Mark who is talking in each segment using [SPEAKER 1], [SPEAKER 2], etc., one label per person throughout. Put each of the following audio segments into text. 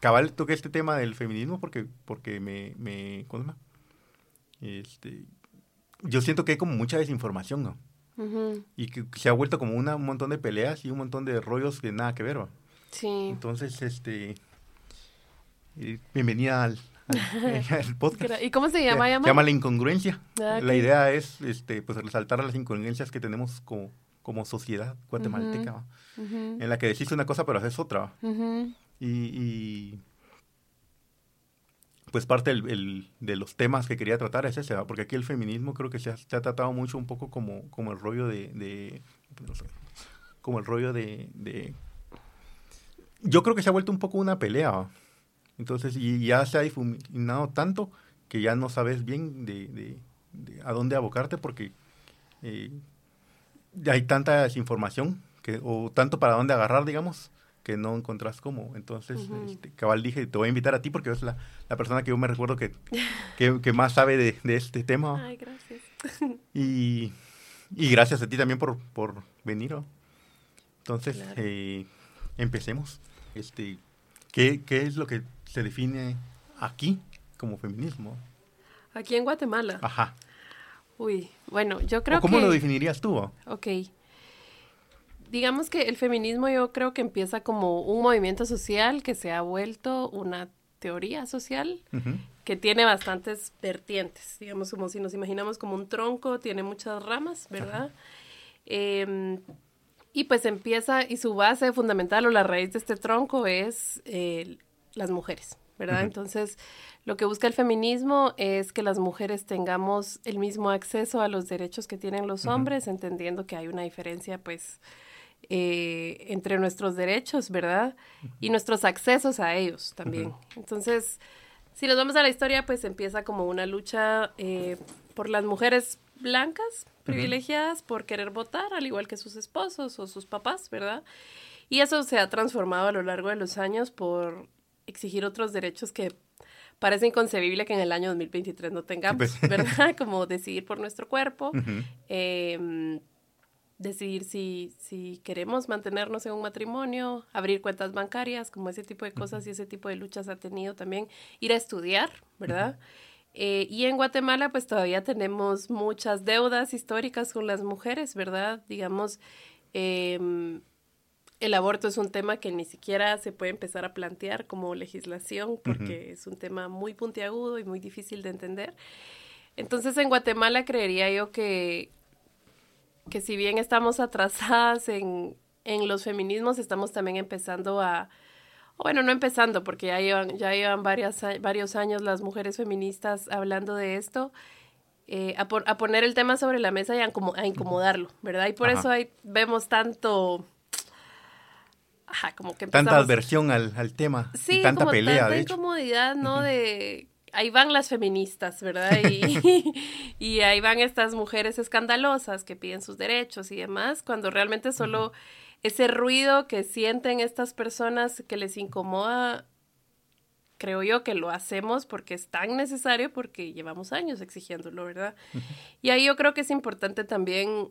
[SPEAKER 1] cabal toqué este tema del feminismo porque, porque me, me ¿cómo se? Este, yo siento que hay como mucha desinformación, ¿no? Y que se ha vuelto como una, un montón de peleas y un montón de rollos que nada que ver, ¿va?
[SPEAKER 2] Sí.
[SPEAKER 1] Entonces, este, eh, bienvenida al, al, podcast.
[SPEAKER 2] ¿Y cómo se llama?
[SPEAKER 1] Se,
[SPEAKER 2] llama?
[SPEAKER 1] llama la incongruencia.
[SPEAKER 2] Ah,
[SPEAKER 1] La idea es, este, pues resaltar las incongruencias que tenemos como, como sociedad guatemalteca, ¿va?
[SPEAKER 2] Ujú,
[SPEAKER 1] en la que decís una cosa pero haces otra. ¿va? Y, y, pues parte del- el- de los temas que quería tratar es ese, porque aquí el feminismo creo que se ha, tratado mucho un poco como, como el rollo de, como el rollo de, de- yo creo que se ha vuelto un poco una pelea, entonces y ya se ha difuminado tanto que ya no sabes bien de, a dónde abocarte porque eh, hay tanta desinformación que, o tanto para dónde agarrar, digamos, que no encontrás cómo. Entonces,
[SPEAKER 2] Ujú.
[SPEAKER 1] este, cabal dije, te voy a invitar a ti porque es la, la persona que yo me recuerdo que, que, que más sabe de, de este tema.
[SPEAKER 2] Ay, gracias.
[SPEAKER 1] Y, y gracias a ti también por, por venir. Entonces,
[SPEAKER 2] Claro.
[SPEAKER 1] eh, empecemos. Este, ¿qué, ¿Qué es lo que se define aquí como feminismo?
[SPEAKER 2] Aquí en Guatemala.
[SPEAKER 1] Ajá.
[SPEAKER 2] Uy, bueno, yo creo
[SPEAKER 1] ¿O ¿Cómo
[SPEAKER 2] que...
[SPEAKER 1] lo definirías tú?
[SPEAKER 2] Ok. Digamos que el feminismo yo creo que empieza como un movimiento social que se ha vuelto una teoría social que tiene bastantes vertientes, digamos como si nos imaginamos como un tronco, tiene muchas ramas, ¿verdad? Em, y pues empieza, y su base fundamental o la raíz de este tronco es eh, las mujeres, ¿verdad? Entonces, lo que busca el feminismo es que las mujeres tengamos el mismo acceso a los derechos que tienen los hombres, entendiendo que hay una diferencia, pues, eh, entre nuestros derechos, ¿verdad? Y nuestros accesos a ellos también. Entonces, si nos vamos a la historia, pues empieza como una lucha eh, por las mujeres blancas, privilegiadas, por querer votar, al igual que sus esposos o sus papás, ¿verdad? Y eso se ha transformado a lo largo de los años por exigir otros derechos que parece inconcebible que en el año 2023 no tengamos. ¿verdad? Como decidir por nuestro cuerpo, eh, decidir si, si queremos mantenernos en un matrimonio, abrir cuentas bancarias, como ese tipo de cosas y ese tipo de luchas ha tenido también, ir a estudiar, ¿verdad? Eh, y en Guatemala pues todavía tenemos muchas deudas históricas con las mujeres, ¿verdad? Digamos, em, el aborto es un tema que ni siquiera se puede empezar a plantear como legislación porque es un tema muy puntiagudo y muy difícil de entender. Entonces en Guatemala creería yo que, que si bien estamos atrasadas en, en los feminismos, estamos también empezando a, bueno, no empezando, porque ya llevan, ya llevan varias, varios años las mujeres feministas hablando de esto, eh, a, por- a poner el tema sobre la mesa y a, a incomodarlo, ¿verdad? Y por
[SPEAKER 1] Ajá.
[SPEAKER 2] eso hay, vemos tanto... Ajá, como que
[SPEAKER 1] Tanta
[SPEAKER 2] empezamos...
[SPEAKER 1] adversión al, al tema.
[SPEAKER 2] Sí,
[SPEAKER 1] y tanta
[SPEAKER 2] como
[SPEAKER 1] pelea,
[SPEAKER 2] tanta
[SPEAKER 1] de hecho.
[SPEAKER 2] incomodidad, ¿no? De ahí van las feministas, ¿verdad? Y, y ahí van estas mujeres escandalosas que piden sus derechos y demás, cuando realmente solo ese ruido que sienten estas personas que les incomoda, creo yo que lo hacemos porque es tan necesario, porque llevamos años exigiéndolo, ¿verdad? Y ahí yo creo que es importante también,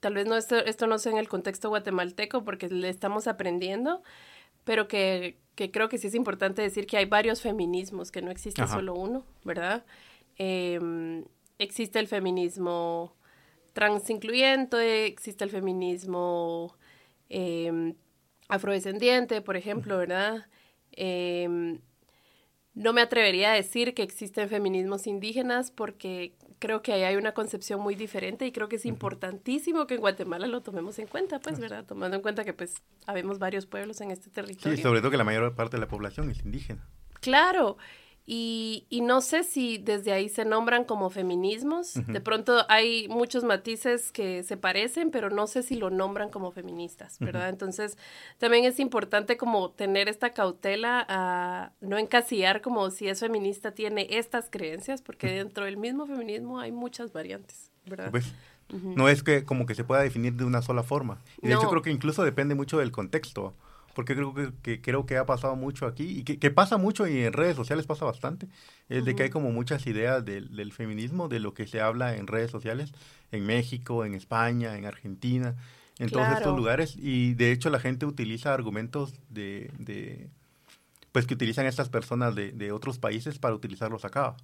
[SPEAKER 2] tal vez no esto, esto no sea en el contexto guatemalteco, porque le estamos aprendiendo, pero que, que creo que sí es importante decir que hay varios feminismos, que no existe
[SPEAKER 1] Ajá.
[SPEAKER 2] solo uno, ¿verdad? Em, existe el feminismo transincluyente, existe el feminismo em, afrodescendiente, por ejemplo, ¿verdad? Em, no me atrevería a decir que existen feminismos indígenas porque creo que ahí hay una concepción muy diferente y creo que es importantísimo que en Guatemala lo tomemos en cuenta, pues, ¿verdad? Tomando en cuenta que pues habemos varios pueblos en este territorio.
[SPEAKER 1] Sí, sobre todo que la mayor parte de la población es indígena.
[SPEAKER 2] Claro, y, y no sé si desde ahí se nombran como feminismos. De pronto hay muchos matices que se parecen, pero no sé si lo nombran como feministas, ¿verdad? Entonces, también es importante como tener esta cautela a no encasillar como si es feminista tiene estas creencias, porque dentro del mismo feminismo hay muchas variantes, ¿verdad?
[SPEAKER 1] Pues, No es que como que se pueda definir de una sola forma. Y de
[SPEAKER 2] No.
[SPEAKER 1] hecho creo que incluso depende mucho del contexto. Porque creo que, que creo que ha pasado mucho aquí y que, que pasa mucho y en redes sociales pasa bastante. Es de que hay como muchas ideas del, del feminismo, de lo que se habla en redes sociales, en México, en España, en Argentina, en todos estos lugares. Y de hecho la gente utiliza argumentos de, de pues que utilizan estas personas de, de otros países para utilizarlos acá.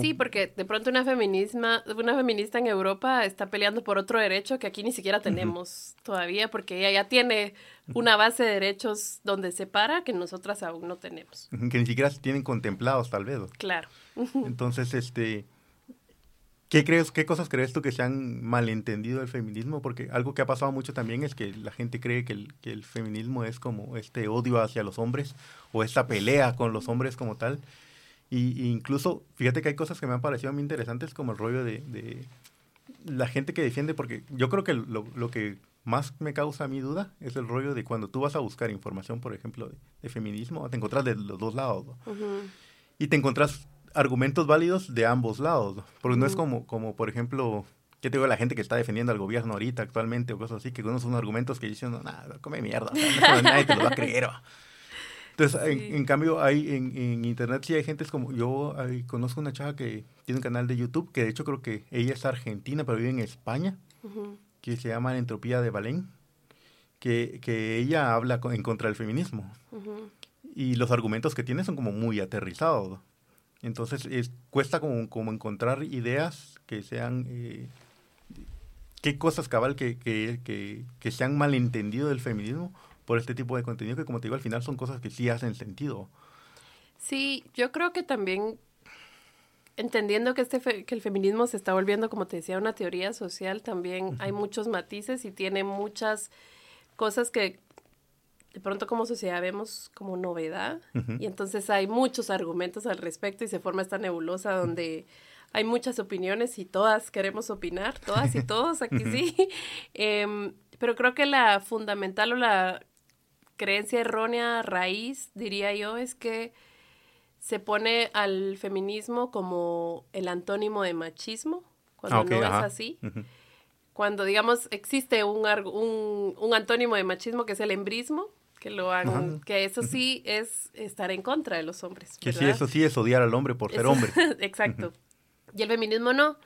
[SPEAKER 2] Sí, porque de pronto una, feminisma, una feminista en Europa está peleando por otro derecho que aquí ni siquiera tenemos todavía, porque ella ya tiene una base de derechos donde se para que nosotras aún no tenemos.
[SPEAKER 1] Que ni siquiera se tienen contemplados, tal vez.
[SPEAKER 2] Claro.
[SPEAKER 1] Entonces, este, ¿qué crees, qué cosas crees tú que se han malentendido del feminismo? Porque algo que ha pasado mucho también es que la gente cree que el, que el feminismo es como este odio hacia los hombres o esta pelea con los hombres como tal. Y, incluso, fíjate que hay cosas que me han parecido muy interesantes, como el rollo de, la gente que defiende, porque yo creo que lo, lo, que más me causa mi duda es el rollo de cuando tú vas a buscar información, por ejemplo, de, feminismo, te encontrás de los dos lados. Y te encontrás argumentos válidos de ambos lados. Porque no es como, como, por ejemplo, ¿qué te digo la gente que está defendiendo al gobierno ahorita actualmente o cosas así? Que uno son argumentos que dicen, nada, come mierda, nadie te lo va a creer. Entonces, en, cambio, hay en, internet sí hay gente como yo conozco una chava que tiene un canal de YouTube que de hecho creo que ella es argentina pero vive en España, que se llama Entropía de Balén, que, que ella habla en contra del feminismo. Y los argumentos que tiene son como muy aterrizados. Entonces, es, cuesta como, como encontrar ideas que sean... Eh, ¿Qué cosas cabal que, que, que, que se han malentendido del feminismo por este tipo de contenido que, como te digo, al final son cosas que sí hacen sentido.
[SPEAKER 2] Sí, yo creo que también entendiendo que, este que el feminismo se está volviendo, como te decía, una teoría social, también hay muchos matices y tiene muchas cosas que de pronto como sociedad vemos como novedad y entonces hay muchos argumentos al respecto y se forma esta nebulosa donde hay muchas opiniones y todas queremos opinar, todas y todos aquí sí, em, pero creo que la fundamental o la creencia errónea raíz, diría yo, es que se pone al feminismo como el antónimo de machismo, cuando ah, no es así. Cuando, digamos, existe un, un, un, antónimo de machismo que es el embrismo, que lo han, que eso sí es estar en contra de los hombres.
[SPEAKER 1] Que sí, eso sí es odiar al hombre por ser hombre.
[SPEAKER 2] Exacto. Y el feminismo no.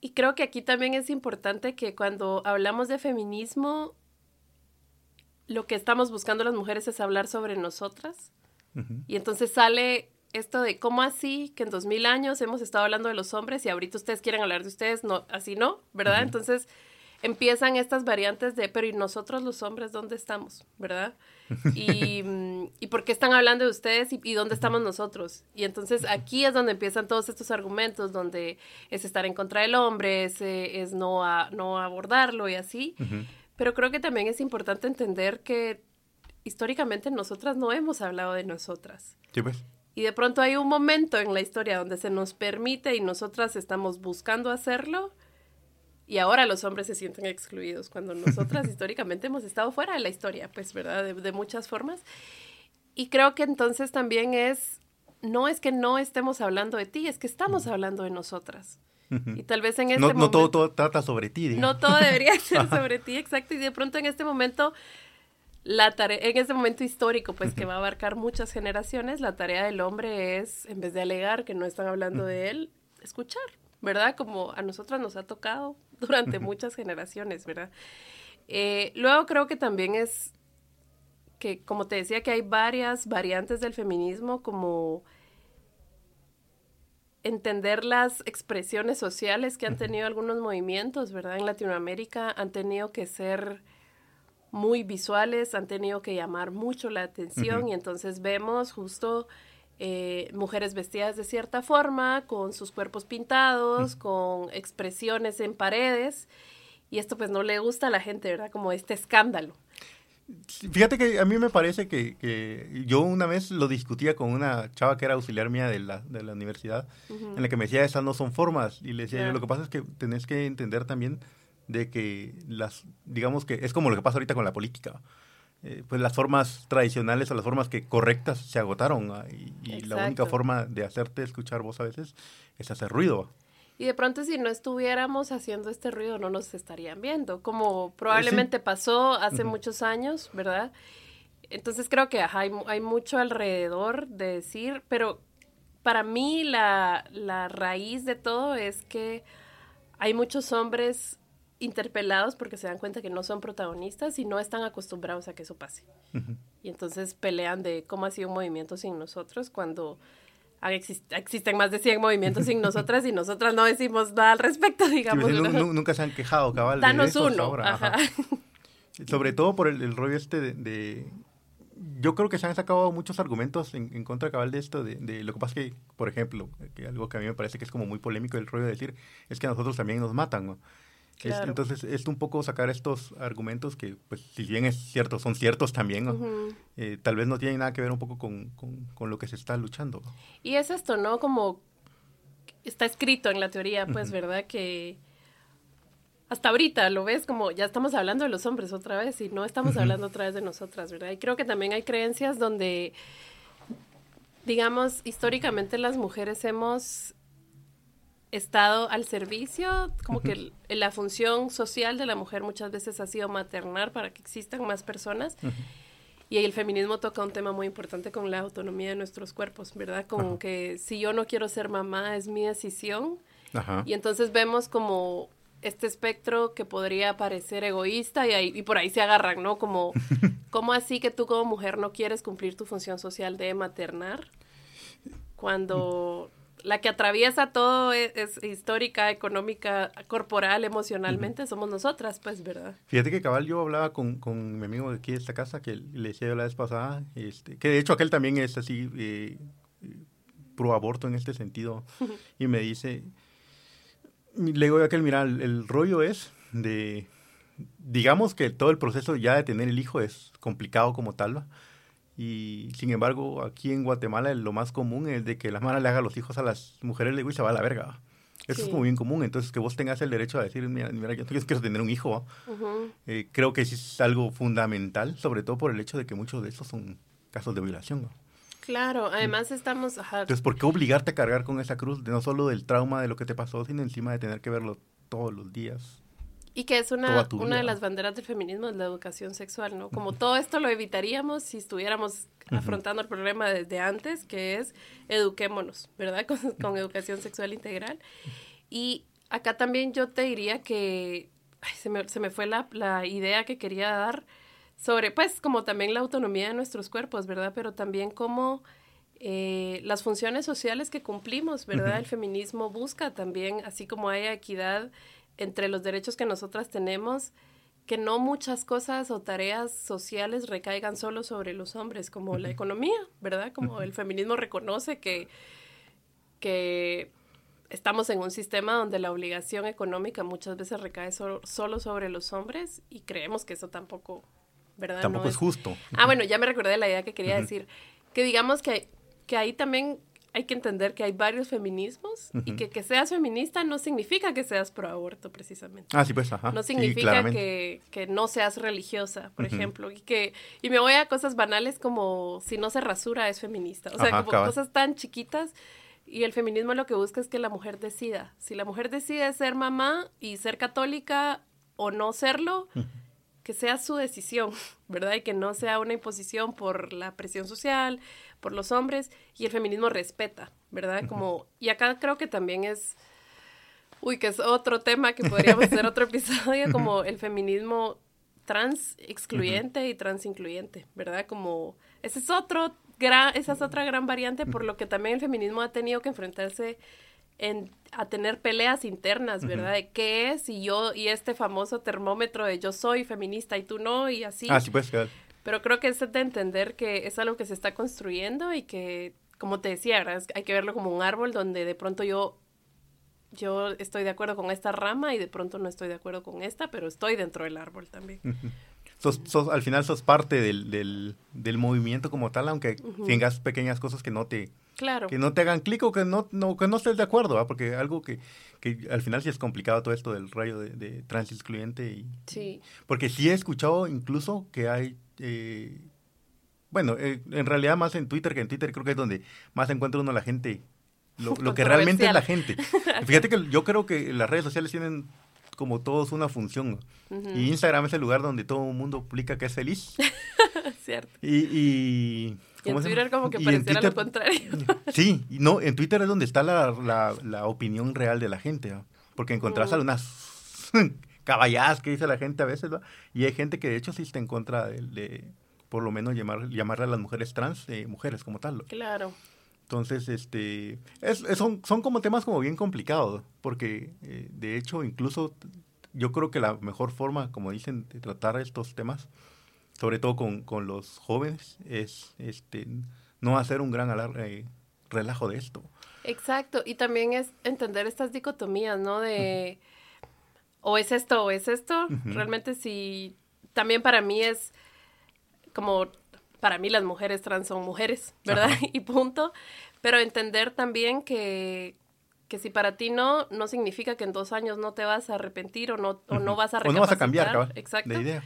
[SPEAKER 2] Y creo que aquí también es importante que cuando hablamos de feminismo, lo que estamos buscando las mujeres es hablar sobre nosotras. Y entonces sale esto de cómo así que en dos mil años hemos estado hablando de los hombres y ahorita ustedes quieren hablar de ustedes, no, así no, ¿verdad? Entonces empiezan estas variantes de, pero ¿y nosotros los hombres dónde estamos? ¿Verdad? Y, ¿y por qué están hablando de ustedes y, dónde estamos nosotros? Y entonces aquí es donde empiezan todos estos argumentos, donde es estar en contra del hombre, es, es no, no abordarlo y así. Pero creo que también es importante entender que históricamente nosotras no hemos hablado de nosotras.
[SPEAKER 1] Sí, pues.
[SPEAKER 2] Y de pronto hay un momento en la historia donde se nos permite y nosotras estamos buscando hacerlo y ahora los hombres se sienten excluidos cuando nosotras históricamente hemos estado fuera de la historia, pues, ¿verdad? De, de, muchas formas. Y creo que entonces también es, no es que no estemos hablando de ti, es que estamos hablando de nosotras. Y tal vez en este
[SPEAKER 1] no,
[SPEAKER 2] momento...
[SPEAKER 1] No todo, trata sobre ti.
[SPEAKER 2] No todo debería ser sobre ti, exacto. Y de pronto en este momento, la tarea, en este momento histórico, pues que va a abarcar muchas generaciones, la tarea del hombre es, en vez de alegar que no están hablando de él, escuchar, ¿verdad? Como a nosotras nos ha tocado durante muchas generaciones, ¿verdad? Eh, luego creo que también es que, como te decía, que hay varias variantes del feminismo, como entender las expresiones sociales que han tenido algunos movimientos, ¿verdad? En Latinoamérica han tenido que ser muy visuales, han tenido que llamar mucho la atención y entonces vemos justo eh, mujeres vestidas de cierta forma, con sus cuerpos pintados, con expresiones en paredes y esto pues no le gusta a la gente, ¿verdad? Como este escándalo.
[SPEAKER 1] Fíjate que a mí me parece que, yo una vez lo discutía con una chava que era auxiliar mía de la, de la universidad, en la que me decía, esas no son formas. Y le decía, lo que pasa es que tenés que entender también de que las, digamos que es como lo que pasa ahorita con la política. Eh, pues las formas tradicionales o las formas que correctas se agotaron ah, y, y la única forma de hacerte escuchar voz a veces es hacer ruido.
[SPEAKER 2] Y de pronto si no estuviéramos haciendo este ruido no nos estarían viendo, como probablemente pasó hace muchos años, ¿verdad? Entonces creo que hay, hay, mucho alrededor de decir, pero para mí la, la raíz de todo es que hay muchos hombres interpelados porque se dan cuenta que no son protagonistas y no están acostumbrados a que eso pase. Y entonces pelean de cómo ha sido un movimiento sin nosotros cuando existen más de 100 movimientos sin nosotras y nosotras no decimos nada al respecto, digamos.
[SPEAKER 1] nunca se han quejado, cabal.
[SPEAKER 2] Danos uno.
[SPEAKER 1] Sobre todo por el, rollo este de, Yo creo que se han sacado muchos argumentos en, contra cabal de esto, de, lo que pasa que, por ejemplo, que algo que a mí me parece que es como muy polémico el rollo de decir, es que a nosotros también nos matan, ¿no? entonces, es un poco sacar estos argumentos que, pues, si bien es cierto, son ciertos también, eh, tal vez no tienen nada que ver un poco con, con, lo que se está luchando.
[SPEAKER 2] Y es esto, ¿no? Como está escrito en la teoría, pues, ¿verdad? Que hasta ahorita lo ves como ya estamos hablando de los hombres otra vez y no estamos hablando otra vez de nosotras, ¿verdad? Y creo que también hay creencias donde, digamos, históricamente las mujeres hemos estado al servicio, como que la función social de la mujer muchas veces ha sido maternar para que existan más personas. Y el feminismo toca un tema muy importante con la autonomía de nuestros cuerpos, ¿verdad? Como que si yo no quiero ser mamá, es mi decisión. Y entonces vemos como este espectro que podría parecer egoísta y, ahí, y por ahí se agarran, ¿no? Como, ¿cómo así que tú como mujer no quieres cumplir tu función social de maternar? Cuando la que atraviesa todo e, es, histórica, económica, corporal, emocionalmente, somos nosotras, pues, ¿verdad?
[SPEAKER 1] Fíjate que cabal yo hablaba con, con mi amigo de aquí de esta casa, que le decía yo la vez pasada, este, que de hecho aquel también es así, eh, pro aborto en este sentido, y me dice, le digo a aquel, mira, el, el rollo es de, digamos que todo el proceso ya de tener el hijo es complicado como tal, ¿va? Y sin embargo, aquí en Guatemala lo más común es de que la mano le haga los hijos a las mujeres, le digo, y se va a la verga. Eso es como bien común. Entonces, que vos tengas el derecho a decir, mira, mira yo quiero tener un hijo. Eh, creo que es algo fundamental, sobre todo por el hecho de que muchos de esos son casos de violación.
[SPEAKER 2] Claro, además estamos...
[SPEAKER 1] Entonces, ¿por qué obligarte a cargar con esa cruz? De no solo del trauma de lo que te pasó, sino encima de tener que verlo todos los días.
[SPEAKER 2] Y que es una, una de las banderas del feminismo, es la educación sexual, ¿no? Como todo esto lo evitaríamos si estuviéramos afrontando el problema desde antes, que es eduquémonos, ¿verdad? Con, educación sexual integral. Y acá también yo te diría que se, me, se, me, fue la, la idea que quería dar sobre, pues, como también la autonomía de nuestros cuerpos, ¿verdad? Pero también como... Eh, las funciones sociales que cumplimos, ¿verdad? El feminismo busca también, así como hay equidad entre los derechos que nosotras tenemos, que no muchas cosas o tareas sociales recaigan solo sobre los hombres, como la economía, ¿verdad? Como el feminismo reconoce que, que estamos en un sistema donde la obligación económica muchas veces recae solo sobre los hombres y creemos que eso tampoco, ¿verdad?
[SPEAKER 1] Tampoco es, justo.
[SPEAKER 2] Ah, bueno, ya me recordé la idea que quería decir, que digamos que, que ahí también hay que entender que hay varios feminismos y que que seas feminista no significa que seas pro aborto precisamente.
[SPEAKER 1] Ah, sí, pues, ajá.
[SPEAKER 2] No significa que, que, no seas religiosa, por ejemplo, y que y me voy a cosas banales como si no se rasura es feminista, o sea, como cosas tan chiquitas y el feminismo lo que busca es que la mujer decida. Si la mujer decide ser mamá y ser católica o no serlo, que sea su decisión, ¿verdad? Y que no sea una imposición por la presión social, por los hombres y el feminismo respeta, ¿verdad? Como, y acá creo que también es, uy, que es otro tema que podríamos hacer otro episodio, como el feminismo trans excluyente y trans incluyente, ¿verdad? Como, ese es otro gran, esa es otra gran variante por lo que también el feminismo ha tenido que enfrentarse en, a tener peleas internas, ¿verdad? De qué es y yo y este famoso termómetro de yo soy feminista y tú no y así.
[SPEAKER 1] Ah, sí, pues, claro.
[SPEAKER 2] Pero creo que es de entender que es algo que se está construyendo y que, como te decía, hay que verlo como un árbol donde de pronto yo, yo estoy de acuerdo con esta rama y de pronto no estoy de acuerdo con esta, pero estoy dentro del árbol también.
[SPEAKER 1] al final sos parte del, del, del, movimiento como tal, aunque tengas pequeñas cosas que no te,
[SPEAKER 2] claro.
[SPEAKER 1] que no te hagan clic o que no, no, que no estés de acuerdo, porque algo que, que al final sí es complicado todo esto del rayo de, de trans excluyente. Y,
[SPEAKER 2] sí.
[SPEAKER 1] Porque sí he escuchado incluso que hay eh, bueno, eh, en realidad más en Twitter que en Twitter creo que es donde más encuentra uno la gente, lo, que realmente es la gente. Fíjate que yo creo que las redes sociales tienen como todos una función. Y Instagram es el lugar donde todo el mundo publica que es feliz.
[SPEAKER 2] Cierto.
[SPEAKER 1] Y,
[SPEAKER 2] y, en Twitter como que pareciera lo contrario.
[SPEAKER 1] sí, no, en Twitter es donde está la, la, opinión real de la gente. Porque encontrás algunas caballadas que dice la gente a veces. Y hay gente que de hecho sí está en contra de, por lo menos llamar, llamarle a las mujeres trans eh, mujeres como tal.
[SPEAKER 2] Claro.
[SPEAKER 1] Entonces, este, es, son, son como temas como bien complicados, porque eh, de hecho incluso yo creo que la mejor forma, como dicen, de tratar estos temas, sobre todo con, con los jóvenes, es este, no hacer un gran eh, relajo de esto.
[SPEAKER 2] Exacto, y también es entender estas dicotomías, ¿no? De o es esto o es esto. Realmente sí, también para mí es como, para mí las mujeres trans son mujeres, ¿verdad? Y punto. Pero entender también que, que si para ti no, no significa que en dos años no te vas a arrepentir o no, o no vas a
[SPEAKER 1] O no vas a cambiar,
[SPEAKER 2] Exacto.
[SPEAKER 1] De idea.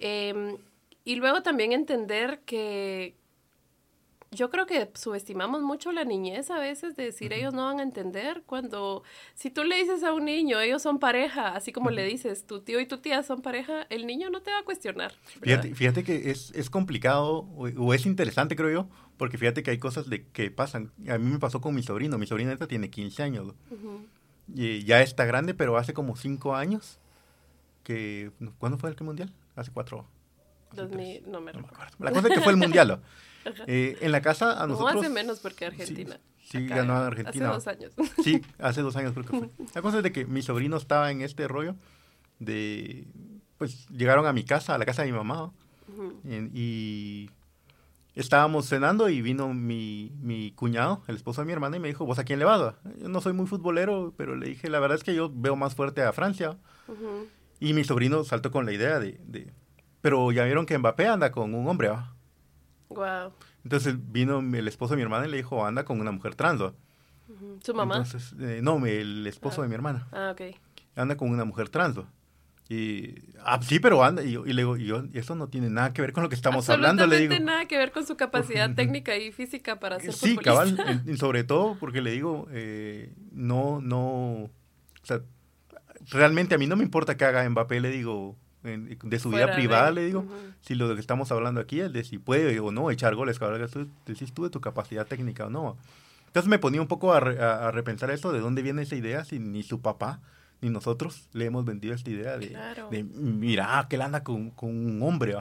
[SPEAKER 2] Em, y luego también entender que, yo creo que subestimamos mucho la niñez a veces de decir ellos no van a entender cuando si tú le dices a un niño ellos son pareja, así como le dices tu tío y tu tía son pareja, el niño no te va a cuestionar.
[SPEAKER 1] Fíjate, fíjate, que es, es complicado o, es interesante creo yo, porque fíjate que hay cosas de, que pasan. A mí me pasó con mi sobrino, mi sobrina tiene 15 años y ya está grande, pero hace como 5 años que... ¿Cuándo fue el mundial? Hace 4
[SPEAKER 2] no, me,
[SPEAKER 1] La cosa es que fue el mundial. Eh, en la casa a nosotros...
[SPEAKER 2] No hace menos porque Argentina.
[SPEAKER 1] Sí, ganó Argentina.
[SPEAKER 2] Hace dos años.
[SPEAKER 1] Sí, hace dos años creo que fue. La cosa es de que mi sobrino estaba en este rollo de... Pues llegaron a mi casa, a la casa de mi mamá. y estábamos cenando y vino mi, mi, cuñado, el esposo de mi hermana, y me dijo, ¿vos a quién le vas? Yo no soy muy futbolero, pero le dije, la verdad es que yo veo más fuerte a Francia. Y mi sobrino saltó con la idea de, de, pero ya vieron que Mbappé anda con un hombre, ¿va?
[SPEAKER 2] Wow.
[SPEAKER 1] Entonces vino el esposo de mi hermana y le dijo, anda con una mujer trans,
[SPEAKER 2] ¿Su mamá?
[SPEAKER 1] Entonces, eh, no, el esposo de mi hermana.
[SPEAKER 2] Ah, ok.
[SPEAKER 1] Anda con una mujer trans, Y, ah, sí, pero anda. Y, y le digo, y yo, eso no tiene nada que ver con lo que estamos hablando, le digo.
[SPEAKER 2] No tiene nada que ver con su capacidad técnica y física para ser
[SPEAKER 1] Sí, cabal. Y sobre todo porque le digo, eh, no, no, o sea, realmente a mí no me importa que haga Mbappé, le digo, de su vida privada, le digo, si lo que estamos hablando aquí es de si puede o no echar goles, cabrón, tú decís tú de tu capacidad técnica o no. Entonces me ponía un poco a, a, repensar eso, de dónde viene esa idea, si ni su papá ni nosotros le hemos vendido esta idea de, de mira, que él anda con, con un hombre,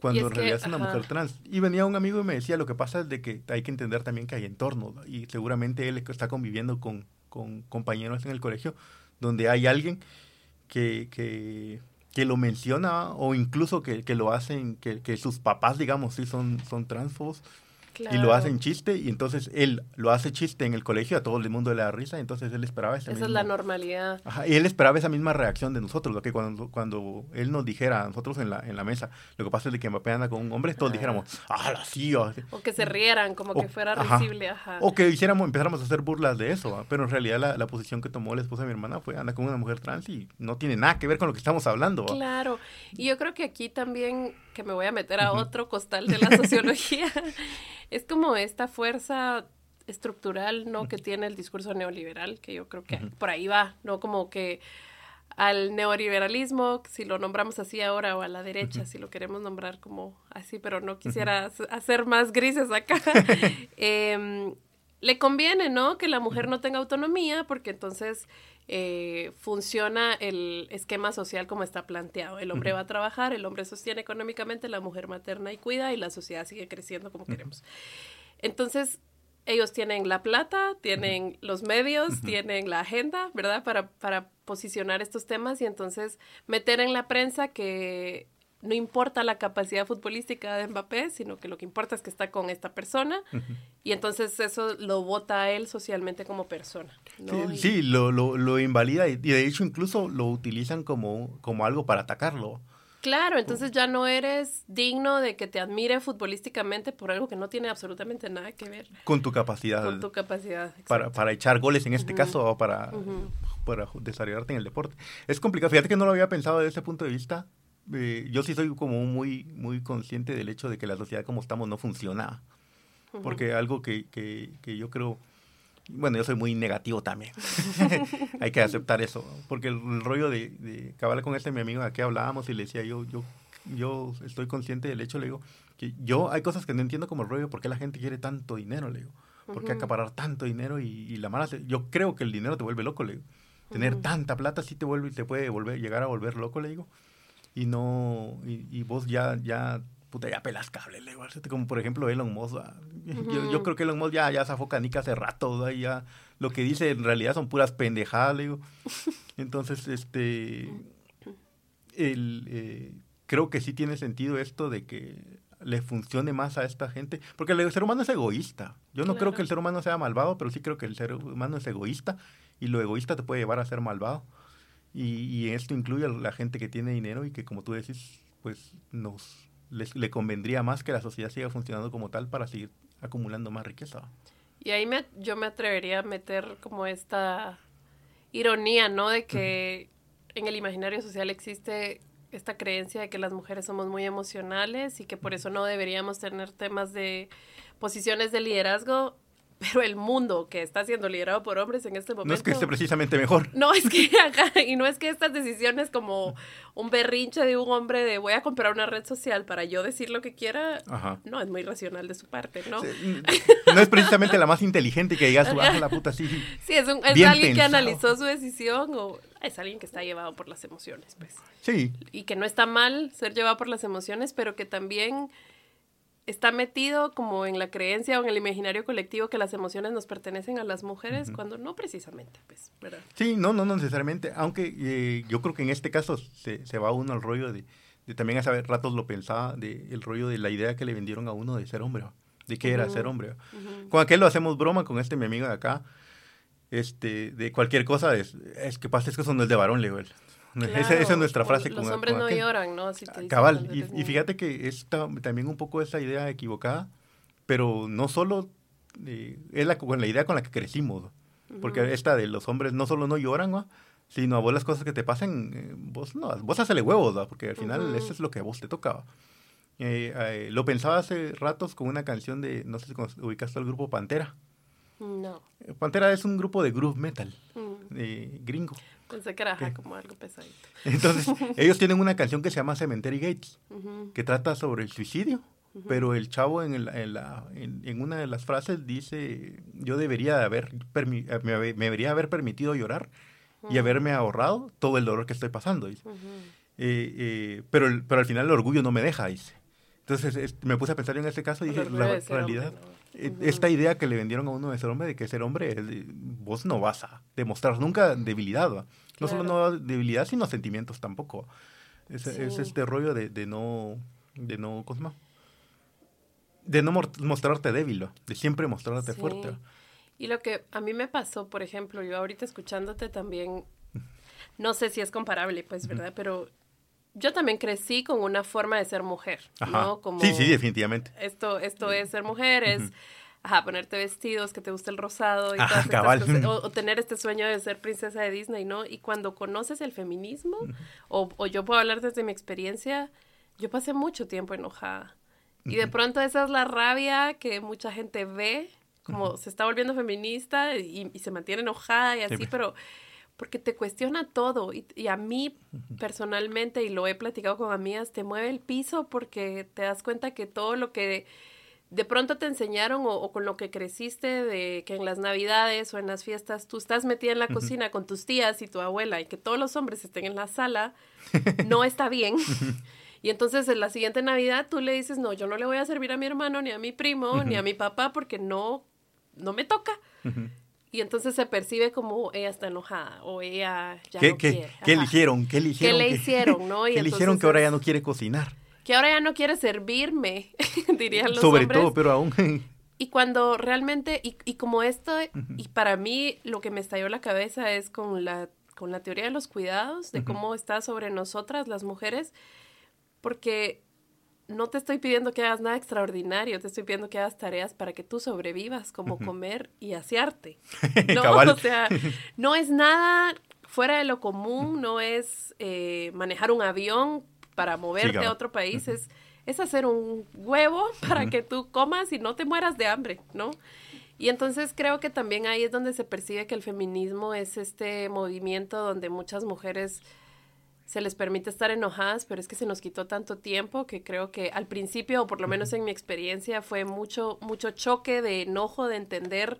[SPEAKER 1] cuando en realidad es una mujer trans. Y venía un amigo y me decía, lo que pasa es de que hay que entender también que hay entornos, y seguramente él está conviviendo con, con compañeros en el colegio donde hay alguien que, que que lo menciona o incluso que, que lo hacen, que, que, sus papás, digamos, sí son, son y lo hacen chiste y entonces él lo hace chiste en el colegio a todo el mundo le da risa, entonces él esperaba esa
[SPEAKER 2] Esa es la normalidad.
[SPEAKER 1] Ajá, y él esperaba esa misma reacción de nosotros, lo que cuando, cuando él nos dijera a nosotros en la, en la mesa, lo que pasa es de que Mbappé anda con un hombre, todos dijéramos, ah, la sí. O,
[SPEAKER 2] que se rieran, como que fuera risible, ajá.
[SPEAKER 1] O que hiciéramos, empezáramos a hacer burlas de eso, pero en realidad la, la, posición que tomó la esposa de mi hermana fue anda con una mujer trans y no tiene nada que ver con lo que estamos hablando.
[SPEAKER 2] Claro, y yo creo que aquí también, que me voy a meter a otro costal de la sociología, es como esta fuerza estructural, ¿no? Que tiene el discurso neoliberal, que yo creo que por ahí va, ¿no? Como que al neoliberalismo, si lo nombramos así ahora, o a la derecha, si lo queremos nombrar como así, pero no quisiera hacer más grises acá, em, le conviene, ¿no? Que la mujer no tenga autonomía, porque entonces eh, funciona el esquema social como está planteado. El hombre va a trabajar, el hombre sostiene económicamente, la mujer materna y cuida, y la sociedad sigue creciendo como queremos. Entonces, ellos tienen la plata, tienen los medios, tienen la agenda, ¿verdad? Para, para posicionar estos temas y entonces meter en la prensa que no importa la capacidad futbolística de Mbappé, sino que lo que importa es que está con esta persona y entonces eso lo vota a él socialmente como persona.
[SPEAKER 1] Sí, lo, lo, lo, invalida y de hecho incluso lo utilizan como, como algo para atacarlo.
[SPEAKER 2] Claro, entonces ya no eres digno de que te admire futbolísticamente por algo que no tiene absolutamente nada que ver.
[SPEAKER 1] Con tu capacidad.
[SPEAKER 2] Con tu capacidad.
[SPEAKER 1] Para, para, echar goles en este caso o para, para desarrollarte en el deporte. Es complicado. Fíjate que no lo había pensado desde ese punto de vista. Eh, yo sí soy como muy, muy consciente del hecho de que la sociedad como estamos no funciona. Porque algo que, que, que yo creo bueno, yo soy muy negativo también. Hay que aceptar eso. Porque el, rollo de, de cabal con este mi amigo a que hablábamos y le decía yo, yo, yo estoy consciente del hecho, le digo, que yo hay cosas que no entiendo como el rollo, ¿por qué la gente quiere tanto dinero? Le digo, ¿por qué acaparar tanto dinero y, la mala? Yo creo que el dinero te vuelve loco, le digo. Tener tanta plata sí te vuelve, te puede volver, llegar a volver loco, le digo. Y no, y, vos ya, ya, puta, ya pelas cable, le. Como por ejemplo Elon Musk. yo, yo, creo que Elon Musk ya, ya zafó canica hace rato, ya lo que dice en realidad son puras pendejadas, le digo. Entonces, este, el, eh, creo que sí tiene sentido esto de que le funcione más a esta gente, porque el ser humano es egoísta. Yo no creo que el ser humano sea malvado, pero sí creo que el ser humano es egoísta y lo egoísta te puede llevar a ser malvado. Y, esto incluye a la gente que tiene dinero y que, como tú decís, pues nos le convendría más que la sociedad siga funcionando como tal para seguir acumulando más riqueza.
[SPEAKER 2] Y ahí me, yo me atrevería a meter como esta ironía, ¿no? De que en el imaginario social existe esta creencia de que las mujeres somos muy emocionales y que por eso no deberíamos tener temas de posiciones de liderazgo pero el mundo que está siendo liderado por hombres en este momento.
[SPEAKER 1] No es que esté precisamente mejor.
[SPEAKER 2] No es que y no es que estas decisiones como un berrinche de un hombre de voy a comprar una red social para yo decir lo que quiera, no, es muy racional de su parte, ¿no?
[SPEAKER 1] no es precisamente la más inteligente que diga su ah, la puta sí.
[SPEAKER 2] Sí, es, es alguien que analizó su decisión o es alguien que está llevado por las emociones, pues.
[SPEAKER 1] Sí.
[SPEAKER 2] Y que no está mal ser llevado por las emociones, pero que también está metido como en la creencia o en el imaginario colectivo que las emociones nos pertenecen a las mujeres, cuando no precisamente, pues, ¿verdad?
[SPEAKER 1] Sí, no, no necesariamente, aunque eh, yo creo que en este caso se, se va uno al rollo de, de también hace ratos lo pensaba, de el rollo de la idea que le vendieron a uno de ser hombre, de qué era ser hombre. Con aquel lo hacemos broma, con este mi amigo de acá, este, de cualquier cosa, es, es que pasa, es que eso no es de varón, le digo él. Esa, es nuestra frase.
[SPEAKER 2] Los hombres no lloran, ¿no?
[SPEAKER 1] Cabal. Y, fíjate que es también un poco esa idea equivocada, pero no solo eh, es la, con la idea con la que crecimos. Porque esta de los hombres no solo no lloran, ¿no? sino a vos las cosas que te pasen, eh, vos no, vos hacele huevos, ¿no? porque al final eso es lo que a vos te tocaba. Eh, lo pensaba hace ratos con una canción de, no sé si ubicaste al grupo Pantera.
[SPEAKER 2] No.
[SPEAKER 1] Pantera es un grupo de groove metal, mm. gringo.
[SPEAKER 2] Pensé que era como algo pesadito.
[SPEAKER 1] Entonces, ellos tienen una canción que se llama Cemetery Gates, que trata sobre el suicidio, pero el chavo en, en, una de las frases dice, yo debería haber, eh, me, debería haber permitido llorar y haberme ahorrado todo el dolor que estoy pasando. Eh, eh, pero, pero al final el orgullo no me deja, dice. Entonces me puse a pensar en ese caso y dije, la realidad... Eh, esta idea que le vendieron a uno de ser hombre, de que ser hombre, vos no vas a demostrar nunca debilidad. No solo no debilidad, sino sentimientos tampoco. Es, este rollo de, de, no, de no, ¿cómo De no mostrarte débil, de siempre mostrarte fuerte.
[SPEAKER 2] Y lo que a mí me pasó, por ejemplo, yo ahorita escuchándote también, no sé si es comparable, pues, ¿verdad? Pero yo también crecí con una forma de ser mujer, ¿no? Como
[SPEAKER 1] sí, sí, definitivamente.
[SPEAKER 2] Esto, esto es ser mujer, es ponerte vestidos, que te guste el rosado y o, tener este sueño de ser princesa de Disney, ¿no? Y cuando conoces el feminismo, o, yo puedo hablar desde mi experiencia, yo pasé mucho tiempo enojada. Y de pronto esa es la rabia que mucha gente ve, como se está volviendo feminista y, y, se mantiene enojada y así, pero porque te cuestiona todo y, a mí personalmente, y lo he platicado con amigas, te mueve el piso porque te das cuenta que todo lo que de pronto te enseñaron o, con lo que creciste de que en las navidades o en las fiestas tú estás metida en la cocina con tus tías y tu abuela y que todos los hombres estén en la sala, no está bien. Y entonces en la siguiente Navidad tú le dices, no, yo no le voy a servir a mi hermano, ni a mi primo, ni a mi papá porque no, no me toca. Y entonces se percibe como ella está enojada o ella ya
[SPEAKER 1] ¿Qué,
[SPEAKER 2] no
[SPEAKER 1] qué,
[SPEAKER 2] quiere.
[SPEAKER 1] ¿Qué eligieron? ¿Qué eligieron?
[SPEAKER 2] ¿Qué le hicieron, no?
[SPEAKER 1] ¿Qué eligieron que ahora ya no quiere cocinar?
[SPEAKER 2] Que ahora ya no quiere servirme, dirían los
[SPEAKER 1] Sobre
[SPEAKER 2] hombres.
[SPEAKER 1] todo, pero aún...
[SPEAKER 2] y cuando realmente, y, y como esto, y para mí lo que me estalló la cabeza es con la, con la teoría de los cuidados, de cómo está sobre nosotras las mujeres, porque no te estoy pidiendo que hagas nada extraordinario, te estoy pidiendo que hagas tareas para que tú sobrevivas, como comer y asearte. No, o sea, no es nada fuera de lo común, no es eh, manejar un avión para moverte a otro país, es, es hacer un huevo para que tú comas y no te mueras de hambre, ¿no? Y entonces creo que también ahí es donde se percibe que el feminismo es este movimiento donde muchas mujeres se les permite estar enojadas, pero es que se nos quitó tanto tiempo que creo que al principio, o por lo menos en mi experiencia, fue mucho, mucho choque de enojo, de entender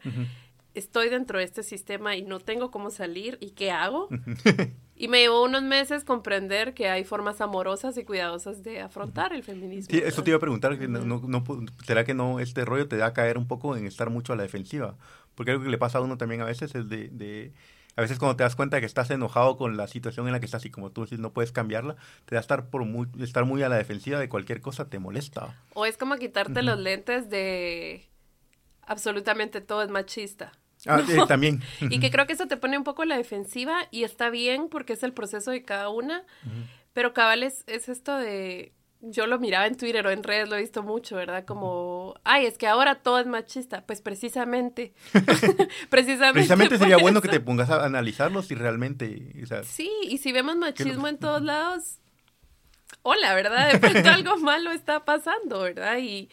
[SPEAKER 2] estoy dentro de este sistema y no tengo cómo salir y qué hago. y me llevó unos meses comprender que hay formas amorosas y cuidadosas de afrontar el feminismo.
[SPEAKER 1] Sí, eso te iba a preguntar, no, no, ¿será que no este rollo te da a caer un poco en estar mucho a la defensiva? Porque algo que le pasa a uno también a veces es de, de a veces cuando te das cuenta que estás enojado con la situación en la que estás y como tú dices no puedes cambiarla, te da estar por muy, estar muy a la defensiva de cualquier cosa te molesta.
[SPEAKER 2] O es como quitarte los lentes de absolutamente todo es machista.
[SPEAKER 1] Ah, eh, también.
[SPEAKER 2] y que creo que eso te pone un poco a la defensiva y está bien porque es el proceso de cada una, pero cabal es, esto de yo lo miraba en Twitter o en redes, lo he visto mucho, ¿verdad? Como, ay, es que ahora todo es machista. Pues precisamente.
[SPEAKER 1] precisamente. precisamente sería bueno que te pongas a analizarlo si realmente.
[SPEAKER 2] sí, y si vemos machismo en todos lados, hola, ¿verdad? De pronto algo malo está pasando, ¿verdad? Y,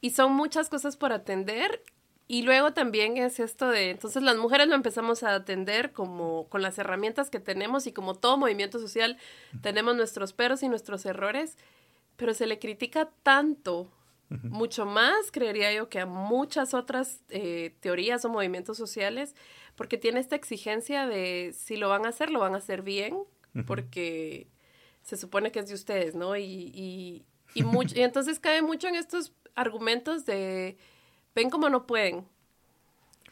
[SPEAKER 2] y son muchas cosas por atender y luego también es esto de, entonces las mujeres lo empezamos a atender como con las herramientas que tenemos y como todo movimiento social tenemos nuestros peros y nuestros errores, pero se le critica tanto, mucho más, creería yo, que a muchas otras eh, teorías o movimientos sociales, porque tiene esta exigencia de si lo van a hacer, lo van a hacer bien, porque se supone que es de ustedes, ¿no? Y, y, y, mucho, y entonces cae mucho en estos argumentos de ven cómo no pueden.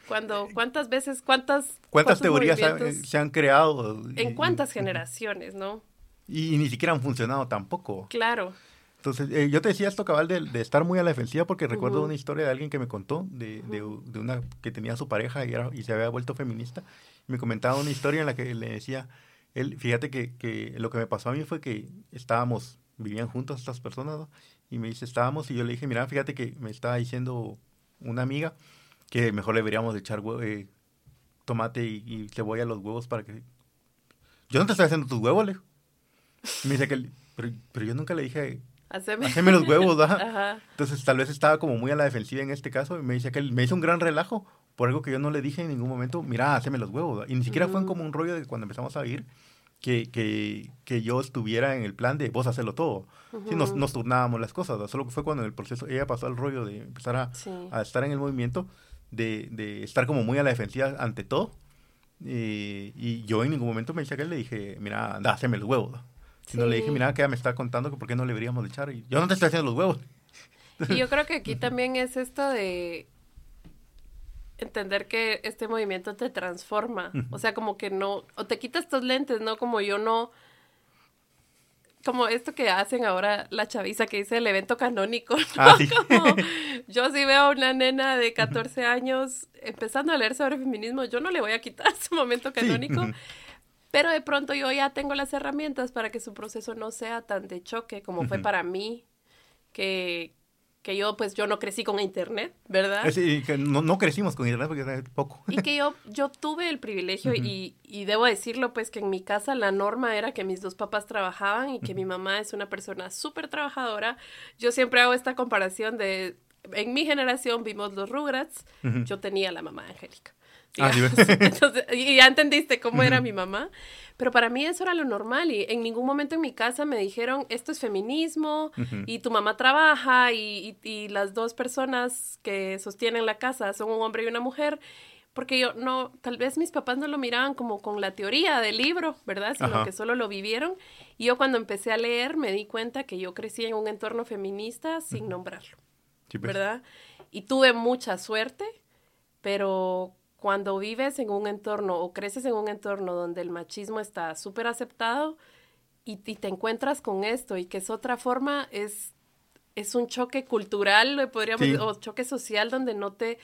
[SPEAKER 2] Cuando, ¿cuántas veces, cuántas...
[SPEAKER 1] ¿Cuántas teorías se han creado?
[SPEAKER 2] ¿En cuántas generaciones, no?
[SPEAKER 1] Y, ni siquiera han funcionado tampoco.
[SPEAKER 2] Claro.
[SPEAKER 1] Entonces, eh, yo te decía esto, cabal, de, estar muy a la defensiva, porque recuerdo una historia de alguien que me contó, de, de, una que tenía su pareja y, era, y se había vuelto feminista. me comentaba una historia en la que le decía, él, fíjate que, que lo que me pasó a mí fue que estábamos, vivían juntos estas personas, y me dice, estábamos, y yo le dije, mira, fíjate que me estaba diciendo una amiga que mejor le deberíamos echar eh, tomate y, cebolla a los huevos para que... Yo no te estoy haciendo tus huevos, le Me dice que... Pero, pero yo nunca le dije... Haceme, los huevos, ¿verdad? Entonces tal vez estaba como muy a la defensiva en este caso y me dice que me hizo un gran relajo por algo que yo no le dije en ningún momento, mira, haceme los huevos. Y ni siquiera fue como un rollo de cuando empezamos a vivir que, que, que, yo estuviera en el plan de vos hacerlo todo. nos, nos, turnábamos las cosas, solo que fue cuando en el proceso ella pasó al rollo de empezar a, a estar en el movimiento, de, de, estar como muy a la defensiva ante todo. Eh, y yo en ningún momento me decía que le dije, mira, anda, haceme los huevos. Sino le dije, mira, que me está contando que por qué no le deberíamos echar. Y yo no te estoy haciendo los huevos.
[SPEAKER 2] Y yo creo que aquí también es esto de entender que este movimiento te transforma. O sea, como que no, o te quitas estos lentes, ¿no? Como yo no, como esto que hacen ahora la chaviza que dice el evento canónico. Ah, yo sí veo a una nena de 14 años empezando a leer sobre feminismo, yo no le voy a quitar su momento canónico. Pero de pronto yo ya tengo las herramientas para que su proceso no sea tan de choque como fue para mí, que, que yo pues yo no crecí con internet, ¿verdad?
[SPEAKER 1] Eh, sí, que no, no, crecimos con internet porque era poco.
[SPEAKER 2] Y que yo, yo tuve el privilegio y, y, debo decirlo pues que en mi casa la norma era que mis dos papás trabajaban y que mi mamá es una persona súper trabajadora. Yo siempre hago esta comparación de, en mi generación vimos los Rugrats, yo tenía la mamá Angélica. Ah, Entonces, y ya entendiste cómo era mi mamá. Pero para mí eso era lo normal y en ningún momento en mi casa me dijeron, esto es feminismo y tu mamá trabaja y, y, las dos personas que sostienen la casa son un hombre y una mujer. Porque yo no, tal vez mis papás no lo miraban como con la teoría del libro, ¿verdad? Sino que solo lo vivieron. Y yo cuando empecé a leer me di cuenta que yo crecí en un entorno feminista sin nombrarlo, pues. ¿verdad? Y tuve mucha suerte, pero cuando vives en un entorno o creces en un entorno donde el machismo está súper aceptado y, te encuentras con esto y que es otra forma, es, es un choque cultural, podríamos, o choque social donde no te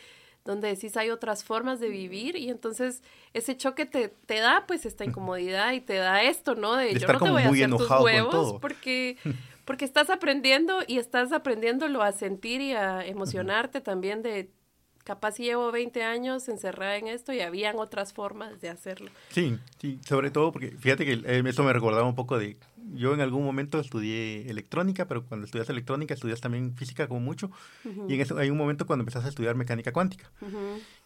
[SPEAKER 2] donde decís hay otras formas de vivir y entonces ese choque te, te da pues esta incomodidad y te da esto, ¿no? De, yo no te voy a hacer tus huevos porque porque estás aprendiendo y estás aprendiéndolo a sentir y a emocionarte también de capaz llevo 20 años encerrada en esto y habían otras formas de hacerlo.
[SPEAKER 1] Sí, sí, sobre todo porque fíjate que eh, esto me recordaba un poco de, yo en algún momento estudié electrónica, pero cuando estudias electrónica estudias también física como mucho, y en eso hay un momento cuando empezás a estudiar mecánica cuántica,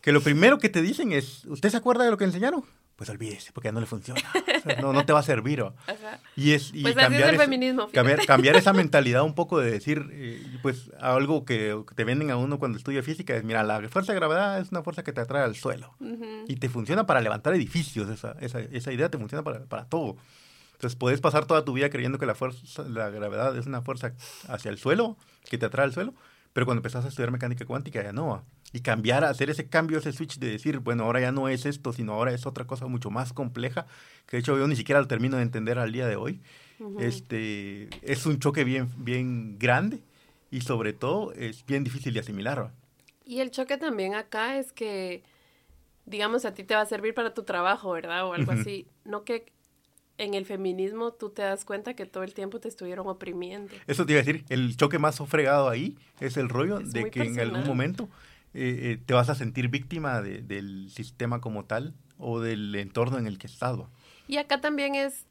[SPEAKER 1] que lo primero que te dicen es, ¿usted se acuerda de lo que enseñaron? Pues olvídese, porque ya no le funciona. O sea, no, no te va a servir. ¿o?
[SPEAKER 2] Ajá.
[SPEAKER 1] Y es y
[SPEAKER 2] Pues es
[SPEAKER 1] cambiar,
[SPEAKER 2] el
[SPEAKER 1] ese-
[SPEAKER 2] feminismo,
[SPEAKER 1] cambiar, cambiar esa mentalidad un poco de decir, eh, pues algo que, que te venden a uno cuando estudia física es, mira, la fuerza de gravedad es una fuerza que te atrae al suelo. Y te funciona para levantar edificios, esa, esa, esa idea te funciona para, para todo. Entonces puedes pasar toda tu vida creyendo que la fuerza, la gravedad es una fuerza hacia el suelo, que te atrae al suelo, pero cuando empezás a estudiar mecánica cuántica ya no. Y cambiar, hacer ese cambio, ese switch de decir, bueno, ahora ya no es esto, sino ahora es otra cosa mucho más compleja, que de hecho yo ni siquiera lo termino de entender al día de hoy. Este, es un choque bien, bien grande y sobre todo es bien difícil de asimilar.
[SPEAKER 2] Y el choque también acá es que, digamos, a ti te va a servir para tu trabajo, ¿verdad? O algo así. No que en el feminismo tú te das cuenta que todo el tiempo te estuvieron oprimiendo.
[SPEAKER 1] Eso te iba a decir, el choque más fregado ahí es el rollo
[SPEAKER 2] Es
[SPEAKER 1] de que en algún momento eh, eh, te vas a sentir víctima de- del sistema como tal o del entorno en el que estás. va.
[SPEAKER 2] Y acá también es,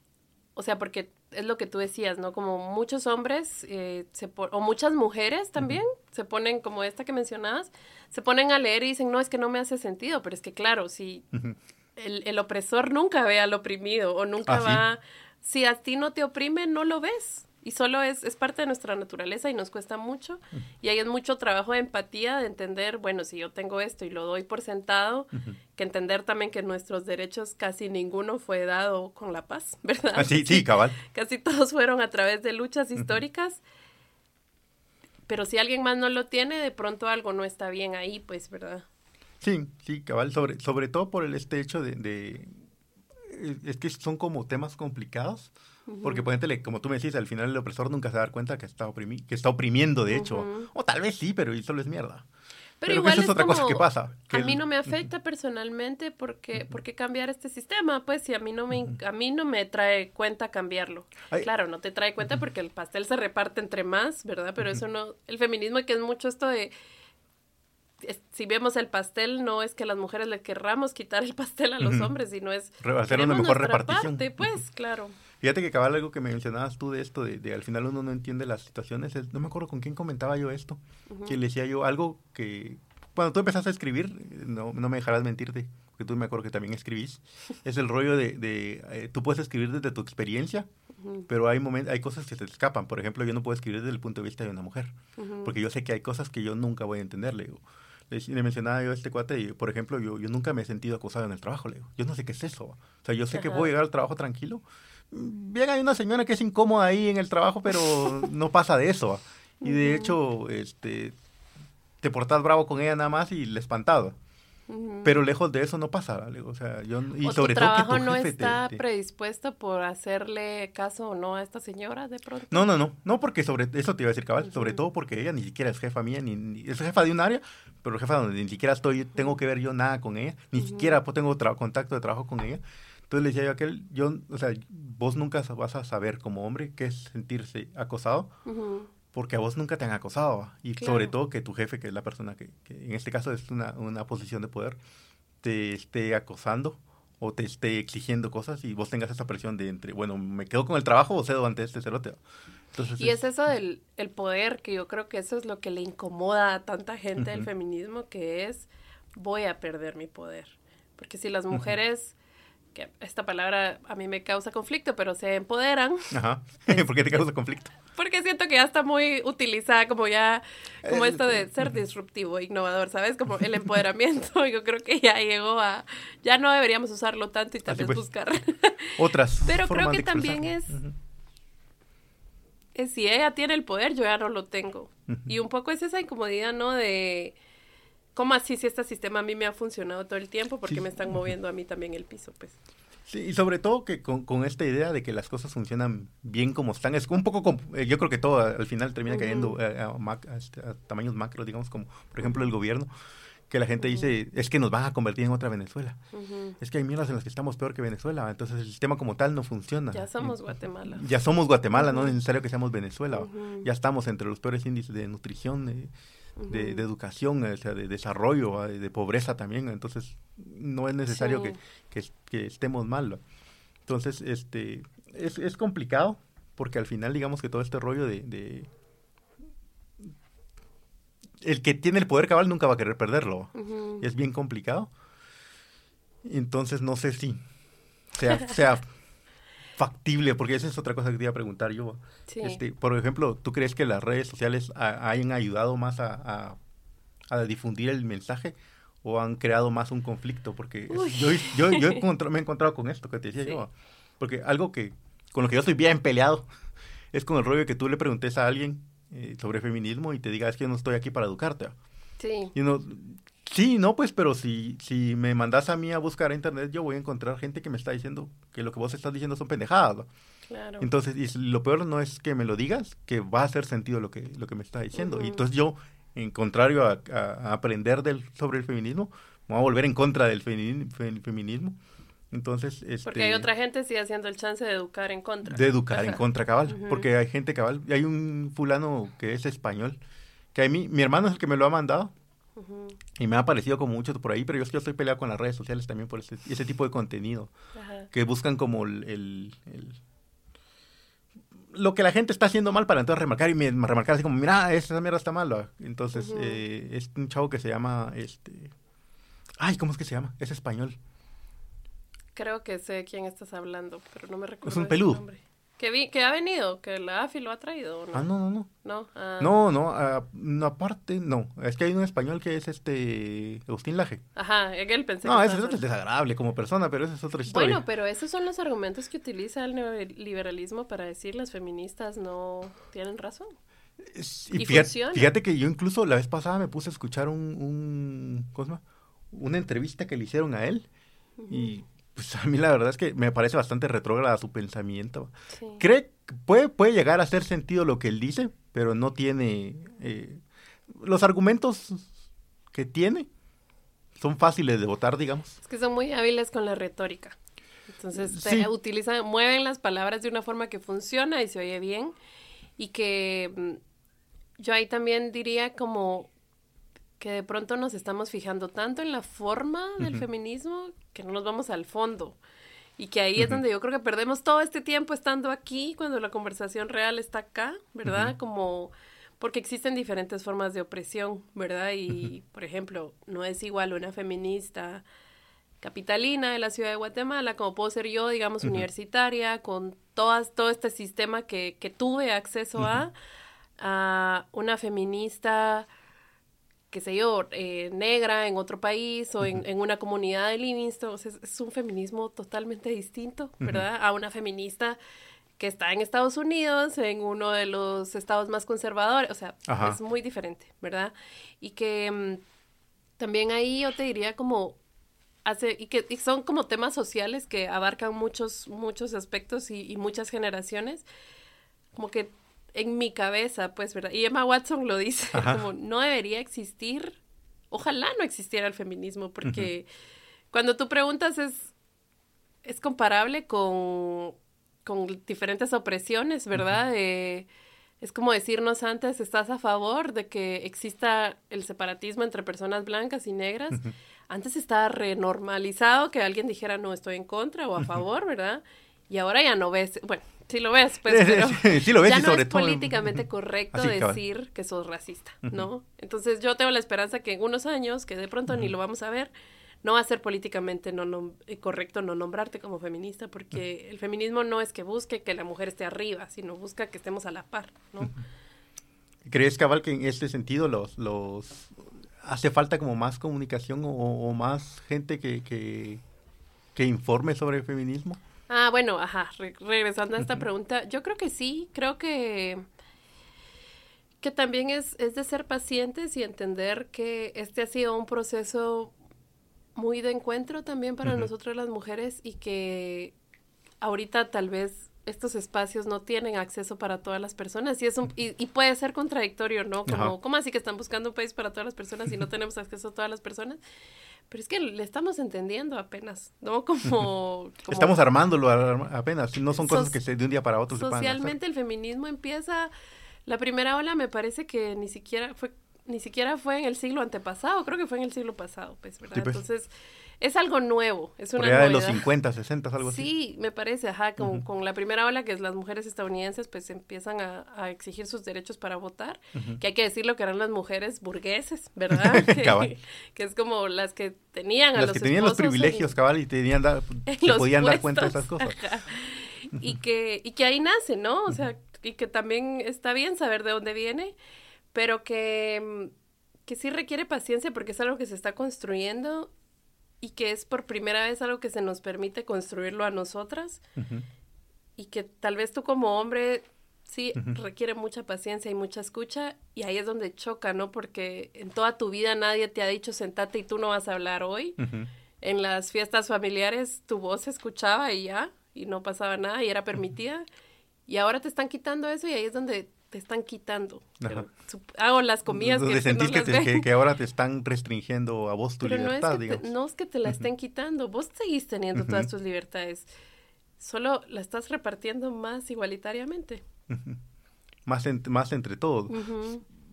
[SPEAKER 2] o sea, porque es lo que tú decías, ¿no? Como muchos hombres, eh, se o muchas mujeres también, se ponen, como esta que mencionabas, se ponen a leer y dicen, no, es que no me hace sentido, pero es que claro, si el, el opresor nunca ve al oprimido o nunca
[SPEAKER 1] Ah, sí.
[SPEAKER 2] va, si a ti no te oprime, no lo ves. Y solo es, es parte de nuestra naturaleza y nos cuesta mucho. Y ahí es mucho trabajo de empatía, de entender, bueno, si yo tengo esto y lo doy por sentado, que entender también que nuestros derechos casi ninguno fue dado con la paz, ¿verdad?
[SPEAKER 1] Ah, sí, sí, cabal.
[SPEAKER 2] Casi todos fueron a través de luchas históricas. Pero si alguien más no lo tiene, de pronto algo no está bien ahí, pues, ¿verdad?
[SPEAKER 1] Sí, sí, cabal, sobre, sobre todo por el, este hecho de, de- Es que son como temas complicados, porque ponete, como tú me decís, al final el opresor nunca se va a dar cuenta que está, oprimi- que está oprimiendo, de hecho. O tal vez sí, pero y solo es mierda.
[SPEAKER 2] Pero,
[SPEAKER 1] Pero que
[SPEAKER 2] igual
[SPEAKER 1] eso es otra cosa que pasa, que
[SPEAKER 2] a mí no me afecta personalmente porque, ¿por qué cambiar este sistema? Pues si a mí no me, a mí no me trae cuenta cambiarlo.
[SPEAKER 1] Ay.
[SPEAKER 2] Claro, no te trae cuenta porque el pastel se reparte entre más, ¿verdad? Pero eso no, el feminismo que es mucho esto de, si vemos el pastel, no es que las mujeres le querramos quitar el pastel a los
[SPEAKER 1] Ujú.
[SPEAKER 2] hombres, sino es
[SPEAKER 1] hacer una mejor repartición.
[SPEAKER 2] parte, pues, claro.
[SPEAKER 1] Fíjate que cabal algo que me mencionabas tú de esto, de, de al final uno no entiende las situaciones, es- no me acuerdo con quién comentaba yo esto, que le decía yo algo que cuando tú empezaste a escribir, no, no me dejarás mentirte, porque tú me acuerdo que también escribís, es el rollo de, de, eh, tú puedes escribir desde tu experiencia, pero hay momentos, hay cosas que se te escapan, por ejemplo, yo no puedo escribir desde el punto de vista de una mujer, porque yo sé que hay cosas que yo nunca voy a entender, le mencionaba yo a este cuate, y, por ejemplo, yo, yo nunca me he sentido acosado en el trabajo, le digo. Yo no sé qué es eso. O sea, yo sé que
[SPEAKER 2] Ajá.
[SPEAKER 1] puedo llegar al trabajo tranquilo. Bien, hay una señora que es incómoda ahí en el trabajo, pero no pasa de eso. Y de hecho, este, te portas bravo con ella nada más y le espantado. Pero lejos de eso no pasa, le digo. O sea, yo, y
[SPEAKER 2] o
[SPEAKER 1] sobre
[SPEAKER 2] tu
[SPEAKER 1] todo que
[SPEAKER 2] trabajo
[SPEAKER 1] tu
[SPEAKER 2] no
[SPEAKER 1] jefe te-
[SPEAKER 2] está
[SPEAKER 1] te-
[SPEAKER 2] predispuesto por hacerle caso o no a esta señora de pronto.
[SPEAKER 1] No, no, no, no porque sobre eso te iba a decir cabal, sobre
[SPEAKER 2] Ujú.
[SPEAKER 1] todo porque ella ni siquiera es jefa mía, ni, ni- es jefa de un área, pero jefa donde ni siquiera estoy, tengo que ver yo nada con ella, ni
[SPEAKER 2] Ujú.
[SPEAKER 1] siquiera pues, tengo contacto de trabajo con ella. Entonces le decía yo a aquel, yo, o sea, vos nunca vas a saber como hombre qué es sentirse acosado. Porque a vos nunca te han acosado, y
[SPEAKER 2] Claro.
[SPEAKER 1] sobre todo que tu jefe, que es la persona que, que en este caso es una, una posición de poder, te esté acosando o te esté exigiendo cosas y vos tengas esa presión de entre, bueno, me quedo con el trabajo o cedo ante este cerote. Entonces,
[SPEAKER 2] Y es eso del el poder, que yo creo que eso es lo que le incomoda a tanta gente del
[SPEAKER 1] Ujú.
[SPEAKER 2] feminismo, que es voy a perder mi poder. Porque si las mujeres, que esta palabra a mí me causa conflicto, pero se empoderan,
[SPEAKER 1] Ajá. ¿Por qué te causa conflicto?
[SPEAKER 2] Porque siento que ya está muy utilizada como ya, como
[SPEAKER 1] Eh,
[SPEAKER 2] esto de ser disruptivo, innovador, ¿sabes? Como el empoderamiento, yo creo que ya llegó a, ya no deberíamos usarlo tanto y tal vez
[SPEAKER 1] pues.
[SPEAKER 2] buscar.
[SPEAKER 1] Otras.
[SPEAKER 2] Pero creo que
[SPEAKER 1] de
[SPEAKER 2] también es- si ella tiene el poder, yo ya no lo tengo. Y un poco es esa incomodidad, ¿no? De cómo así si este sistema a mí me ha funcionado todo el tiempo, porque
[SPEAKER 1] Sí.
[SPEAKER 2] me están moviendo a mí también el piso, pues.
[SPEAKER 1] Sí, y sobre todo que con, con esta idea de que las cosas funcionan bien como están, es un poco, eh, yo creo que todo al final termina cayendo eh, a, mac- a este- a tamaños macros, digamos, como por ejemplo el gobierno, que la gente dice, es que nos van a convertir en otra Venezuela. Es que hay mierdas en las que estamos peor que Venezuela, entonces el sistema como tal no funciona.
[SPEAKER 2] Ya somos Guatemala.
[SPEAKER 1] Ya somos Guatemala, no es necesario que seamos Venezuela. Ya estamos entre los peores índices de nutrición, de, de, de educación, o sea, de desarrollo, ¿va? de, pobreza también. Entonces, no es necesario
[SPEAKER 2] Sí.
[SPEAKER 1] que, que, que estemos mal. Entonces, este, es, es complicado, porque al final, digamos que todo este rollo de, de- El que tiene el poder cabal nunca va a querer perderlo. Es bien complicado. Entonces, no sé si sea, sea factible, porque esa es otra cosa que te iba a preguntar yo. Este, por ejemplo, ¿tú crees que las redes sociales hayan ayudado más a, a, difundir el mensaje o han creado más un conflicto? Porque yo, yo, yo me he encontrado con esto que te decía yo. Porque algo que con lo que yo estoy bien peleado es con el rollo que tú le preguntes a alguien eh, sobre feminismo y te diga, es que yo no estoy aquí para educarte.
[SPEAKER 2] Sí.
[SPEAKER 1] Y no, sí, no, pues, pero si, si me mandas a mí a buscar a internet, yo voy a encontrar gente que me está diciendo que lo que vos estás diciendo son pendejadas.
[SPEAKER 2] Claro.
[SPEAKER 1] Entonces, y lo peor no es que me lo digas, que va a hacer sentido lo que, lo que me está diciendo. Y entonces yo, en contrario a, aprender del, sobre el feminismo, me voy a volver en contra del feminismo entonces, este,
[SPEAKER 2] Porque hay otra gente sí haciendo el chance de educar en contra.
[SPEAKER 1] De educar en contra, cabal. Porque hay gente cabal. Hay un fulano que es español, que a mí, mi hermano es el que me lo ha mandado. Y me ha parecido como mucho por ahí, pero yo, yo estoy peleado con las redes sociales también por ese, ese tipo de contenido. Que buscan como el, lo que la gente está haciendo mal para entonces remarcar y me, remarcar así como, mira, esa mierda está mala. Entonces, eh, es un chavo que se llama, este... Ay, ¿cómo es que se llama? Es español.
[SPEAKER 2] Creo que sé quién estás hablando, pero no me recuerdo.
[SPEAKER 1] Es un peludo.
[SPEAKER 2] Que, vi, que ha venido, que la AFI lo ha traído.
[SPEAKER 1] ¿no? Ah, no, no, no.
[SPEAKER 2] No, ah.
[SPEAKER 1] no, no, ah, no, aparte, no. Es que hay un español que es este Agustín Laje.
[SPEAKER 2] Ajá, él pensé
[SPEAKER 1] No, ese es desagradable como persona, pero esa es otra historia.
[SPEAKER 2] Bueno, pero esos son los argumentos que utiliza el neoliberalismo para decir las feministas no tienen razón.
[SPEAKER 1] y, fíjate, fíjate, que yo incluso la vez pasada me puse a escuchar un, un ¿cómo una entrevista que le hicieron a él y pues a mí la verdad es que me parece bastante retrógrada su pensamiento. Cree puede, puede llegar a hacer sentido lo que él dice, pero no tiene eh, los argumentos que tiene son fáciles de votar, digamos.
[SPEAKER 2] Es que son muy hábiles con la retórica. Entonces utilizan, mueven las palabras de una forma que funciona y se oye bien y que mm, yo ahí también diría como que de pronto nos estamos fijando tanto en la forma del feminismo que no nos vamos al fondo. Y que ahí es donde yo creo que perdemos todo este tiempo estando aquí, cuando la conversación real está acá, ¿verdad? Como porque existen diferentes formas de opresión, ¿verdad? Y, por ejemplo, no es igual una feminista capitalina de la ciudad de Guatemala, como puedo ser yo, digamos, universitaria, con todas, todo este sistema que, que tuve acceso a, a una feminista qué sé yo, eh, negra en otro país o en, una comunidad de Livingston. es, un feminismo totalmente distinto, ¿verdad? A una feminista que está en Estados Unidos, en uno de los estados más conservadores. O sea, es muy diferente, ¿verdad? Y que mm, también ahí yo te diría como hace, y que son como temas sociales que abarcan muchos, muchos aspectos y, y muchas generaciones, como que en mi cabeza, pues, ¿verdad? Y Emma Watson lo dice, como no debería existir, ojalá no existiera el feminismo, porque cuando tú preguntas es, es comparable con, con diferentes opresiones, ¿verdad? es como decirnos antes, ¿estás a favor de que exista el separatismo entre personas blancas y negras? Antes estaba renormalizado que alguien dijera no estoy en contra o a favor, ¿verdad? Y ahora ya no ves, bueno, Sí lo ves, pues, pero
[SPEAKER 1] sí lo ves
[SPEAKER 2] ya
[SPEAKER 1] no
[SPEAKER 2] es políticamente correcto decir que sos racista, ¿no? Entonces yo tengo la esperanza que en unos años, que de pronto ni lo vamos a ver, no va a ser políticamente no, eh, correcto no nombrarte como feminista, porque el feminismo no es que busque que la mujer esté arriba, sino busca que estemos a la par, ¿no?
[SPEAKER 1] ¿Crees, Cabal, que en este sentido los, los hace falta como más comunicación o, más gente que, que, que informe sobre el feminismo?
[SPEAKER 2] Ah, bueno, ajá, regresando a esta pregunta, yo creo que sí, creo que que también es, es de ser pacientes y entender que este ha sido un proceso muy de encuentro también para nosotros las mujeres y que ahorita tal vez estos espacios no tienen acceso para todas las personas y es un, y, puede ser contradictorio, ¿no? Como, ¿cómo así que están buscando un país para todas las personas y no tenemos acceso a todas las personas? Pero es que le estamos entendiendo apenas, ¿no? Como...
[SPEAKER 1] estamos armándolo apenas, no son cosas que se, de un día para otro
[SPEAKER 2] Socialmente el feminismo empieza... La primera ola me parece que ni siquiera fue ni siquiera fue en el siglo antepasado, creo que fue en el siglo pasado, pues, ¿verdad? Pues. Entonces, es algo nuevo, es una
[SPEAKER 1] de los 50, 60, algo
[SPEAKER 2] así.
[SPEAKER 1] Sí,
[SPEAKER 2] me parece, ajá, con, con, la primera ola que es las mujeres estadounidenses, pues empiezan a, a exigir sus derechos para votar, que hay que decir lo que eran las mujeres burgueses, ¿verdad? que, que, es como las que tenían a
[SPEAKER 1] las
[SPEAKER 2] los
[SPEAKER 1] que tenían los privilegios, cabal, y tenían se podían dar cuenta de esas cosas.
[SPEAKER 2] Y que, y que ahí nace, ¿no? O sea, y que también está bien saber de dónde viene, pero que, que sí requiere paciencia porque es algo que se está construyendo y que es por primera vez algo que se nos permite construirlo a nosotras y que tal vez tú como hombre sí requiere mucha paciencia y mucha escucha y ahí es donde choca, ¿no? Porque en toda tu vida nadie te ha dicho sentate y tú no vas a hablar hoy. En las fiestas familiares tu voz se escuchaba y ya, y no pasaba nada y era permitida. Y ahora te están quitando eso y ahí es donde te están quitando. hago las comidas
[SPEAKER 1] que, sentís que, ahora te están restringiendo a vos tu libertad,
[SPEAKER 2] no es, que te, no es que te la estén quitando, vos seguís teniendo todas tus libertades, solo la estás repartiendo más igualitariamente.
[SPEAKER 1] más, más entre todos.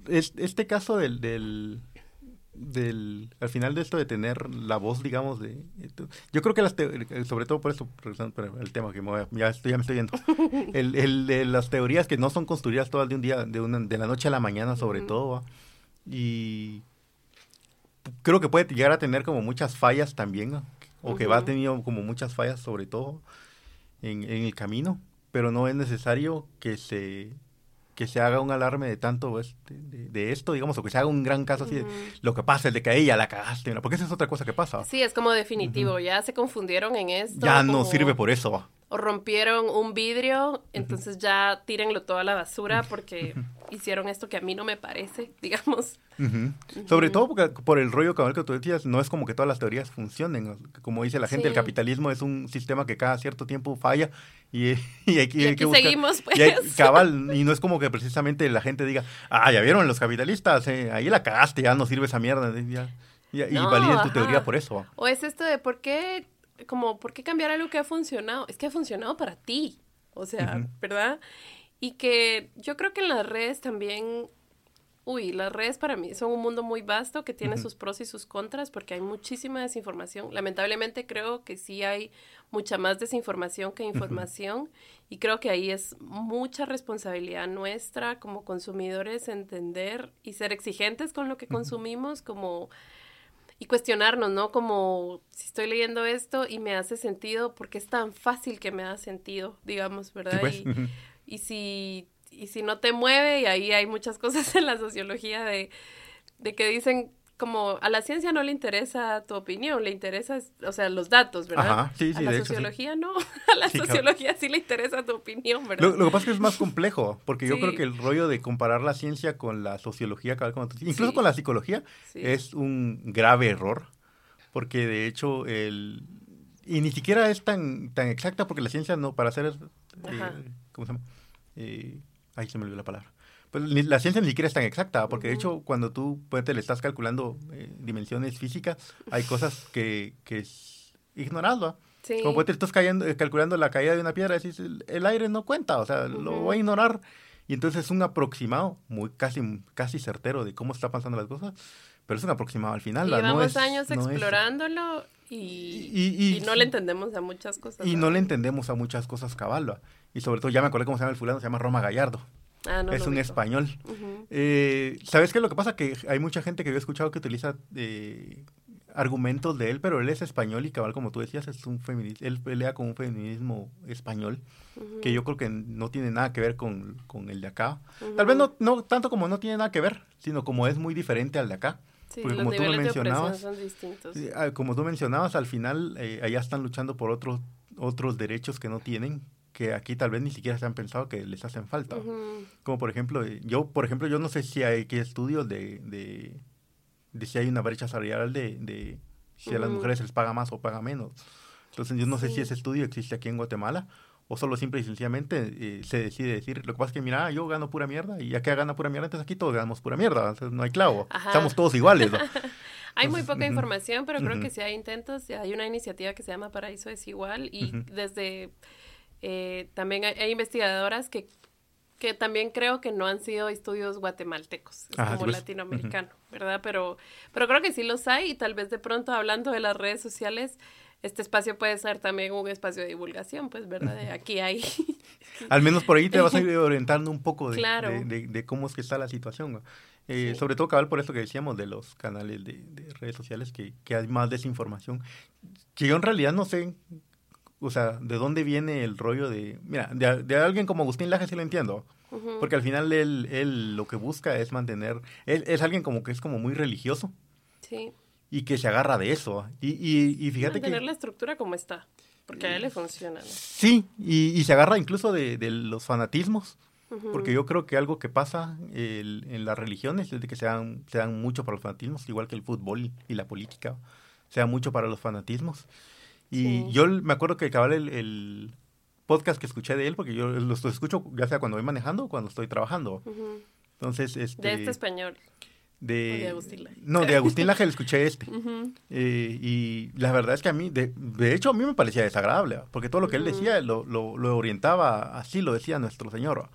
[SPEAKER 1] es, este caso del, del, del, al final de esto de tener la voz, digamos, de... Yo creo que las, sobre todo por eso, regresando el tema que me ya, estoy, ya me estoy viendo, el, el, de las teorías que no son construidas todas de un día, de, una, de la noche a la mañana sobre todo, y creo que puede llegar a tener como muchas fallas también, o que va a tener como muchas fallas sobre todo en, en el camino, pero no es necesario que se que se haga un alarme de tanto este, de, esto, digamos, o que se haga un gran caso así de lo que pasa, el de que ella la cagaste, porque esa es otra cosa que pasa.
[SPEAKER 2] Sí, es como definitivo, ya se confundieron en esto.
[SPEAKER 1] Ya no sirve por eso.
[SPEAKER 2] O rompieron un vidrio, entonces ya tírenlo toda la basura porque hicieron esto que a mí no me parece, digamos.
[SPEAKER 1] Sobre todo porque, por el rollo cabal que tú decías, no es como que todas las teorías funcionen. Como dice la gente, el capitalismo es un sistema que cada cierto tiempo falla y, y hay, que,
[SPEAKER 2] buscar, seguimos, pues.
[SPEAKER 1] Y cabal, y no es como que precisamente la gente diga, ah, ya vieron los capitalistas, eh, ahí la cagaste, ya no sirve esa mierda. y validen tu teoría por eso.
[SPEAKER 2] O es esto de por qué, como, ¿por qué cambiar algo que ha funcionado? Es que ha funcionado para ti, o sea, ¿verdad? Y que yo creo que en las redes también Uy, las redes para mí son un mundo muy vasto que tiene sus pros y sus contras porque hay muchísima desinformación. Lamentablemente creo que sí hay mucha más desinformación que información y creo que ahí es mucha responsabilidad nuestra como consumidores entender y ser exigentes con lo que consumimos como y cuestionarnos, ¿no? Como si estoy leyendo esto y me hace sentido porque es tan fácil que me da sentido, digamos, ¿verdad?
[SPEAKER 1] Pues.
[SPEAKER 2] y si y si no te mueve, y ahí hay muchas cosas en la sociología de, de que dicen como a la ciencia no le interesa tu opinión, le interesa, o sea, los datos, ¿verdad?
[SPEAKER 1] Ajá, sí, sí,
[SPEAKER 2] a la sociología no, a la sociología sí le interesa tu opinión, ¿verdad?
[SPEAKER 1] Lo, que pasa es que es más complejo, porque yo creo que el rollo de comparar la ciencia con la sociología, incluso con la psicología, es un grave error, porque de hecho el... Y ni siquiera es tan, tan exacta porque la ciencia no, para hacer... Eh, ¿Cómo se llama? Eh, Ahí se me olvidó la palabra. Pues la ciencia ni siquiera es tan exacta, porque de hecho cuando tú pues, le estás calculando eh, dimensiones físicas, hay cosas que, que es ignorado. Como puede, estás cayendo, eh, calculando la caída de una piedra, decís, el, aire no cuenta, o sea, lo voy a ignorar. Y entonces es un aproximado, muy casi, casi certero de cómo está pasando las cosas, pero es un aproximado al final.
[SPEAKER 2] Y llevamos años explorándolo y, y, no le entendemos a muchas cosas.
[SPEAKER 1] Y no le entendemos a muchas cosas caballo. Y sobre todo, ya me acordé cómo se llama el fulano, se llama Roma Gallardo. Ah, no es un español. Eh, ¿Sabes qué lo que pasa? Que hay mucha gente que yo he escuchado que utiliza eh, argumentos de él, pero él es español y cabal, como tú decías, es un feminista. Él pelea con un feminismo español, que yo creo que no tiene nada que ver con, el de acá. Tal vez no, no tanto como no tiene nada que ver, sino como es muy diferente al de acá.
[SPEAKER 2] Sí, Porque como tú mencionabas, son distintos.
[SPEAKER 1] Ah, como tú mencionabas, al final eh, allá están luchando por otros otros derechos que no tienen, que aquí tal vez ni siquiera se han pensado que les hacen falta. Como por ejemplo, eh, yo, por ejemplo, yo no sé si hay aquí estudios de, de, si hay una brecha salarial de, de si a las mujeres se les paga más o paga menos. Entonces yo no sé si ese estudio existe aquí en Guatemala o solo simple y sencillamente eh, se decide decir, lo que pasa es que mira, yo gano pura mierda y ya que gana pura mierda, entonces aquí todos ganamos pura mierda, entonces no hay clavo, estamos todos iguales.
[SPEAKER 2] hay muy poca información, pero creo que sí hay intentos, hay una iniciativa que se llama Paraíso Desigual y desde eh, también hay, investigadoras que que también creo que no han sido estudios guatemaltecos, es como
[SPEAKER 1] pues.
[SPEAKER 2] latinoamericano, ¿verdad? Pero, pero creo que sí los hay y tal vez de pronto hablando de las redes sociales, este espacio puede ser también un espacio de divulgación, pues, ¿verdad? De aquí hay.
[SPEAKER 1] Al menos por ahí te vas a ir orientando un poco de, de, cómo es que está la situación. Eh, sobre todo, cabal, por eso que decíamos de los canales de, redes sociales, que, que, hay más desinformación. Que yo en realidad no sé, o sea, de dónde viene el rollo de. Mira, de, alguien como Agustín Laje sí lo entiendo. Porque al final él, él lo que busca es mantener. Él es alguien como que es como muy religioso.
[SPEAKER 2] Sí
[SPEAKER 1] y que se agarra de eso. Y, y, y fíjate
[SPEAKER 2] Mantener la estructura como está, porque a él le funciona.
[SPEAKER 1] Sí, y, y, se agarra incluso de, de los fanatismos, porque yo creo que algo que pasa en las religiones es de que se dan, se dan mucho para los fanatismos, igual que el fútbol y la política, se dan mucho para los fanatismos. Y yo me acuerdo que cabal el, el, podcast que escuché de él, porque yo los escucho ya sea cuando voy manejando o cuando estoy trabajando. Entonces, este...
[SPEAKER 2] De este español.
[SPEAKER 1] De, Agustín No, de Agustín Laje le escuché este. Eh, y la verdad es que a mí, de, de, hecho, a mí me parecía desagradable, porque todo lo que él decía lo, lo, lo, orientaba, así lo decía nuestro Señor.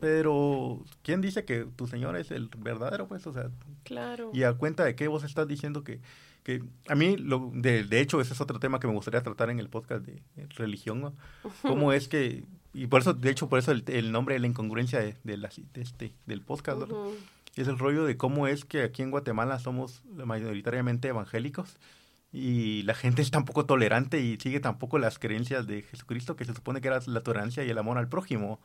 [SPEAKER 1] Pero, ¿quién dice que tu Señor es el verdadero? Pues, o sea,
[SPEAKER 2] claro.
[SPEAKER 1] Y a cuenta de qué vos estás diciendo que, que a mí, lo, de, de hecho, ese es otro tema que me gustaría tratar en el podcast de religión, ¿Cómo es que, y por eso, de hecho, por eso el, el nombre de la incongruencia de, de, la, este, del podcast, es el rollo de cómo es que aquí en Guatemala somos mayoritariamente evangélicos y la gente es tan poco tolerante y sigue tampoco las creencias de Jesucristo que se supone que era la tolerancia y el amor al prójimo.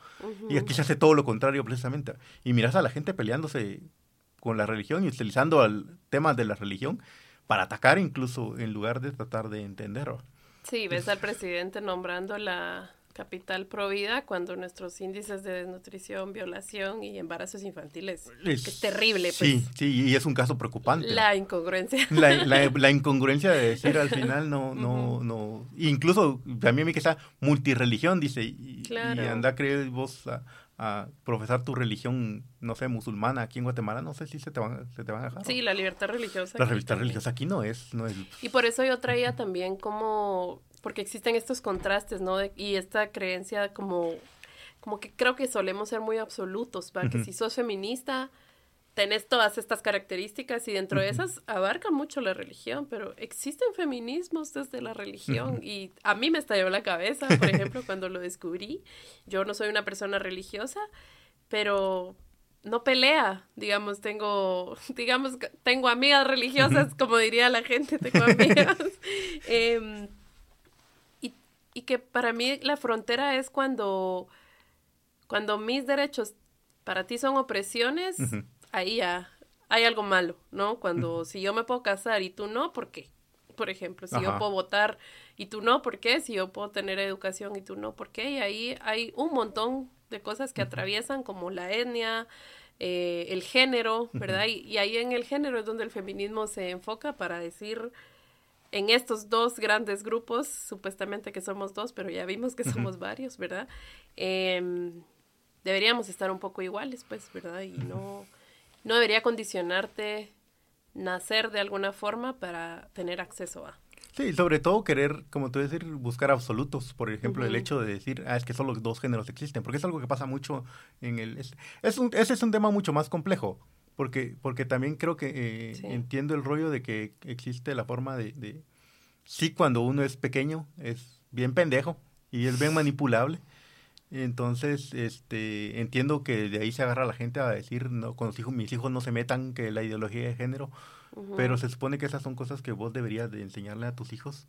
[SPEAKER 1] Y aquí se hace todo lo contrario precisamente. Y miras a la gente peleándose con la religión y utilizando el tema de la religión para atacar incluso en lugar de tratar de entenderlo.
[SPEAKER 2] Sí, ves al presidente nombrando la capital provida cuando nuestros índices de desnutrición, violación y embarazos infantiles es, terrible. Pues.
[SPEAKER 1] Sí, sí, y es un caso preocupante.
[SPEAKER 2] La incongruencia.
[SPEAKER 1] La, la, incongruencia de decir al final no, no, no, incluso también me que está multireligión, dice, y, anda a creer vos a, profesar tu religión, no sé, musulmana aquí en Guatemala, no sé si se te van, se te van a dejar.
[SPEAKER 2] Sí, la libertad religiosa.
[SPEAKER 1] La libertad religiosa aquí no es, no es.
[SPEAKER 2] Y por eso yo traía también como porque existen estos contrastes, ¿no? y esta creencia como, como que creo que solemos ser muy absolutos, ¿va? Que si sos feminista, tenés todas estas características y dentro de esas abarca mucho la religión, pero existen feminismos desde la religión y a mí me estalló la cabeza, por ejemplo, cuando lo descubrí. Yo no soy una persona religiosa, pero no pelea, digamos, tengo, digamos, tengo amigas religiosas, como diría la gente, tengo amigas. eh, y que para mí la frontera es cuando, cuando mis derechos para ti son opresiones, ahí ya hay algo malo, ¿no? Cuando si yo me puedo casar y tú no, ¿por qué? Por ejemplo, si yo puedo votar y tú no, ¿por qué? Si yo puedo tener educación y tú no, ¿por qué? Y ahí hay un montón de cosas que atraviesan como la etnia, eh, el género, ¿verdad? Y, y, ahí en el género es donde el feminismo se enfoca para decir en estos dos grandes grupos, supuestamente que somos dos, pero ya vimos que somos varios, ¿verdad? Em, deberíamos estar un poco iguales, pues, ¿verdad? Y no, no debería condicionarte nacer de alguna forma para tener acceso a.
[SPEAKER 1] Sí, sobre todo querer, como tú decir, buscar absolutos. Por ejemplo, el hecho de decir, ah, es que solo dos géneros existen, porque es algo que pasa mucho en el... Es, un, ese es un tema mucho más complejo, porque, porque también creo que eh, entiendo el rollo de que existe la forma de, de, Sí, cuando uno es pequeño, es bien pendejo y es bien manipulable. Entonces, este, entiendo que de ahí se agarra la gente a decir, no, con los hijos, mis hijos no se metan, que la ideología de género, pero se supone que esas son cosas que vos deberías de enseñarle a tus hijos.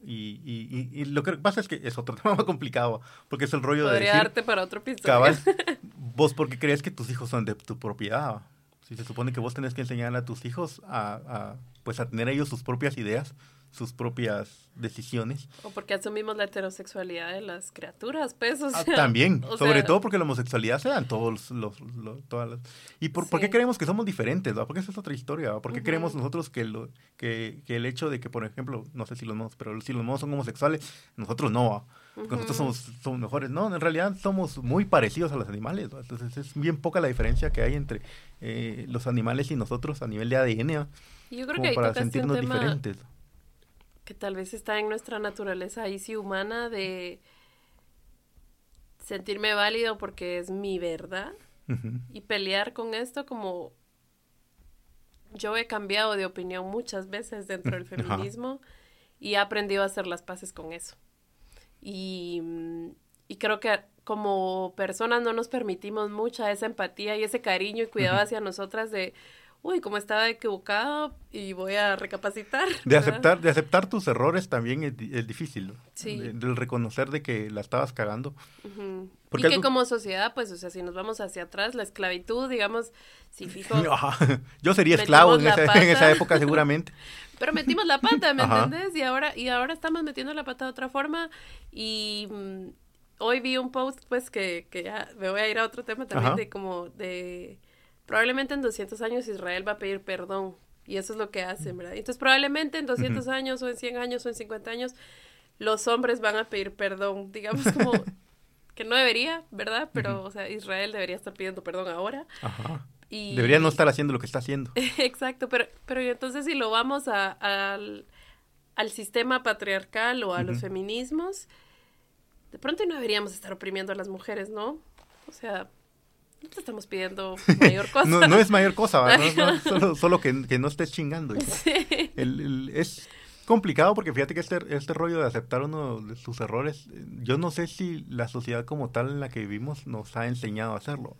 [SPEAKER 1] Y, y, y, lo que pasa es que es otro tema más complicado, porque es el rollo
[SPEAKER 2] de
[SPEAKER 1] decir...
[SPEAKER 2] darte para otro episodio.
[SPEAKER 1] vos porque crees que tus hijos son de tu propiedad. Si se supone que vos tenés que enseñarle a tus hijos a, a, pues a tener ellos sus propias ideas, sus propias decisiones.
[SPEAKER 2] O porque asumimos la heterosexualidad de las criaturas, pues, o
[SPEAKER 1] ah, también, sobre todo porque la homosexualidad se da en todos los, todas las... ¿Y por, qué creemos que somos diferentes? Porque esa es otra historia. ¿Por qué creemos nosotros que, lo, que, que, el hecho de que, por ejemplo, no sé si los modos, pero si los modos son homosexuales, nosotros no nosotros somos, somos mejores. No, en realidad somos muy parecidos a los animales. Entonces es bien poca la diferencia que hay entre eh, los animales y nosotros a nivel de ADN.
[SPEAKER 2] Yo creo que para sentirnos diferentes. Que tal vez está en nuestra naturaleza ahí sí humana de sentirme válido porque es mi verdad y pelear con esto como yo he cambiado de opinión muchas veces dentro del feminismo y he aprendido a hacer las paces con eso. Y, y creo que como personas no nos permitimos mucha esa empatía y ese cariño y cuidado hacia nosotras de, uy, como estaba equivocado y voy a recapacitar.
[SPEAKER 1] De aceptar, de aceptar tus errores también es, difícil. Sí. del reconocer de que la estabas cagando.
[SPEAKER 2] y que como sociedad, pues, o sea, si nos vamos hacia atrás, la esclavitud, digamos, si fijo...
[SPEAKER 1] Yo sería esclavo en esa, época seguramente.
[SPEAKER 2] Pero metimos la pata, ¿me entendés? Y ahora, y ahora estamos metiendo la pata de otra forma y... Mm, hoy vi un post, pues, que, que ya me voy a ir a otro tema también de como de probablemente en 200 años Israel va a pedir perdón. Y eso es lo que hacen, ¿verdad? Entonces, probablemente en 200 años o en 100 años o en 50 años, los hombres van a pedir perdón. Digamos como que no debería, ¿verdad? Pero, o sea, Israel debería estar pidiendo perdón ahora. Ajá.
[SPEAKER 1] Y... Debería no estar haciendo lo que está haciendo.
[SPEAKER 2] Exacto, pero, pero entonces si lo vamos a, al, al, sistema patriarcal o a los feminismos, de pronto no deberíamos estar oprimiendo a las mujeres, ¿no? O sea, no te estamos pidiendo mayor cosa.
[SPEAKER 1] no, es mayor cosa, solo, solo que, no estés chingando. es complicado porque fíjate que este, este rollo de aceptar uno de sus errores, yo no sé si la sociedad como tal en la que vivimos nos ha enseñado a hacerlo.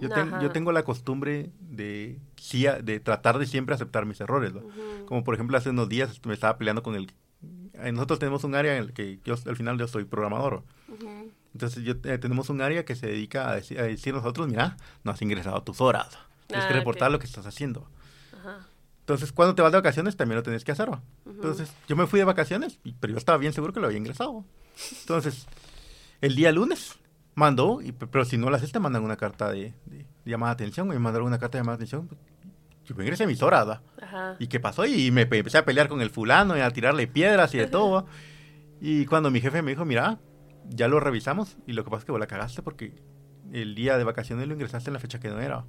[SPEAKER 1] Yo, yo tengo la costumbre de, de tratar de siempre aceptar mis errores. Como por ejemplo hace unos días me estaba peleando con el... Nosotros tenemos un área en el que yo al final yo soy programador. Entonces yo, eh, tenemos un área que se dedica a decir, a decir nosotros, mira, no has ingresado tus horas. Tienes que ah, reportar lo que estás haciendo. Entonces, cuando te vas de vacaciones, también lo tienes que hacer. Entonces, yo me fui de vacaciones, pero yo estaba bien seguro que lo había ingresado. Entonces, el día lunes mandó, y, pero si no lo haces, te mandan una carta de, llamada de atención. Me mandaron una carta de llamada de atención. Yo me ingresé mis horas. ¿Y qué pasó? Y me empecé a pelear con el fulano y a tirarle piedras y de todo. Y cuando mi jefe me dijo, mira, ya lo revisamos y lo que pasa es que vos la cagaste porque el día de vacaciones lo ingresaste en la fecha que no era.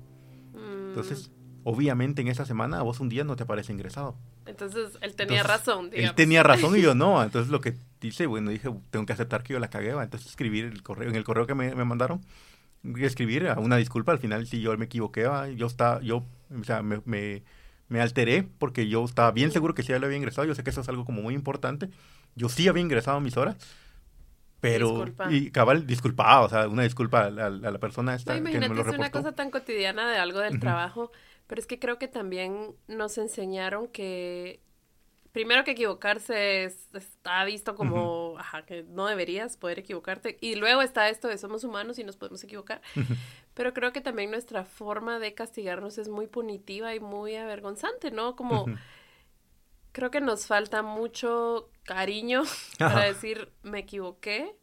[SPEAKER 1] Mm. Entonces, obviamente en esa semana a vos un día no te aparece ingresado.
[SPEAKER 2] Entonces, él tenía razón,
[SPEAKER 1] digamos. Él tenía razón y yo no. Entonces, lo que dice, bueno, dije, tengo que aceptar que yo la cagué. Entonces, escribir el correo, en el correo que me, me mandaron, escribir una disculpa. Al final, si yo me equivoqué, yo estaba, yo, o sea, me, me, me alteré porque yo estaba bien seguro que sí ya lo había ingresado. Yo sé que eso es algo como muy importante. Yo sí había ingresado mis horas pero, y cabal, disculpado, o sea, una disculpa a, la persona esta
[SPEAKER 2] que me lo es una cosa tan cotidiana de algo del trabajo, pero es que creo que también nos enseñaron que primero que equivocarse está visto como, ajá, que no deberías poder equivocarte. Y luego está esto de somos humanos y nos podemos equivocar. Pero creo que también nuestra forma de castigarnos es muy punitiva y muy avergonzante, ¿no? Como creo que nos falta mucho cariño para decir me equivoqué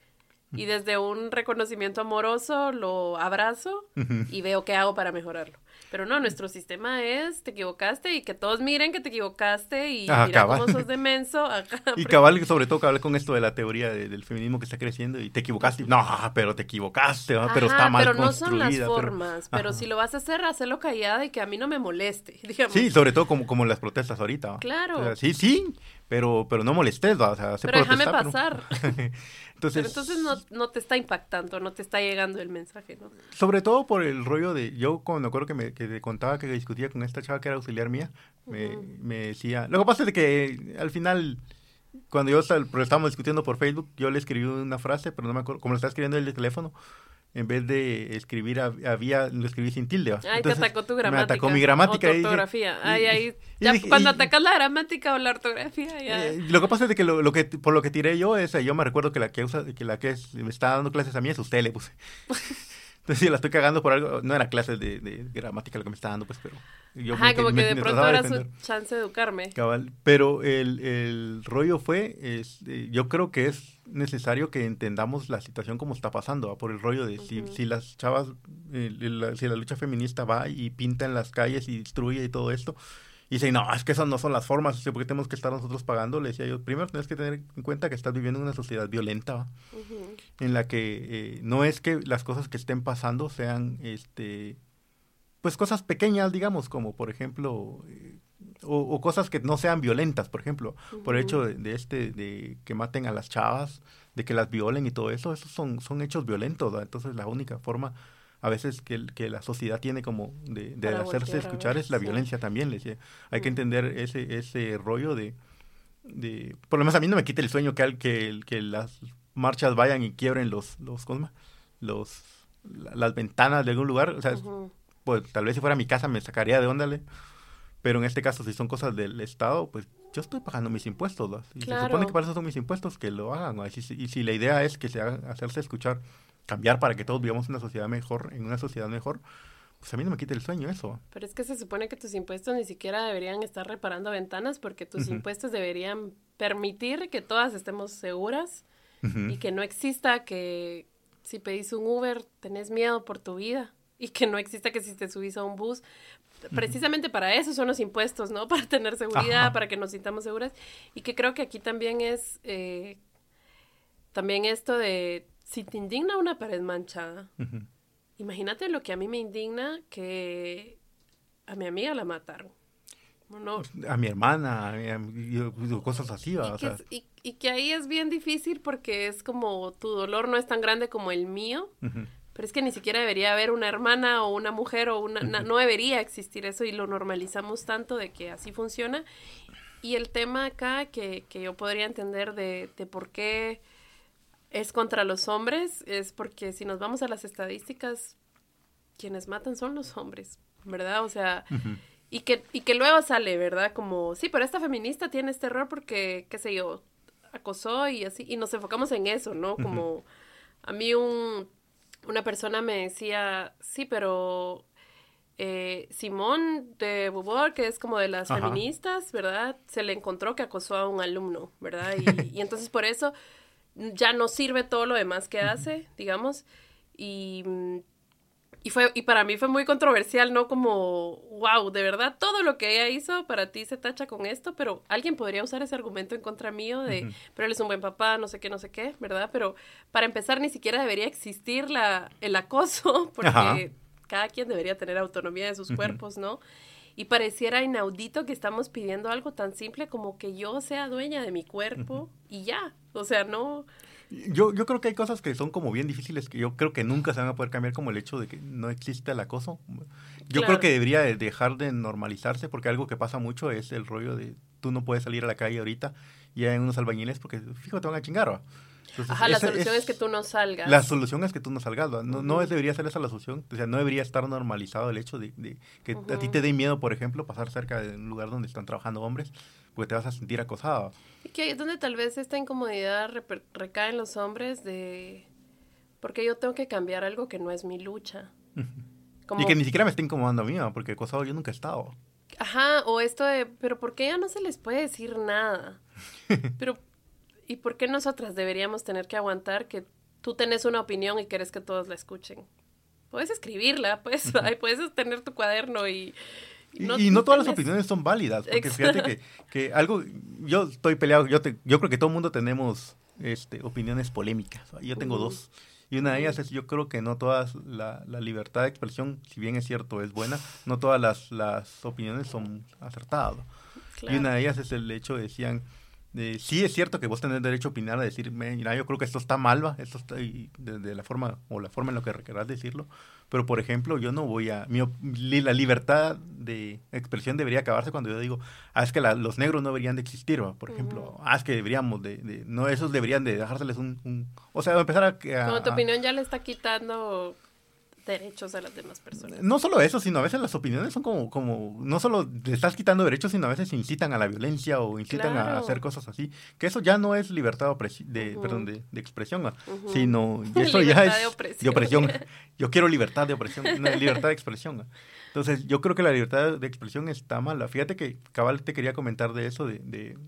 [SPEAKER 2] y desde un reconocimiento amoroso lo abrazo y veo qué hago para mejorarlo. Pero no, nuestro sistema es, te equivocaste y que todos miren que te equivocaste y mira cómo sos de menso.
[SPEAKER 1] y cabal, sobre todo cabal con esto de la teoría del feminismo que está creciendo y te equivocaste. No, pero te equivocaste, pero está mal
[SPEAKER 2] pero no son las formas. Pero, si lo vas a hacer, hazlo callada y que a mí no me moleste, digamos.
[SPEAKER 1] Sí, sobre todo como, como las protestas ahorita.
[SPEAKER 2] Claro.
[SPEAKER 1] sí, sí, pero, pero no molestes, o sea,
[SPEAKER 2] Pero déjame pasar. entonces, pero entonces no, no, te está impactando, no te está llegando el mensaje, ¿no?
[SPEAKER 1] Sobre todo por el rollo de, yo cuando acuerdo que me que te contaba que discutía con esta chava que era auxiliar mía, me, me decía, lo que pasa es que al final, cuando yo estábamos discutiendo por Facebook, yo le escribí una frase, pero no me acuerdo, como lo estaba escribiendo en el teléfono, en vez de escribir había lo escribí sin tilde.
[SPEAKER 2] Ay, te atacó tu gramática.
[SPEAKER 1] Me atacó mi gramática.
[SPEAKER 2] O tu ortografía. Ay, ay, cuando atacas la gramática o la ortografía, ya.
[SPEAKER 1] Eh, lo que pasa es que, lo, lo, que por lo que tiré yo es, yo me recuerdo que la que usa, que la que me está dando clases a mí es usted, le puse. Entonces, si la estoy cagando por algo, no era clases de, de, gramática lo que me está dando, pues, pero
[SPEAKER 2] yo Ajá, como que de pronto era su chance de educarme.
[SPEAKER 1] Cabal, pero el, el rollo fue, es, eh, yo creo que es necesario que entendamos la situación como está pasando, por el rollo de si, si las chavas, eh, si la lucha feminista va y pinta en las calles y destruye y todo esto, y dicen, no, es que esas no son las formas, porque tenemos que estar nosotros pagando. Le decía yo, primero tienes que tener en cuenta que estás viviendo en una sociedad violenta, en la que eh, no es que las cosas que estén pasando sean, este, pues cosas pequeñas, digamos, como por ejemplo, eh, o, cosas que no sean violentas, por ejemplo, por el hecho de, este, de que maten a las chavas, de que las violen y todo eso, esos son, son hechos violentos, entonces la única forma a veces que, que la sociedad tiene como de, de hacerse escuchar es la violencia también, les. Hay que entender ese, ese rollo de, de, por lo menos a mí no me quita el sueño que, que, que las marchas vayan y quiebren los, los, ¿cómo los las ventanas de algún lugar, o sea, pues tal vez si fuera mi casa me sacaría de onda, pero en este caso si son cosas del Estado, pues yo estoy pagando mis impuestos, y se supone que para eso son mis impuestos, que lo hagan, y, si, y si la idea es que se haga, hacerse escuchar, cambiar para que todos vivamos en una sociedad mejor, en una sociedad mejor, pues a mí no me quita el sueño eso.
[SPEAKER 2] Pero es que se supone que tus impuestos ni siquiera deberían estar reparando ventanas porque tus impuestos deberían permitir que todas estemos seguras y que no exista que si pedís un Uber tenés miedo por tu vida y que no exista que si te subís a un bus. Precisamente para eso son los impuestos, ¿no? Para tener seguridad, para que nos sintamos seguras. Y que creo que aquí también es, eh, también esto de, si te indigna una pared manchada, Imagínate lo que a mí me indigna que a mi amiga la mataron.
[SPEAKER 1] A mi hermana, cosas así.
[SPEAKER 2] Y, y, que ahí es bien difícil porque es como tu dolor no es tan grande como el mío, pero es que ni siquiera debería haber una hermana o una mujer o una... no debería existir eso y lo normalizamos tanto de que así funciona. Y el tema acá que, que yo podría entender de, de por qué es contra los hombres, es porque si nos vamos a las estadísticas, quienes matan son los hombres, ¿verdad? O sea, y, que, y que luego sale, ¿verdad? Como, sí, pero esta feminista tiene este error porque, qué sé yo, acosó y así, y nos enfocamos en eso, ¿no? Como a mí un, una persona me decía, sí, pero eh, Simón de Bubor, que es como de las feministas, ¿verdad? Se le encontró que acosó a un alumno, ¿verdad? Y, y entonces por eso ya no sirve todo lo demás que hace, digamos. Y, y, fue, y para mí fue muy controversial, ¿no? Como, wow, de verdad, todo lo que ella hizo para ti se tacha con esto, pero alguien podría usar ese argumento en contra mío de, pero él es un buen papá, no sé qué, no sé qué, ¿verdad? Pero para empezar, ni siquiera debería existir la, el acoso, porque cada quien debería tener autonomía de sus cuerpos, ¿no? Y pareciera inaudito que estamos pidiendo algo tan simple como que yo sea dueña de mi cuerpo y ya. O sea, no...
[SPEAKER 1] Yo, yo creo que hay cosas que son como bien difíciles que yo creo que nunca se van a poder cambiar como el hecho de que no existe el acoso. Yo creo que debería dejar de normalizarse porque algo que pasa mucho es el rollo de tú no puedes salir a la calle ahorita y hay unos albañiles porque fijo te van a chingar. ¿va?
[SPEAKER 2] Ajá, la solución es, que tú no salgas.
[SPEAKER 1] La solución es que tú no salgas. No, no debería ser esa la solución. O sea, no debería estar normalizado el hecho de, que a ti te dé miedo, por ejemplo, pasar cerca de un lugar donde están trabajando hombres, porque te vas a sentir acosado.
[SPEAKER 2] Y que es donde tal vez esta incomodidad recae en los hombres de... Porque yo tengo que cambiar algo que no es mi lucha.
[SPEAKER 1] Y que ni siquiera me esté incomodando a mí, porque acosado yo nunca he estado.
[SPEAKER 2] Ajá, o esto de, pero ¿por qué ya no se les puede decir nada? pero ¿Y por qué nosotras deberíamos tener que aguantar que tú tenés una opinión y querés que todos la escuchen? Puedes escribirla, pues, puedes tener tu cuaderno y...
[SPEAKER 1] Y no, todas las opiniones son válidas, porque fíjate que, que, algo, yo estoy peleado, yo, te, yo creo que todo el mundo tenemos este, opiniones polémicas, yo tengo dos, y una de ellas es, yo creo que no todas, la, la, libertad de expresión, si bien es cierto, es buena, no todas las, las opiniones son acertadas. Y una de ellas es el hecho, decían, sí es cierto que vos tenés derecho a opinar, a decir, mira, yo creo que esto está mal, ¿va? esto está de, la forma o la forma en la que querrás decirlo, pero por ejemplo, yo no voy a, mi, la libertad de expresión debería acabarse cuando yo digo, ah, es que los negros no deberían de existir, ¿va? por ejemplo, ah, es que deberíamos de, no, esos deberían de dejárseles un, o sea, empezar a...
[SPEAKER 2] Como tu opinión ya le está quitando derechos a las demás personas.
[SPEAKER 1] No solo eso, sino a veces las opiniones son como, como no solo le estás quitando derechos, sino a veces incitan a la violencia o incitan a hacer cosas así. Que eso ya no es libertad de, perdón, de, expresión, sino eso ya es de opresión. Yo quiero libertad de opresión, libertad de expresión. Entonces, yo creo que la libertad de expresión está mala. Fíjate que Cabal te quería comentar de eso, de...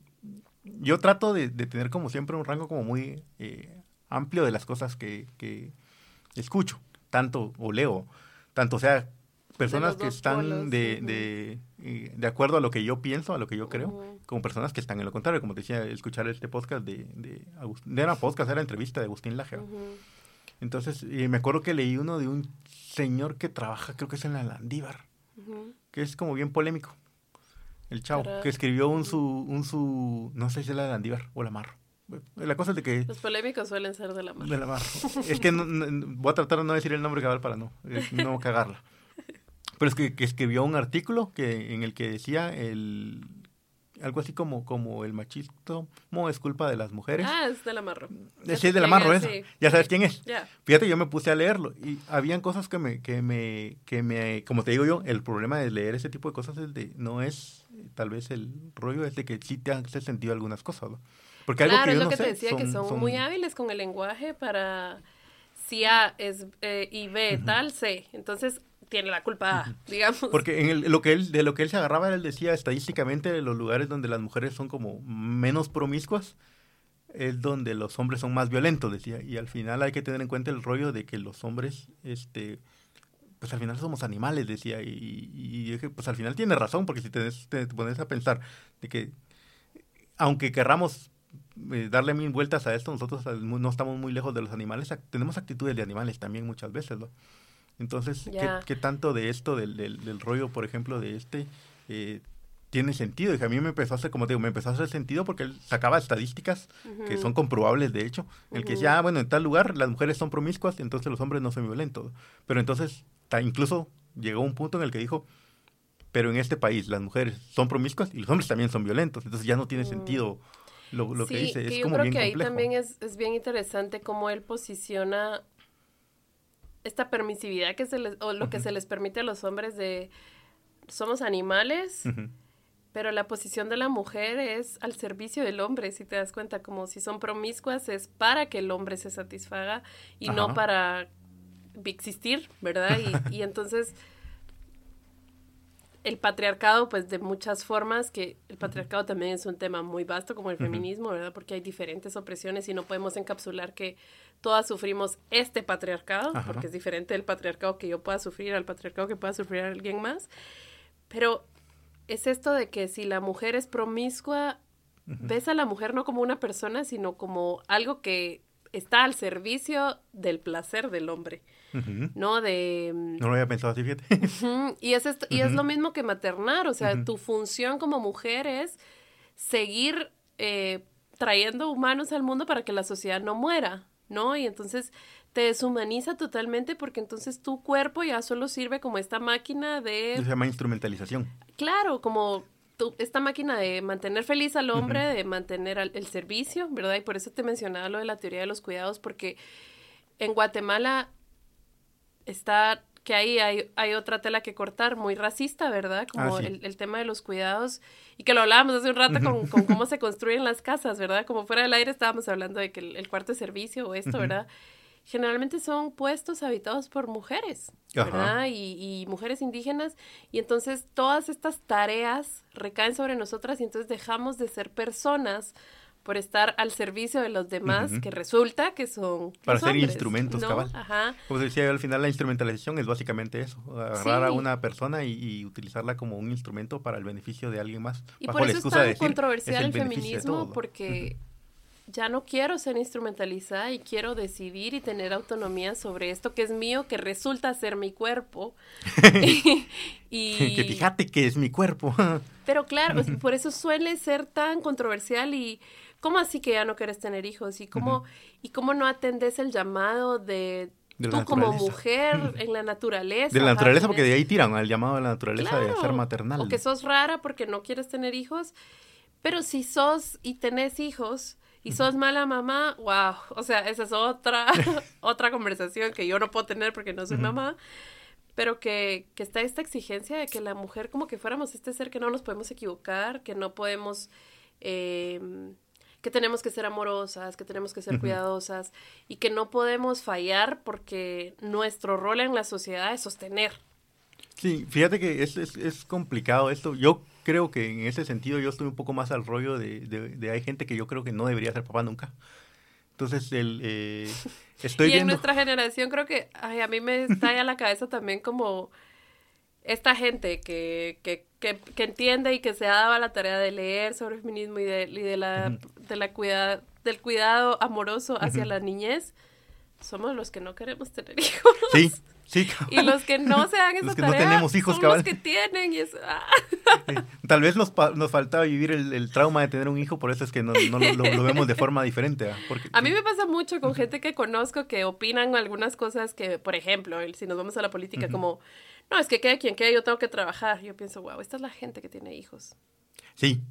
[SPEAKER 1] yo trato de, tener como siempre un rango como muy eh, amplio de las cosas que, que escucho tanto, o leo, tanto sea personas que están de, de, eh, de, acuerdo a lo que yo pienso, a lo que yo creo, como personas que están en lo contrario, como te decía, escuchar este podcast de, de, de era podcast, era entrevista de Agustín Laje. Entonces, me acuerdo que leí uno de un señor que trabaja, creo que es en la Landívar, que es como bien polémico, el chavo, que escribió un su, un su, no sé si es la Landívar o la Marro, La cosa es de que...
[SPEAKER 2] Los polémicos suelen ser de la mar.
[SPEAKER 1] De la mar. es que voy a tratar de no decir el nombre cabal para no, eh, no cagarla. Pero es que, que, escribió un artículo que, en el que decía el algo así como, como el machismo es culpa de las mujeres.
[SPEAKER 2] Ah, es de la marro.
[SPEAKER 1] Sí, es de la marro, eso. Ya sabes quién es. Fíjate, yo me puse a leerlo y habían cosas que me, que me, que me, como te digo yo, el problema de leer ese tipo de cosas es de, no es, tal vez el rollo es de que sí te hace sentido algunas cosas, ¿no?
[SPEAKER 2] Porque algo que yo es lo que te decía, que son, muy hábiles con el lenguaje para si A es eh, y B tal, C. Entonces, tiene la culpa, digamos.
[SPEAKER 1] Porque en lo que él, de lo que él se agarraba, él decía estadísticamente los lugares donde las mujeres son como menos promiscuas es donde los hombres son más violentos, decía. Y al final hay que tener en cuenta el rollo de que los hombres, este, pues al final somos animales, decía. Y, y, dije, pues al final tiene razón, porque si te, te, pones a pensar de que, aunque querramos eh, darle mil vueltas a esto, nosotros no estamos muy lejos de los animales, tenemos actitudes de animales también muchas veces, ¿no? Entonces, ¿qué, tanto de esto, del, del, rollo, por ejemplo, de este, eh, tiene sentido? Y a mí me empezó a hacer, como te digo, me empezó a hacer sentido porque él sacaba estadísticas que son comprobables, de hecho. El que decía, ah, bueno, en tal lugar las mujeres son promiscuas, entonces los hombres no son violentos. Pero entonces, incluso llegó un punto en el que dijo, pero en este país las mujeres son promiscuas y los hombres también son violentos. Entonces ya no tiene mm. sentido lo, lo que dice. es
[SPEAKER 2] yo
[SPEAKER 1] como
[SPEAKER 2] creo que ahí también es, es bien interesante cómo él posiciona esta permisividad que se les, o lo que se les permite a los hombres de somos animales, pero la posición de la mujer es al servicio del hombre, si te das cuenta, como si son promiscuas es para que el hombre se satisfaga y no para existir, ¿verdad? Y, y entonces el patriarcado, pues de muchas formas, que el patriarcado también es un tema muy vasto como el feminismo, ¿verdad? Porque hay diferentes opresiones y no podemos encapsular que todas sufrimos este patriarcado, porque es diferente el patriarcado que yo pueda sufrir al patriarcado que pueda sufrir alguien más. Pero es esto de que si la mujer es promiscua, ves a la mujer no como una persona, sino como algo que está al servicio del placer del hombre, ¿no? De...
[SPEAKER 1] No lo había pensado así, fíjate.
[SPEAKER 2] Y, es y es lo mismo que maternar, o sea, tu función como mujer es seguir eh, trayendo humanos al mundo para que la sociedad no muera, ¿no? Y entonces te deshumaniza totalmente porque entonces tu cuerpo ya solo sirve como esta máquina de...
[SPEAKER 1] Se llama instrumentalización.
[SPEAKER 2] Claro, como esta máquina de mantener feliz al hombre, de mantener el servicio, ¿verdad? Y por eso te mencionaba lo de la teoría de los cuidados, porque en Guatemala está que ahí hay, hay otra tela que cortar, muy racista, ¿verdad? Como ah, el, tema de los cuidados, y que lo hablábamos hace un rato con, cómo se construyen las casas, ¿verdad? Como fuera del aire estábamos hablando de que el, cuarto de servicio o esto, ¿verdad? generalmente son puestos habitados por mujeres, ¿verdad? Y, mujeres indígenas. Y entonces todas estas tareas recaen sobre nosotras y entonces dejamos de ser personas por estar al servicio de los demás, que resulta que son...
[SPEAKER 1] Para ser instrumentos, cabal. Ajá. Como decía al final la instrumentalización es básicamente eso, agarrar a una persona y, utilizarla como un instrumento para el beneficio de alguien más.
[SPEAKER 2] Y por eso es tan controversial el, feminismo, porque ya no quiero ser instrumentalizada y quiero decidir y tener autonomía sobre esto que es mío, que resulta ser mi cuerpo.
[SPEAKER 1] y, que fíjate que es mi cuerpo.
[SPEAKER 2] pero claro, por eso suele ser tan controversial y ¿cómo así que ya no quieres tener hijos? ¿Y cómo, y cómo no atendes el llamado de tú como mujer en la naturaleza.
[SPEAKER 1] De la naturaleza, porque de ahí tiran al llamado de la naturaleza de ser maternal.
[SPEAKER 2] O que sos rara porque no quieres tener hijos. Pero si sos y tenés hijos, y sos mala mamá, wow, o sea, esa es otra, otra conversación que yo no puedo tener porque no soy mamá, pero que, que, está esta exigencia de que la mujer como que fuéramos este ser que no nos podemos equivocar, que no podemos, em, que tenemos que ser amorosas, que tenemos que ser cuidadosas y que no podemos fallar porque nuestro rol en la sociedad es sostener.
[SPEAKER 1] Sí, fíjate que es, es, es complicado esto. Yo creo que en ese sentido yo estoy un poco más al rollo de, de, hay gente que yo creo que no debería ser papá nunca. Entonces, el, eh, estoy
[SPEAKER 2] y en nuestra generación creo que ay, a mí me está a la cabeza también como esta gente que, que, que, que, entiende y que se ha dado la tarea de leer sobre el feminismo y de, y de la, de la cuida, del cuidado amoroso hacia la niñez, somos los que no queremos tener hijos.
[SPEAKER 1] Sí, sí.
[SPEAKER 2] Y los que no se dan esa
[SPEAKER 1] Los que
[SPEAKER 2] tarea
[SPEAKER 1] no tenemos hijos,
[SPEAKER 2] son
[SPEAKER 1] cabal.
[SPEAKER 2] los que tienen. Y es, ah.
[SPEAKER 1] Sí. Tal vez nos, nos faltaba vivir el, el trauma de tener un hijo, por eso es que no, no lo, vemos de forma diferente. ¿ah? Porque,
[SPEAKER 2] A mí me pasa mucho con gente que conozco que opinan algunas cosas que, por ejemplo, si nos vamos a la política, como, no, es que quede quien quede, yo tengo que trabajar. Yo pienso, wow, esta es la gente que tiene hijos.
[SPEAKER 1] Sí.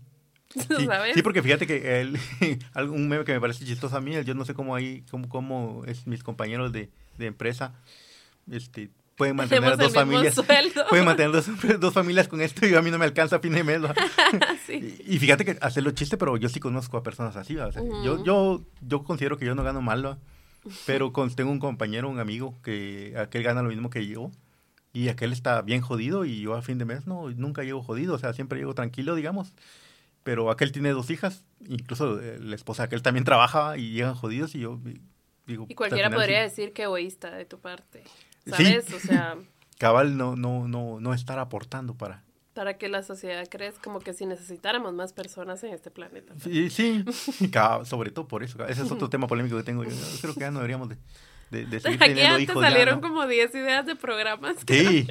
[SPEAKER 1] Sí, sí, porque fíjate que el, algún meme que me parece chistoso a mí, el yo no sé cómo ahí, cómo, cómo es mis compañeros de, de empresa, este, pueden mantener dos familias, pueden mantener dos, dos familias con esto y a mí no me alcanza a fin de mes. Y, y fíjate que hacerlo chiste, pero yo sí conozco a personas así, ¿va? O sea, yo, yo, yo considero que yo no gano mal, ¿va? pero con- tengo un compañero, un amigo, que aquel gana lo mismo que yo. Y aquel está bien jodido y yo a fin de mes no, nunca llego jodido, o sea, siempre llego tranquilo, digamos. Pero aquel tiene dos hijas, incluso eh, la esposa de aquel también trabaja y llegan jodidos y yo di- digo...
[SPEAKER 2] Y cualquiera podría
[SPEAKER 1] sí,
[SPEAKER 2] decir que egoísta de tu parte.
[SPEAKER 1] Sí.
[SPEAKER 2] ¿Sabes? O sea,
[SPEAKER 1] Cabal no, no, no, no estar aportando para...
[SPEAKER 2] para que la sociedad crezca como que si necesitáramos más personas en este planeta.
[SPEAKER 1] Sí, sí, cabal, sobre todo por eso. Ese es otro tema polémico que tengo yo. Creo que ya no deberíamos de, de, de seguir
[SPEAKER 2] Aquí
[SPEAKER 1] teniendo
[SPEAKER 2] antes
[SPEAKER 1] hijos. ya,
[SPEAKER 2] salieron
[SPEAKER 1] ¿no?
[SPEAKER 2] como 10 ideas de programas.
[SPEAKER 1] Sí.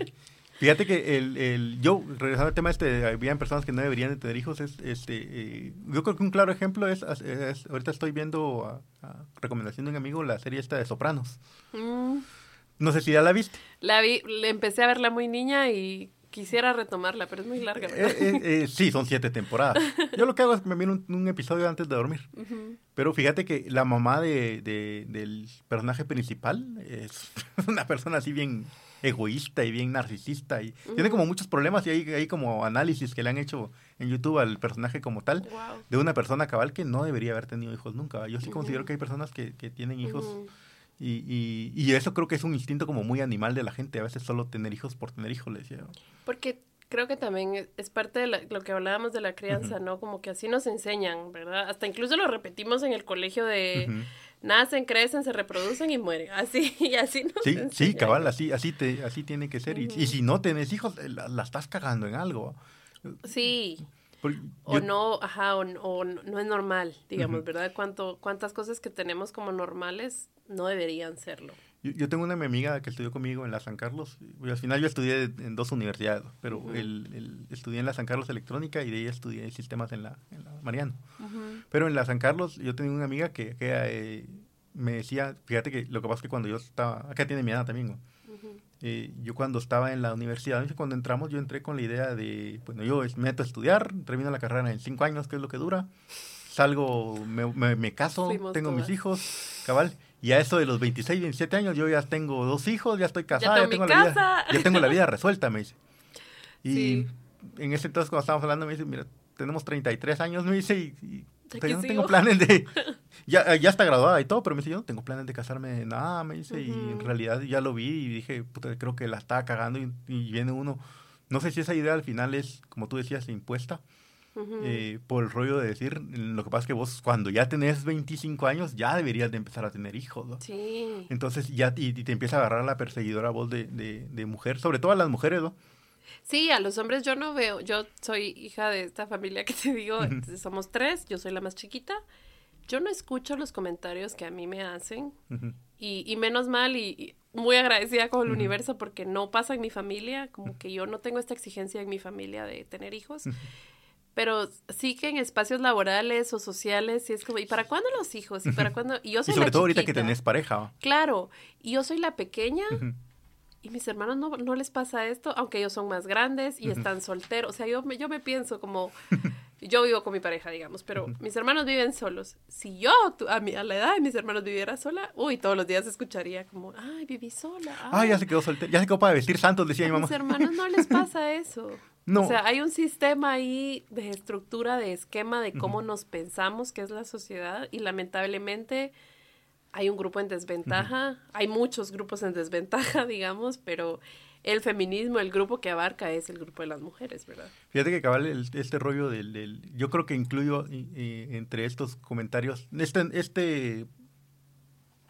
[SPEAKER 1] Fíjate que el, el, yo, regresando al tema este, de habían personas que no deberían de tener hijos, es, este, eh, yo creo que un claro ejemplo es, es- ahorita estoy viendo a, a recomendación de un amigo la serie esta de Sopranos.
[SPEAKER 2] Mm,
[SPEAKER 1] No sé si ya la viste.
[SPEAKER 2] la vi, le empecé a verla muy niña y quisiera retomarla, pero es muy larga.
[SPEAKER 1] Eh, eh, eh, sí, son siete temporadas. Yo lo que hago es que me miro un, un episodio antes de dormir. Pero fíjate que la mamá de, de- del personaje principal es una persona así bien egoísta y bien narcisista y tiene como muchos problemas y hay, hay como análisis que le han hecho en YouTube al personaje como tal
[SPEAKER 2] Wow.
[SPEAKER 1] de una persona cabal que no debería haber tenido hijos nunca. Yo sí considero que hay personas que, que tienen hijos. Y, y, y eso creo que es un instinto como muy animal de la gente. A veces solo tener hijos por tener hijos, le decía. yo.
[SPEAKER 2] Porque creo que también es- parte de la- lo que hablábamos de la crianza, ¿no? Como que así nos enseñan, ¿verdad? Hasta incluso lo repetimos en el colegio de nacen, crecen, se reproducen y mueren. Así, y así nos
[SPEAKER 1] Sí, sí,
[SPEAKER 2] enseñan.
[SPEAKER 1] cabal, así, así, te, así tiene que ser. Y- y, si no tenés hijos, eh, la, la estás cagando en algo.
[SPEAKER 2] Sí,
[SPEAKER 1] Porque
[SPEAKER 2] o
[SPEAKER 1] yo-
[SPEAKER 2] no, ajá, o, o no no es normal, digamos. ¿verdad? Cuánto, cuántas cosas que tenemos como normales no deberían serlo.
[SPEAKER 1] Yo, yo tengo una mi amiga que estudió conmigo en la San Carlos. y al final yo estudié en dos universidades, pero el, el- estudié en la San Carlos Electrónica y de ella estudié sistemas en la, en la Mariano. Pero en la San Carlos yo tenía una amiga que, que, eh, me decía, fíjate que lo que pasa es que cuando yo estaba, acá tiene mi edad también. Eh, yo cuando estaba en la universidad, cuando entramos, yo entré con la idea de, bueno, yo me meto a estudiar, termino la carrera en cinco años, que es lo que dura, salgo, me, me- me caso,
[SPEAKER 2] Fuimos
[SPEAKER 1] tengo mis hijos, cabal, y a eso de los 26, 27 años, yo ya tengo dos hijos, ya estoy casada, ya,
[SPEAKER 2] tengo
[SPEAKER 1] la vida,
[SPEAKER 2] casa.
[SPEAKER 1] ya tengo la vida resuelta, me dice. Y
[SPEAKER 2] Sí.
[SPEAKER 1] en ese entonces, cuando estábamos hablando, me dice, mira, tenemos 33 años, me dice, y,
[SPEAKER 2] Aquí
[SPEAKER 1] yo no
[SPEAKER 2] sigo.
[SPEAKER 1] tengo planes de... Ya, ya está graduada y todo, pero me dice, yo no tengo planes de casarme de nada, me dice, y en realidad ya lo vi y dije, puta, creo que la estaba cagando y, y viene uno, no sé si esa idea al final es, como tú decías, impuesta,
[SPEAKER 2] Ujú.
[SPEAKER 1] eh, por el rollo de decir, lo que pasa es que vos cuando ya tenés 25 años ya deberías de empezar a tener hijos, ¿no?
[SPEAKER 2] Sí.
[SPEAKER 1] Entonces ya y, y te empieza a agarrar la perseguidora voz de, de, de mujer, sobre todo a las mujeres, ¿no?
[SPEAKER 2] Sí, a los hombres yo no veo. Yo soy hija de esta familia que te digo, somos tres, yo soy la más chiquita. Yo no escucho los comentarios que a mí me hacen
[SPEAKER 1] Ujú.
[SPEAKER 2] y, y menos mal y, y muy agradecida con el
[SPEAKER 1] Ujú.
[SPEAKER 2] universo porque no pasa en mi familia, como que yo no tengo esta exigencia en mi familia de tener hijos. Pero sí que en espacios laborales o sociales, sí es como, ¿y para cuándo los hijos? ¿Y para cuándo? Y yo
[SPEAKER 1] Y sobre
[SPEAKER 2] la
[SPEAKER 1] todo ahorita que tenés pareja.
[SPEAKER 2] Claro, y yo soy la pequeña y mis hermanos no, no les pasa esto, aunque ellos son más grandes y están solteros. O sea, yo me, yo me pienso como, yo vivo con mi pareja, digamos, pero mis hermanos viven solos. Si yo tu- a, mi, a la edad de mis hermanos viviera sola, uy, todos los días escucharía como, ay, viví sola.
[SPEAKER 1] Ah, ya se quedó soltera, ya se quedó para vestir santos, decía mi
[SPEAKER 2] A
[SPEAKER 1] mamá.
[SPEAKER 2] mis hermanos no les pasa eso.
[SPEAKER 1] No.
[SPEAKER 2] O sea, hay un sistema ahí de estructura, de esquema de cómo nos pensamos que es la sociedad y lamentablemente hay un grupo en desventaja, hay muchos grupos en desventaja, digamos, pero el feminismo, el grupo que abarca es el grupo de las mujeres, ¿verdad?
[SPEAKER 1] Fíjate que cabal el- este rollo del, del- yo creo que incluyo y- y entre estos comentarios, este, este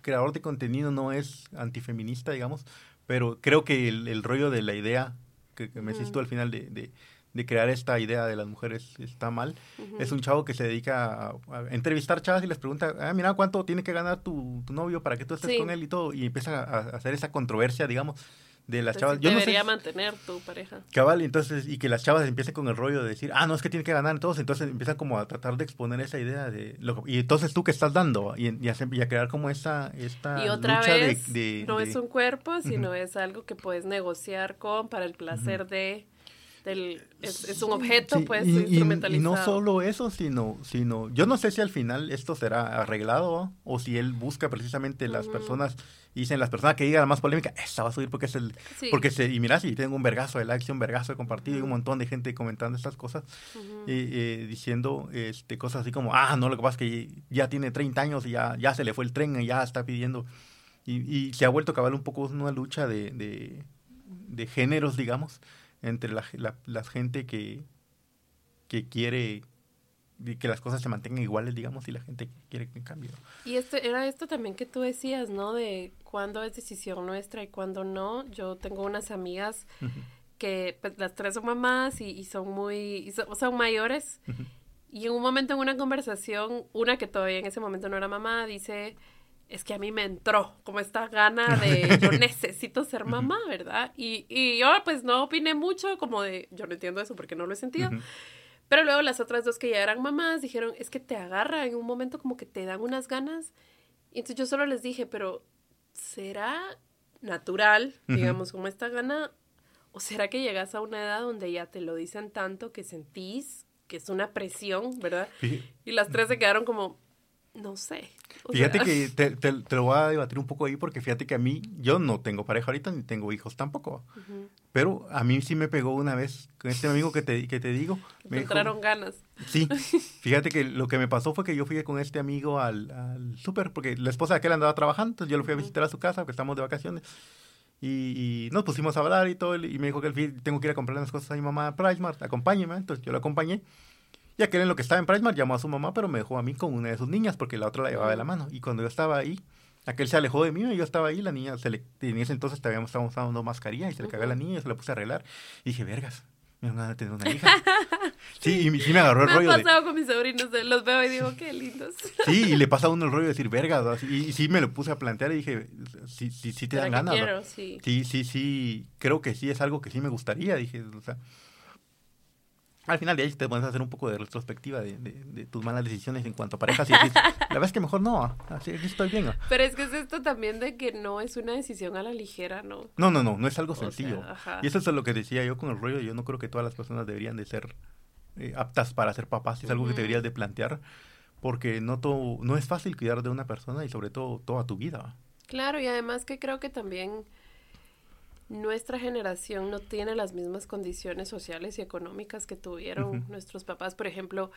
[SPEAKER 1] creador de contenido no es antifeminista, digamos, pero creo que el, el rollo de la idea que, que me tú al final de, de, de crear esta idea de las mujeres está mal. Es un chavo que se dedica a, entrevistar chavas y les pregunta, ah, mira, ¿cuánto tiene que ganar tu, novio para que tú estés con él y todo? Y empieza a, hacer esa controversia, digamos, de las chavas.
[SPEAKER 2] Yo debería mantener tu pareja.
[SPEAKER 1] Cabal, entonces, y que las chavas empiecen con el rollo de decir, ah, no, es que tiene que ganar todos, entonces empiezan como a tratar de exponer esa idea de, lo, y entonces tú que estás dando, y, y, a, crear como esa, esta
[SPEAKER 2] y otra vez, no es un cuerpo, sino es algo que puedes negociar con para el placer de es, un objeto, pues, y, instrumentalizado.
[SPEAKER 1] Y, no solo eso, sino, sino, yo no sé si al final esto será arreglado o si él busca precisamente las personas, dicen las personas que digan la más polémica, esta va a subir porque es el, porque se, y mira, si tengo un vergazo de likes, un vergazo de compartido y un montón de gente comentando estas cosas, eh, diciendo este, cosas así como, ah, no, lo que pasa es que ya tiene 30 años y ya, ya se le fue el tren y ya está pidiendo, y, se ha vuelto a cabal un poco una lucha de, de, de géneros, digamos, entre la, la, gente que, que quiere que las cosas se mantengan iguales, digamos, y la gente que quiere que cambie.
[SPEAKER 2] Y esto, era esto también que tú decías, ¿no? De cuándo es decisión nuestra y cuándo no. Yo tengo unas amigas que pues, las tres son mamás y, son muy, son, mayores. Y en un momento en una conversación, una que todavía en ese momento no era mamá, dice, es que a mí me entró como esta gana de yo necesito ser mamá, ¿verdad? Y, y yo pues no opiné mucho como de yo no entiendo eso porque no lo he sentido. Pero luego las otras dos que ya eran mamás dijeron, es que te agarra en un momento como que te dan unas ganas. Y entonces yo solo les dije, pero ¿será natural, digamos, como esta gana? ¿O será que llegas a una edad donde ya te lo dicen tanto que sentís que es una presión, ¿verdad? Y las tres se quedaron como, no sé.
[SPEAKER 1] fíjate que te, te, lo voy a debatir un poco ahí porque fíjate que a mí, yo no tengo pareja ahorita ni tengo hijos tampoco. Pero a mí sí me pegó una vez con este amigo que te, que te digo.
[SPEAKER 2] Me entraron ganas.
[SPEAKER 1] Sí, fíjate que lo que me pasó fue que yo fui con este amigo al, al súper porque la esposa de aquel andaba trabajando, entonces yo lo fui a visitar a su casa porque estamos de vacaciones. Y, nos pusimos a hablar y todo, y me dijo que tengo que ir a comprar unas cosas a mi mamá a Pricemart, acompáñeme, entonces yo lo acompañé. Y aquel en lo que estaba en Pricemark llamó a su mamá, pero me dejó a mí con una de sus niñas porque la otra la llevaba de la mano. Y cuando yo estaba ahí, aquel se alejó de mí y yo estaba ahí, la niña, se le, en ese entonces estábamos usando mascarilla y se le cagó a la niña y se la puse a arreglar. Y dije, vergas, me van a tener una hija. Sí, y sí me agarró el rollo.
[SPEAKER 2] Me ha pasado con mis sobrinos, los veo y digo, qué lindos.
[SPEAKER 1] Sí, y le pasa a uno el rollo de decir, vergas, y, sí me lo puse a plantear y dije, sí, sí, sí te dan ganas. sí. sí, sí, sí, creo que sí es algo que sí me gustaría, dije, o sea, al final de ahí te puedes hacer un poco de retrospectiva de, de, tus malas decisiones en cuanto a parejas y la verdad es que mejor no, así estoy bien.
[SPEAKER 2] Pero es que es esto también de que no es una decisión a la ligera, ¿no?
[SPEAKER 1] No, no, no, no es algo sencillo. y eso es lo que decía yo con el rollo, yo no creo que todas las personas deberían de ser eh, aptas para ser papás, es algo que deberías de plantear, porque no, todo, no es fácil cuidar de una persona y sobre todo toda tu vida.
[SPEAKER 2] Claro, y además que creo que también nuestra generación no tiene las mismas condiciones sociales y económicas que tuvieron nuestros papás. Por ejemplo,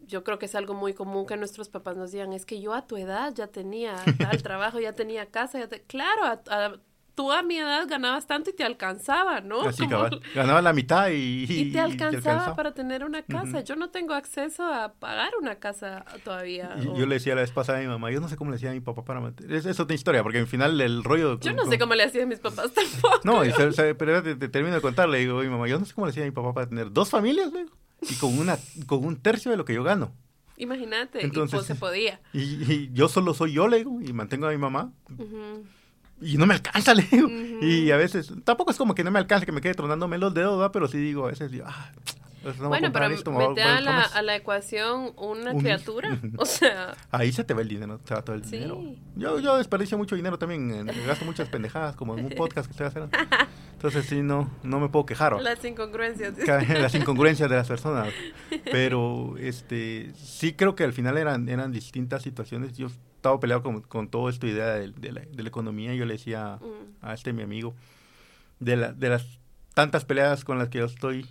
[SPEAKER 2] yo creo que es algo muy común que nuestros papás nos digan, es que yo a tu edad ya tenía tal trabajo, ya tenía casa, ya claro, a, tú a mi edad ganabas tanto y te alcanzaba, ¿no?
[SPEAKER 1] Así, Ganaba la mitad y...
[SPEAKER 2] Y te alcanzaba, para tener una casa. Yo no tengo acceso a pagar una casa todavía.
[SPEAKER 1] Yo le decía la vez pasada a mi mamá, yo no sé cómo le decía a mi papá para mantener... Es, es otra historia, porque al final el rollo...
[SPEAKER 2] Yo no sé cómo le hacía a mis papás tampoco.
[SPEAKER 1] No, pero te, termino de contar, le digo, mi mamá, yo no sé cómo le hacía a mi papá para tener dos familias, le y con, una, con un tercio de lo que yo gano.
[SPEAKER 2] Imagínate, Entonces, y pues se podía.
[SPEAKER 1] Y, yo solo soy yo, le digo, y mantengo a mi mamá y no me alcanza, le digo. Y a veces, tampoco es como que no me alcanza, que me quede tronándome los dedos, pero sí digo, a veces digo, ah,
[SPEAKER 2] pues bueno, pero mete a la, a la, ecuación una criatura, o sea...
[SPEAKER 1] Ahí se te va el dinero, se va todo el dinero. Yo, yo desperdicio mucho dinero también, gasto muchas pendejadas, como en un podcast que estoy haciendo. Entonces sí, no, no me puedo quejar.
[SPEAKER 2] Las incongruencias.
[SPEAKER 1] Las incongruencias de las personas. Pero este sí creo que al final eran, eran distintas situaciones. Yo estaba peleado con, con toda esta idea de, de, la, de, la, economía. Yo le decía mm. a este mi amigo, de, la, de las tantas peleadas con las que yo estoy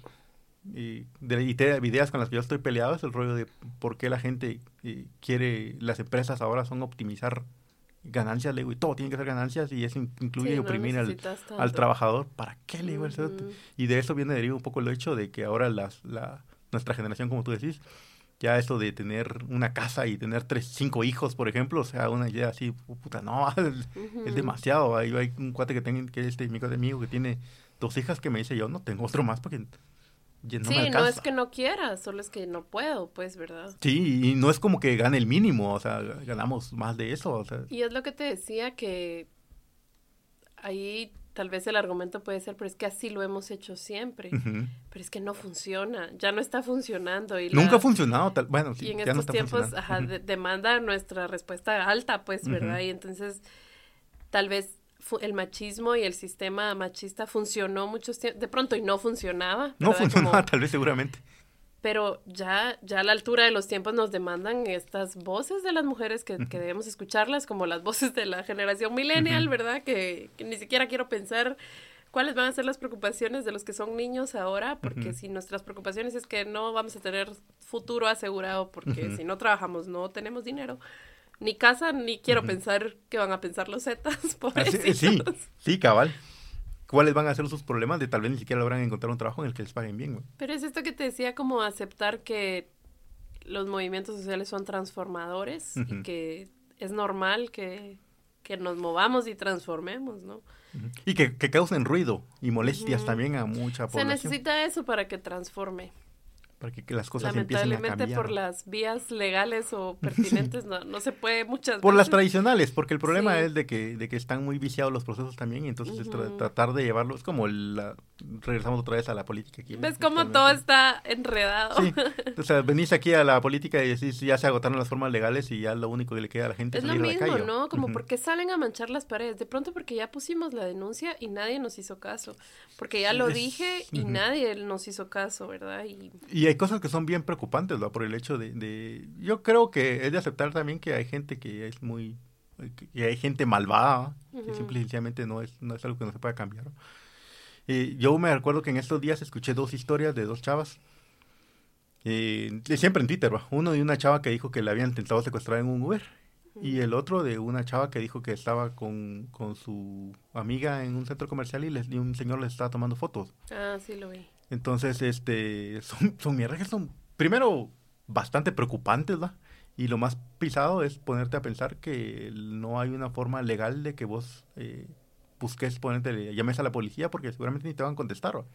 [SPEAKER 1] y de ideas con las que yo estoy peleado es el rollo de por qué la gente eh, quiere, las empresas ahora son optimizar ganancias, le digo, y todo tiene que ser ganancias y eso incluye oprimir al, al, trabajador. ¿Para qué le digo? Y de eso viene deriva un poco el hecho de que ahora las, la, nuestra generación, como tú decís, ya eso de tener una casa y tener tres, cinco hijos, por ejemplo, o sea, una idea así, puta, no, es, demasiado. Hay, hay un cuate que, tengo, que es este, mi amigo que tiene dos hijas que me dice, yo no tengo otro más porque no
[SPEAKER 2] sí, no es que no quiera, solo es que no puedo, pues, ¿verdad?
[SPEAKER 1] Sí, y no es como que gane el mínimo, o sea, ganamos más de eso, o sea.
[SPEAKER 2] Y es lo que te decía que ahí tal vez el argumento puede ser, pero es que así lo hemos hecho siempre. Pero es que no funciona, ya no está funcionando. Y
[SPEAKER 1] Nunca
[SPEAKER 2] la-
[SPEAKER 1] ha funcionado, tal, bueno, sí,
[SPEAKER 2] y en
[SPEAKER 1] ya no
[SPEAKER 2] estos
[SPEAKER 1] está
[SPEAKER 2] tiempos, ajá, de- demanda nuestra respuesta alta, pues, ¿verdad? Y entonces, tal vez el machismo y el sistema machista funcionó muchos tiempos, de pronto y no funcionaba.
[SPEAKER 1] No funcionaba,
[SPEAKER 2] Como-
[SPEAKER 1] tal vez seguramente.
[SPEAKER 2] Pero ya, ya a la altura de los tiempos nos demandan estas voces de las mujeres que, que debemos escucharlas, como las voces de la generación millennial. ¿verdad? Que, que ni siquiera quiero pensar cuáles van a ser las preocupaciones de los que son niños ahora, porque si nuestras preocupaciones es que no vamos a tener futuro asegurado, porque si no trabajamos no tenemos dinero, ni casa, ni quiero pensar qué van a pensar los zetas,
[SPEAKER 1] Ah, sí, sí, sí, cabal. ¿Cuáles van a ser sus problemas? De tal vez ni siquiera logran encontrar un trabajo en el que les paguen bien, güey.
[SPEAKER 2] Pero es esto que te decía, como aceptar que los movimientos sociales son transformadores y que es normal que, que nos movamos y transformemos, ¿no?
[SPEAKER 1] Y que, que causen ruido y molestias también a mucha
[SPEAKER 2] Se
[SPEAKER 1] población.
[SPEAKER 2] necesita eso para que transforme.
[SPEAKER 1] Para que, que las cosas empiecen a
[SPEAKER 2] Lamentablemente
[SPEAKER 1] cambiar.
[SPEAKER 2] por las vías legales o pertinentes no, no se puede muchas
[SPEAKER 1] Por las
[SPEAKER 2] veces.
[SPEAKER 1] tradicionales, porque el problema
[SPEAKER 2] Sí.
[SPEAKER 1] es de que, de que están muy viciados los procesos también, y entonces es tra-
[SPEAKER 2] Ujú.
[SPEAKER 1] tratar de llevarlos como la, regresamos otra vez a la política aquí.
[SPEAKER 2] ¿Ves cómo todo está enredado?
[SPEAKER 1] Sí, o sea, venís aquí a la política y decís ya se agotaron las formas legales y ya lo único que le queda a la gente es,
[SPEAKER 2] Es lo
[SPEAKER 1] salir a la
[SPEAKER 2] mismo,
[SPEAKER 1] calle.
[SPEAKER 2] ¿no? Como
[SPEAKER 1] Ujú.
[SPEAKER 2] porque salen a manchar las paredes. De pronto porque ya pusimos la denuncia y nadie nos hizo caso. Porque ya lo
[SPEAKER 1] Es-
[SPEAKER 2] dije y
[SPEAKER 1] ujú.
[SPEAKER 2] nadie nos hizo caso, ¿verdad? Y
[SPEAKER 1] Y hay cosas que son bien preocupantes, ¿no? Por el hecho de, de- Yo creo que es de aceptar también que hay gente que es muy... que hay gente malvada, que
[SPEAKER 2] Ujú.
[SPEAKER 1] simple y sencillamente no es, no es algo que no se pueda cambiar. Eh, yo me recuerdo que en estos días escuché dos historias de dos chavas. eh, siempre en Twitter. Uno de una chava que dijo que la habían intentado secuestrar en un Uber. Y el otro de una chava que dijo que estaba con, con su amiga en un centro comercial y, les, y un señor les estaba tomando fotos.
[SPEAKER 2] Ah, sí lo vi.
[SPEAKER 1] Entonces, este, son, son mierdas que son, primero, bastante preocupantes, ¿va? Y lo más pisado es ponerte a pensar que no hay una forma legal de que vos eh, busques, ponerte, llames a la policía porque seguramente ni te van a contestar, ¿va?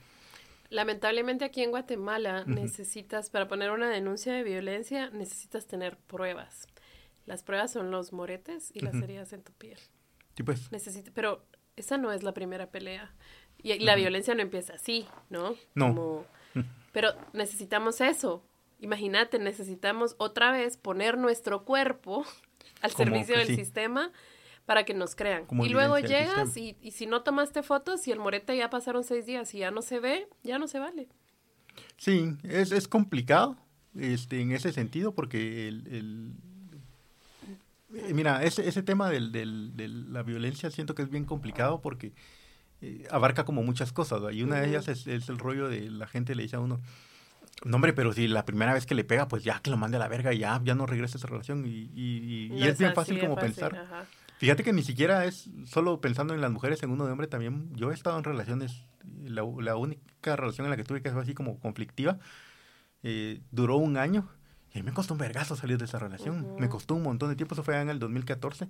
[SPEAKER 2] Lamentablemente aquí en Guatemala necesitas, para poner una denuncia de violencia, necesitas tener pruebas. Las pruebas son los moretes y las heridas en tu piel.
[SPEAKER 1] Sí, pues,
[SPEAKER 2] Necesita, pero esa no es la primera pelea. Y, la violencia no empieza así, ¿no?
[SPEAKER 1] No.
[SPEAKER 2] Como- pero necesitamos eso. Imagínate, necesitamos otra vez poner nuestro cuerpo al
[SPEAKER 1] Como
[SPEAKER 2] servicio del
[SPEAKER 1] sí.
[SPEAKER 2] sistema para que nos crean.
[SPEAKER 1] Como
[SPEAKER 2] y luego
[SPEAKER 1] del
[SPEAKER 2] llegas y, y si no tomaste fotos y el morete ya pasaron seis días y ya no se ve, ya no se vale.
[SPEAKER 1] sí, es, es complicado este, en ese sentido porque el... el- eh, Mira, ese, ese tema del, del- de la violencia siento que es bien complicado porque eh, abarca como muchas cosas, ¿va? y una de ellas es, es el rollo de la gente le dice a uno, no hombre, pero si la primera vez que le pega, pues ya que lo mande a la verga, ya, ya no regresa esa relación, y, y- y- y
[SPEAKER 2] No
[SPEAKER 1] es bien fácil como
[SPEAKER 2] fácil,
[SPEAKER 1] pensar.
[SPEAKER 2] ajá.
[SPEAKER 1] Fíjate que ni siquiera es solo pensando en las mujeres, en uno de hombre también, yo he estado en relaciones, la, la única relación en la que tuve que fue así como conflictiva, eh, duró un año, y a mí me costó un vergazo salir de esa relación. Me costó un montón de tiempo, eso fue en el 2014.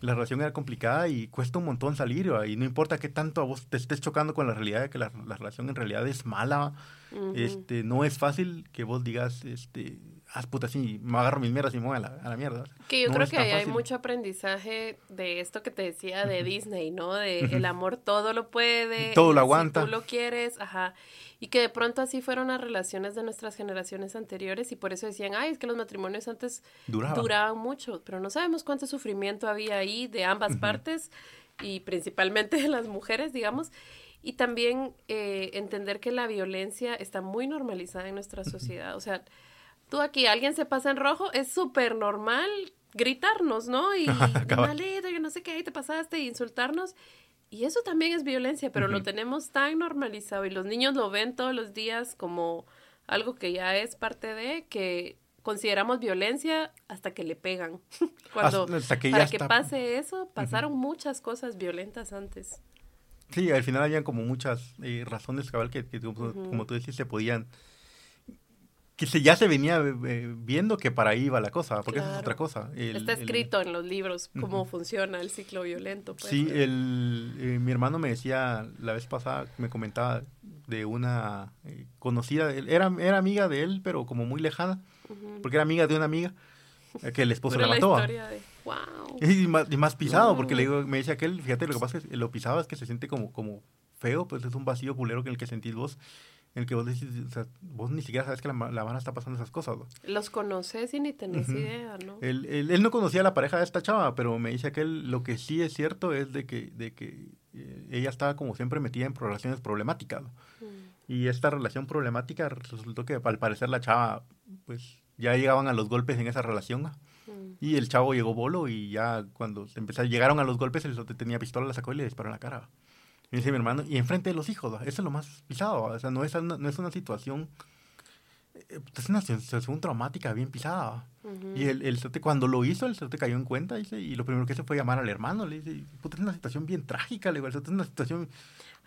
[SPEAKER 1] La relación era complicada y cuesta un montón salir, ¿va? y no importa qué tanto a vos te estés chocando con la realidad de que la, la relación en realidad es mala, este, no es fácil que vos digas, este, ah, puta, sí, me agarro mis mierdas y me voy a la, a la mierda.
[SPEAKER 2] Que yo
[SPEAKER 1] No
[SPEAKER 2] creo que hay
[SPEAKER 1] fácil.
[SPEAKER 2] mucho aprendizaje de esto que te decía de Disney, ¿no? De el amor todo lo puede.
[SPEAKER 1] Todo lo
[SPEAKER 2] si
[SPEAKER 1] aguanta.
[SPEAKER 2] tú lo quieres, ajá. Y que de pronto así fueron las relaciones de nuestras generaciones anteriores y por eso decían, ay, es que los matrimonios antes
[SPEAKER 1] Duraba.
[SPEAKER 2] duraban mucho, pero no sabemos cuánto sufrimiento había ahí de ambas partes y principalmente de las mujeres, digamos. Y también eh, entender que la violencia está muy normalizada en nuestra sociedad. O sea, tú aquí, alguien se pasa en rojo, es súper normal gritarnos, ¿no? Y maleta, que no sé qué, ahí te pasaste, y insultarnos. Y eso también es violencia, pero lo tenemos tan normalizado y los niños lo ven todos los días como algo que ya es parte de que consideramos violencia hasta que le pegan. Cuando
[SPEAKER 1] Hasta- que ya
[SPEAKER 2] para que pase eso, pasaron muchas cosas violentas antes.
[SPEAKER 1] Sí, al final habían como muchas eh, razones, cabal, que, como tú decís, se podían... que se, ya se venía eh, viendo que para ahí iba la cosa, porque eso es otra cosa.
[SPEAKER 2] Está escrito en los libros cómo funciona el ciclo violento.
[SPEAKER 1] Pues, sí, el, eh, mi hermano me decía la vez pasada, me comentaba de una eh, conocida, era, era amiga de él, pero como muy lejana, porque era amiga de una amiga que el esposo le mató. y, más, pisado, porque le digo, me dice aquel, fíjate, lo que pasa es que lo pisado es que se siente como, como feo, pues es un vacío culero en el que sentís vos en el que vos decís, o sea, vos ni siquiera sabes que la, la mano está pasando esas cosas.
[SPEAKER 2] Los conoces y ni tenés idea, ¿no?
[SPEAKER 1] Él, él, no conocía a la pareja de esta chava, pero me dice que él, lo que sí es cierto es de que, de que eh, ella estaba como siempre metida en relaciones problemáticas. Mm. Y esta relación problemática resultó que al parecer la chava, pues ya llegaban a los golpes en esa relación. Mm. Y el chavo llegó bolo y ya cuando empezaron, llegaron a los golpes, el tenía pistola, la sacó y le disparó en la cara. Y dice mi hermano, y enfrente de los hijos, eso es lo más pisado, o sea, no es, no, es una situación, eh, es una situación traumática bien pisada. Y el, el cuando lo hizo, el te cayó en cuenta dice, y lo primero que hizo fue llamar al hermano, le dice, puta, es una situación bien trágica, le digo, es una situación,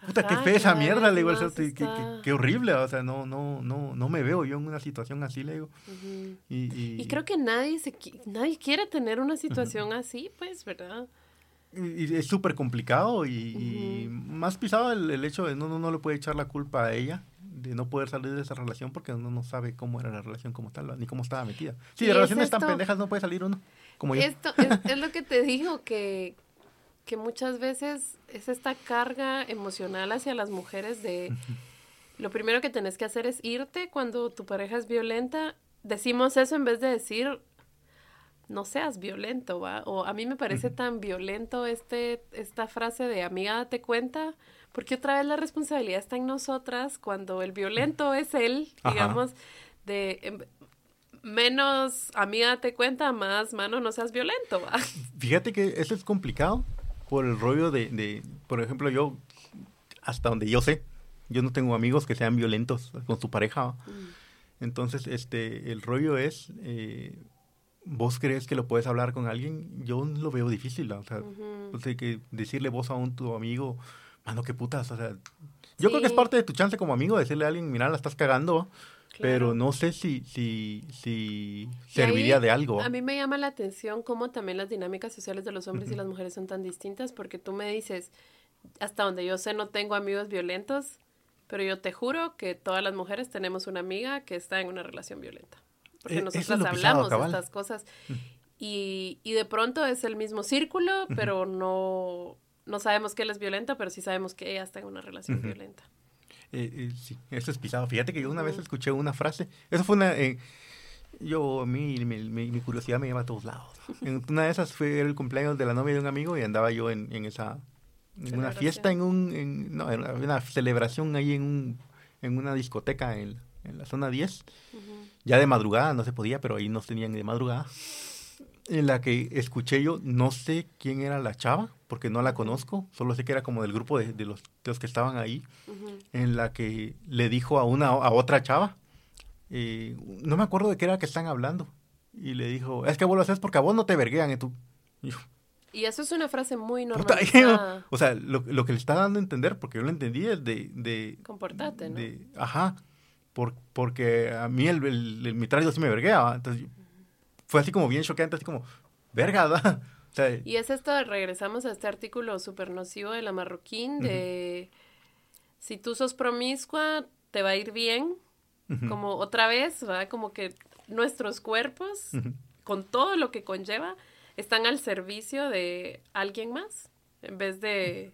[SPEAKER 1] puta, qué fea esa mierda, le digo, qué, qué, qué, horrible, o sea, no, no, no, no me veo yo en una situación así, le digo.
[SPEAKER 2] y, y, creo que nadie, se, nadie quiere tener una situación así, pues, ¿verdad?
[SPEAKER 1] Y es súper complicado y, más pisado el, hecho de no, no, no le puede echar la culpa a ella de no poder salir de esa relación porque uno no sabe cómo era la relación como tal, ni cómo estaba metida. Sí, de relaciones tan pendejas no puede salir uno, como yo.
[SPEAKER 2] Esto es, lo que te digo, que, que muchas veces es esta carga emocional hacia las mujeres de... Lo primero que tenés que hacer es irte cuando tu pareja es violenta. Decimos eso en vez de decir, no seas violento, ¿va? O a mí me parece tan violento este, esta frase de amiga date cuenta, porque otra vez la responsabilidad está en nosotras cuando el violento es él, digamos, de em, menos amiga date cuenta, más mano no seas violento, ¿va?
[SPEAKER 1] Fíjate que eso es complicado por el rollo de, de, por ejemplo, yo, hasta donde yo sé, yo no tengo amigos que sean violentos con su pareja. Mm. Entonces, este, el rollo es... Eh, ¿Vos crees que lo puedes hablar con alguien? Yo lo veo difícil, o sea, que decirle vos a un tu amigo, mano, qué putas, o sea, yo creo que es parte de tu chance como amigo decirle a alguien, mira, la estás cagando, pero no sé si, si, si serviría de algo.
[SPEAKER 2] A mí me llama la atención cómo también las dinámicas sociales de los hombres y las mujeres son tan distintas, porque tú me dices, hasta donde yo sé no tengo amigos violentos, pero yo te juro que todas las mujeres tenemos una amiga que está en una relación violenta porque eh, nosotros hablamos de estas cosas. Y, y, de pronto es el mismo círculo, pero no, no sabemos que él es violenta, pero sí sabemos que ella está en una relación violenta.
[SPEAKER 1] Eh, eh, sí, eso es pisado. Fíjate que yo una vez escuché una frase, eso fue una... yo, a mí, mi, mi, curiosidad me lleva a todos lados. En una de esas fue el cumpleaños de la novia de un amigo y andaba yo en, en esa... En una fiesta, en un... En, no, en una celebración ahí en, un, en una discoteca en, en la zona 10. Ya de madrugada, no se podía, pero ahí nos tenían de madrugada. En la que escuché yo, no sé quién era la chava, porque no la conozco, solo sé que era como del grupo de, de, los, los, que estaban ahí, en la que le dijo a una a otra chava, eh, no me acuerdo de qué era que están hablando, y le dijo, es que vos lo haces porque a vos no te verguean, y tú...
[SPEAKER 2] Y, eso es una frase muy normal.
[SPEAKER 1] o sea, lo, lo, que le está dando a entender, porque yo lo entendí, es de... de
[SPEAKER 2] Comportate, ¿no?
[SPEAKER 1] ajá, por, porque a mí el, el, mi sí me vergueaba. Entonces fue así como bien choqueante, así como, verga,
[SPEAKER 2] y es esto, regresamos a este artículo súper nocivo de la marroquín, de si tú sos promiscua, te va a ir bien, como otra vez, ¿va? Como que nuestros cuerpos, con todo lo que conlleva, están al servicio de alguien más, en vez de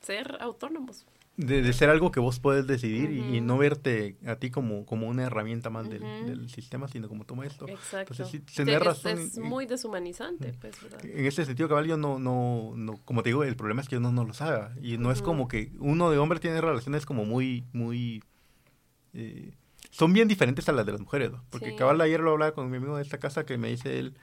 [SPEAKER 2] ser autónomos
[SPEAKER 1] de, ser algo que vos puedes decidir y, no verte a ti como, como una herramienta más del, sistema, sino como toma esto.
[SPEAKER 2] Exacto. es, muy deshumanizante, pues,
[SPEAKER 1] En ese sentido, cabal, yo no, no, no, como te digo, el problema es que uno no lo sabe. Y no es como que uno de hombre tiene relaciones como muy, muy... Eh, son bien diferentes a las de las mujeres, Porque cabal ayer lo hablaba con mi amigo de esta casa que me dice él,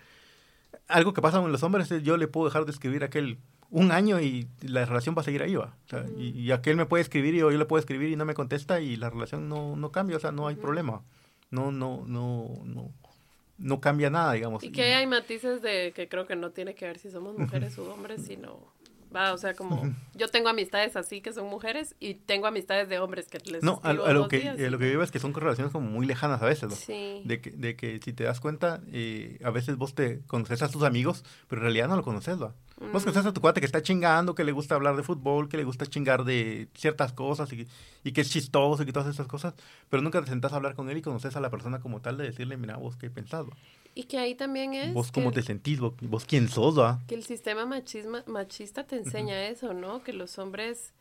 [SPEAKER 1] algo que pasa con los hombres es yo le puedo dejar de escribir aquel un año y la relación va a seguir ahí, va. y, aquel me puede escribir y yo le puedo escribir y no me contesta y la relación no, no cambia, o sea, no hay problema. No, no, no, no, no cambia nada, digamos.
[SPEAKER 2] Y que hay matices de que creo que no tiene que ver si somos mujeres o hombres, sino Va, o sea, como yo tengo amistades así que son mujeres y tengo amistades de hombres que les
[SPEAKER 1] No, a, lo que,
[SPEAKER 2] días
[SPEAKER 1] eh, lo que veo es que son relaciones como muy lejanas a veces, ¿no?
[SPEAKER 2] Sí.
[SPEAKER 1] De que, de que si te das cuenta, eh, a veces vos te conoces a tus amigos, pero en realidad no lo conoces, ¿va? Vos conoces a tu cuate que está chingando, que le gusta hablar de fútbol, que le gusta chingar de ciertas cosas y, y que es chistoso y que todas esas cosas, pero nunca te sentás a hablar con él y conoces a la persona como tal de decirle, mira, vos qué pensás, ¿va?
[SPEAKER 2] Y que ahí también es
[SPEAKER 1] Vos cómo te sentís, vos, vos quién sos, ¿va?
[SPEAKER 2] que el sistema machisma, machista te enseña eso, ¿no? Que los hombres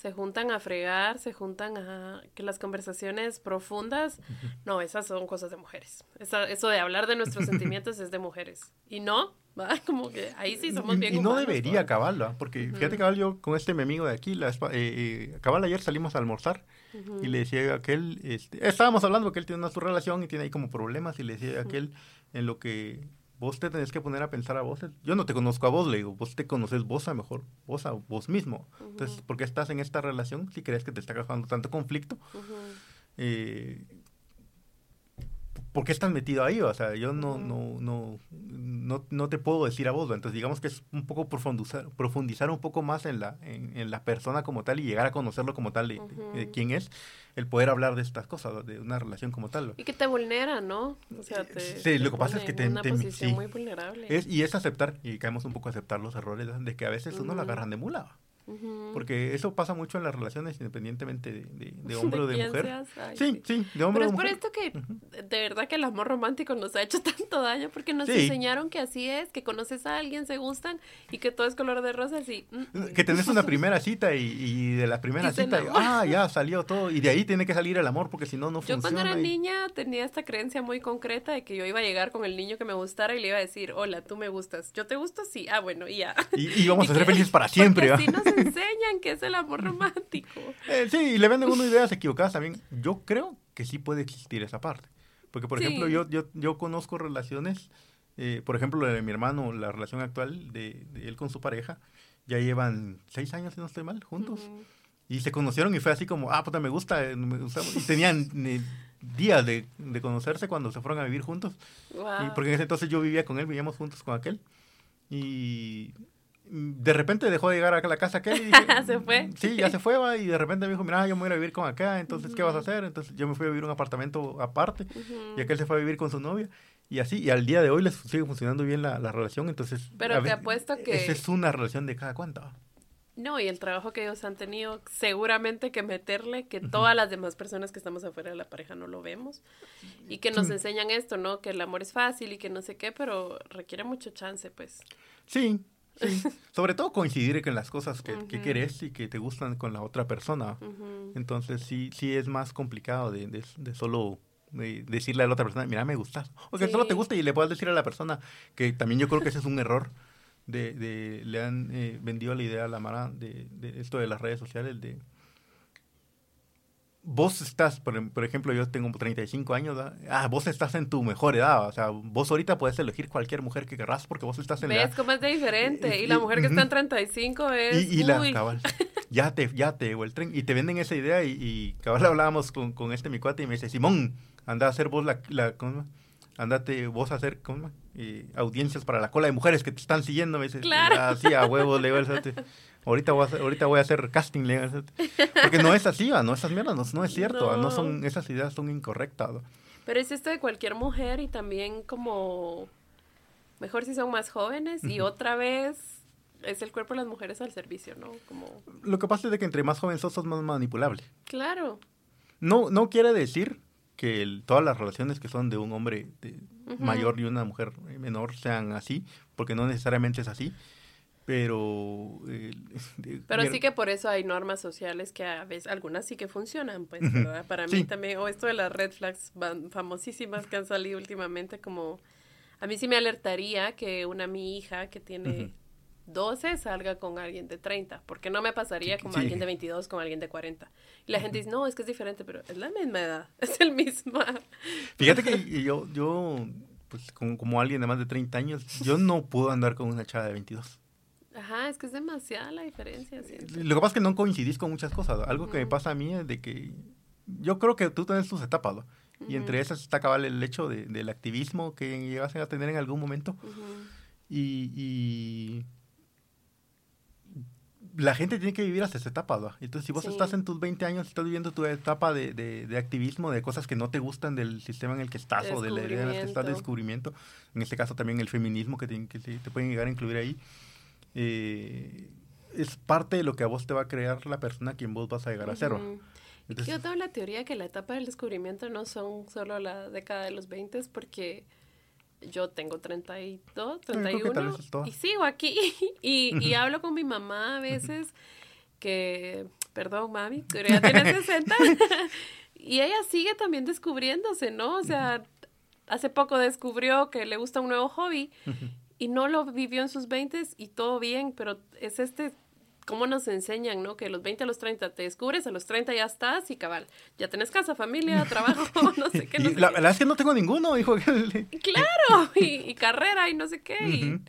[SPEAKER 2] se juntan a fregar, se juntan a... que las conversaciones profundas, no, esas son cosas de mujeres. Esa- eso de hablar de nuestros sentimientos es de mujeres. Y no, ¿va? Como que ahí sí somos bien
[SPEAKER 1] y, y no debería
[SPEAKER 2] ¿va?
[SPEAKER 1] Porque fíjate cabal, yo con este mi amigo de aquí, la, eh, eh, cabal ayer salimos a almorzar y le decía a aquel, este, estábamos hablando que él tiene una su relación y tiene ahí como problemas y le decía a aquel en lo que vos te tenés que poner a pensar a vos. Yo no te conozco a vos, le digo, vos te conoces vos a mejor, vos a vos mismo. Entonces, ¿por qué estás en esta relación si crees que te está causando tanto conflicto?
[SPEAKER 2] Ujú.
[SPEAKER 1] eh, ¿por qué estás metido ahí? O sea, yo no, no, no, no, no te puedo decir a vos. ¿va? Entonces, digamos que es un poco profundizar, profundizar un poco más en la, en, en la persona como tal y llegar a conocerlo como tal, de, de- de quién es, el poder hablar de estas cosas, de una relación como tal.
[SPEAKER 2] Y que te vulnera, ¿no? O sea, te,
[SPEAKER 1] Sí,
[SPEAKER 2] te
[SPEAKER 1] lo que pasa es que te-
[SPEAKER 2] en una
[SPEAKER 1] te-
[SPEAKER 2] posición
[SPEAKER 1] sí.
[SPEAKER 2] muy vulnerable.
[SPEAKER 1] Es, y es aceptar, y caemos un poco a aceptar los errores, de que a veces uno lo
[SPEAKER 2] Ujú.
[SPEAKER 1] agarran de mula. Porque eso pasa mucho en las relaciones, independientemente de, de, de hombre o de mujer.
[SPEAKER 2] ay,
[SPEAKER 1] Sí, sí, de hombre
[SPEAKER 2] Pero
[SPEAKER 1] o
[SPEAKER 2] es por
[SPEAKER 1] mujer.
[SPEAKER 2] esto que de verdad que el amor romántico nos ha hecho tanto daño porque nos
[SPEAKER 1] Sí.
[SPEAKER 2] enseñaron que así es, que conoces a alguien, se gustan y que todo es color de rosas y... mm,
[SPEAKER 1] Que tenés una primera cita y, y de la primera
[SPEAKER 2] Y
[SPEAKER 1] cita,
[SPEAKER 2] enamoran.
[SPEAKER 1] ah, ya salió todo. Y de ahí tiene que salir el amor porque si no, no
[SPEAKER 2] Yo
[SPEAKER 1] funciona.
[SPEAKER 2] cuando era
[SPEAKER 1] y-
[SPEAKER 2] niña tenía esta creencia muy concreta de que yo iba a llegar con el niño que me gustara y le iba a decir, hola, tú me gustas. ¿Yo te gusto? Sí. Ah, bueno, y ya.
[SPEAKER 1] Y, y vamos a
[SPEAKER 2] Y
[SPEAKER 1] ser felices para siempre.
[SPEAKER 2] Así nos enseñan que es el amor romántico.
[SPEAKER 1] Eh, sí, y le venden unas ideas equivocadas también. Yo creo que sí puede existir esa parte. Porque, por
[SPEAKER 2] Sí.
[SPEAKER 1] ejemplo, yo, yo, yo conozco relaciones, eh, por ejemplo, la de mi hermano, la relación actual de, de él con su pareja, ya llevan seis años, si no estoy mal, juntos.
[SPEAKER 2] Ujú.
[SPEAKER 1] Y se conocieron y fue así como, ah, puta, me gusta. eh, me gusta", Y tenían eh, días de, de conocerse cuando se fueron a vivir juntos. Y
[SPEAKER 2] Guau.
[SPEAKER 1] porque en ese entonces yo vivía con él, vivíamos juntos con aquel. Y de repente dejó de llegar a la casa aquel y dije,
[SPEAKER 2] Se fue.
[SPEAKER 1] Sí, ya se fue, va, y de repente me dijo, mira, yo me voy a ir a vivir con acá, entonces, ¿qué vas a hacer? Entonces yo me fui a vivir a un apartamento aparte y aquel se fue a vivir con su novia. Y así, y al día de hoy les sigue funcionando bien la, la relación, entonces...
[SPEAKER 2] Pero te apuesto que-
[SPEAKER 1] Esa es una relación de cada cuenta.
[SPEAKER 2] No, y el trabajo que ellos han tenido, seguramente que meterle que todas las demás personas que estamos afuera de la pareja no lo vemos. Y que nos enseñan esto, ¿no? Que el amor es fácil y que no sé qué, pero requiere mucho chance, pues.
[SPEAKER 1] Sí, sí. Sobre todo coincidir con las cosas que, que
[SPEAKER 2] Ujú.
[SPEAKER 1] querés y que te gustan con la otra persona. Entonces sí, sí es más complicado de, de, de solo de decirle a la otra persona, mira, me gustas. O que solo te gusta y le puedas decir a la persona que también yo creo que ese es un error. De, de le han eh, vendido la idea a la Mara de, de esto de las redes sociales de vos estás, por, por ejemplo, yo tengo 35 años, ah, vos estás en tu mejor edad, o sea, vos ahorita puedes elegir cualquier mujer que querrás porque vos estás en la
[SPEAKER 2] ¿Ves
[SPEAKER 1] edad
[SPEAKER 2] cómo es de diferente?
[SPEAKER 1] Y-
[SPEAKER 2] Y la
[SPEAKER 1] y-
[SPEAKER 2] mujer que está en
[SPEAKER 1] ujú.
[SPEAKER 2] 35 es...
[SPEAKER 1] y, y la cabal, ya te, ya te llegó el tren. Y te venden esa idea y, cabal hablábamos con, con este mi cuate y me dice, Simón, anda a hacer vos la, la ¿cómo? Andate vos a hacer, ¿cómo? Eh, audiencias para la cola de mujeres que te están siguiendo. Me dice,
[SPEAKER 2] Claro.
[SPEAKER 1] así a huevos, le digo cerote. Ahorita voy, a hacer, ahorita voy a hacer casting. Porque no es así, ¿va? no, esas mierdas no, no es cierto, no.
[SPEAKER 2] No.
[SPEAKER 1] son, esas ideas son incorrectas. ¿va?
[SPEAKER 2] Pero es esto de cualquier mujer y también como... Mejor si son más jóvenes y otra vez es el cuerpo de las mujeres al servicio, ¿no? Como...
[SPEAKER 1] Lo que pasa es de que entre más joven sos, sos más manipulable.
[SPEAKER 2] Claro.
[SPEAKER 1] No, no quiere decir que el- todas las relaciones que son de un hombre de- mayor y una mujer menor sean así, porque no necesariamente es así, pero... eh,
[SPEAKER 2] Pero
[SPEAKER 1] mira,
[SPEAKER 2] sí que por eso hay normas sociales que a veces, algunas sí que funcionan, pues. Para mí también, o esto de las red flags famosísimas que han salido últimamente, como, a mí sí me alertaría que una mi hija que tiene
[SPEAKER 1] Ujú.
[SPEAKER 2] 12 salga con alguien de 30, porque no me pasaría como
[SPEAKER 1] Sí.
[SPEAKER 2] alguien de 22 con alguien de 40. Y la gente dice, no, es que es diferente, pero es la misma edad, es el misma.
[SPEAKER 1] Fíjate que yo, yo pues como, como alguien de más de 30 años, yo no puedo andar con una chava de 22.
[SPEAKER 2] Ajá, es que es demasiada la diferencia, siento.
[SPEAKER 1] Lo que pasa es que no coincidís con muchas cosas. Algo que me pasa a mí es de que yo creo que tú tienes tus etapas, ¿no? Y entre esas está cabal el hecho de- del activismo que llegasen a tener en algún momento.
[SPEAKER 2] Ujú.
[SPEAKER 1] Y, y la gente tiene que vivir hasta esa etapa, ¿verdad? Entonces, si vos estás en tus 20 años, estás viviendo tu etapa de, de, activismo, de cosas que no te gustan del sistema en el que estás o de la idea en la que estás de descubrimiento, en este caso también el feminismo que te, que te pueden llegar a incluir ahí, eh, es parte de lo que a vos te va a crear la persona a quien vos vas a llegar a ser.
[SPEAKER 2] yo tengo la teoría que la etapa del descubrimiento no son solo la década de los 20 porque yo tengo 32, 31 y sigo aquí y, y hablo con mi mamá a veces que, perdón mami, pero ya tiene 60 y ella sigue también descubriéndose, ¿no? O sea, hace poco descubrió que le gusta un nuevo hobby y no lo vivió en sus 20 y todo bien, pero es este cómo nos enseñan, ¿no? Que los 20 a los 30 te descubres, a los 30 ya estás y cabal, ya tenés casa, familia, trabajo, no sé qué. No
[SPEAKER 1] la verdad es que no tengo ninguno, hijo.
[SPEAKER 2] claro, y, carrera y no sé qué.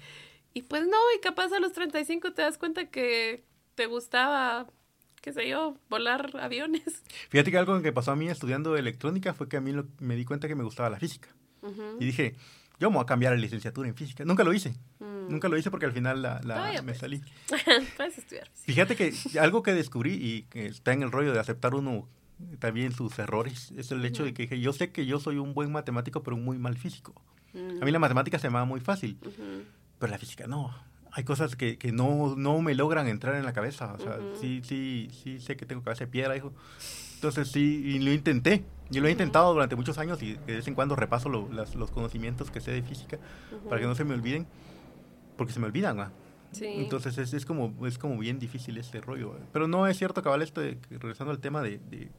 [SPEAKER 2] y, pues no, y capaz a los 35 te das cuenta que te gustaba, qué sé yo, volar aviones.
[SPEAKER 1] Fíjate que algo que pasó a mí estudiando electrónica fue que a mí me di cuenta que me gustaba la física. Y dije, yo me voy a cambiar a licenciatura en física. Nunca lo hice. Mm. Nunca lo hice porque al final la, me pues. salí.
[SPEAKER 2] Puedes estudiar.
[SPEAKER 1] Fíjate que algo que descubrí y que está en el rollo de aceptar uno también sus errores es el hecho de que yo sé que yo soy un buen matemático pero un muy mal físico. A mí la matemática se me va muy fácil, pero la física no. Hay cosas que, que no, no, me logran entrar en la cabeza. O sea, sí, sí, sí sé que tengo cabeza de piedra, hijo. Entonces sí, y lo intenté. Yo lo he intentado durante muchos años y de vez en cuando repaso los conocimientos que sé de física para que no se me olviden, porque se me olvidan, Entonces es, es, como, es como bien difícil este rollo. Pero no es cierto, cabal, esto regresando al tema de,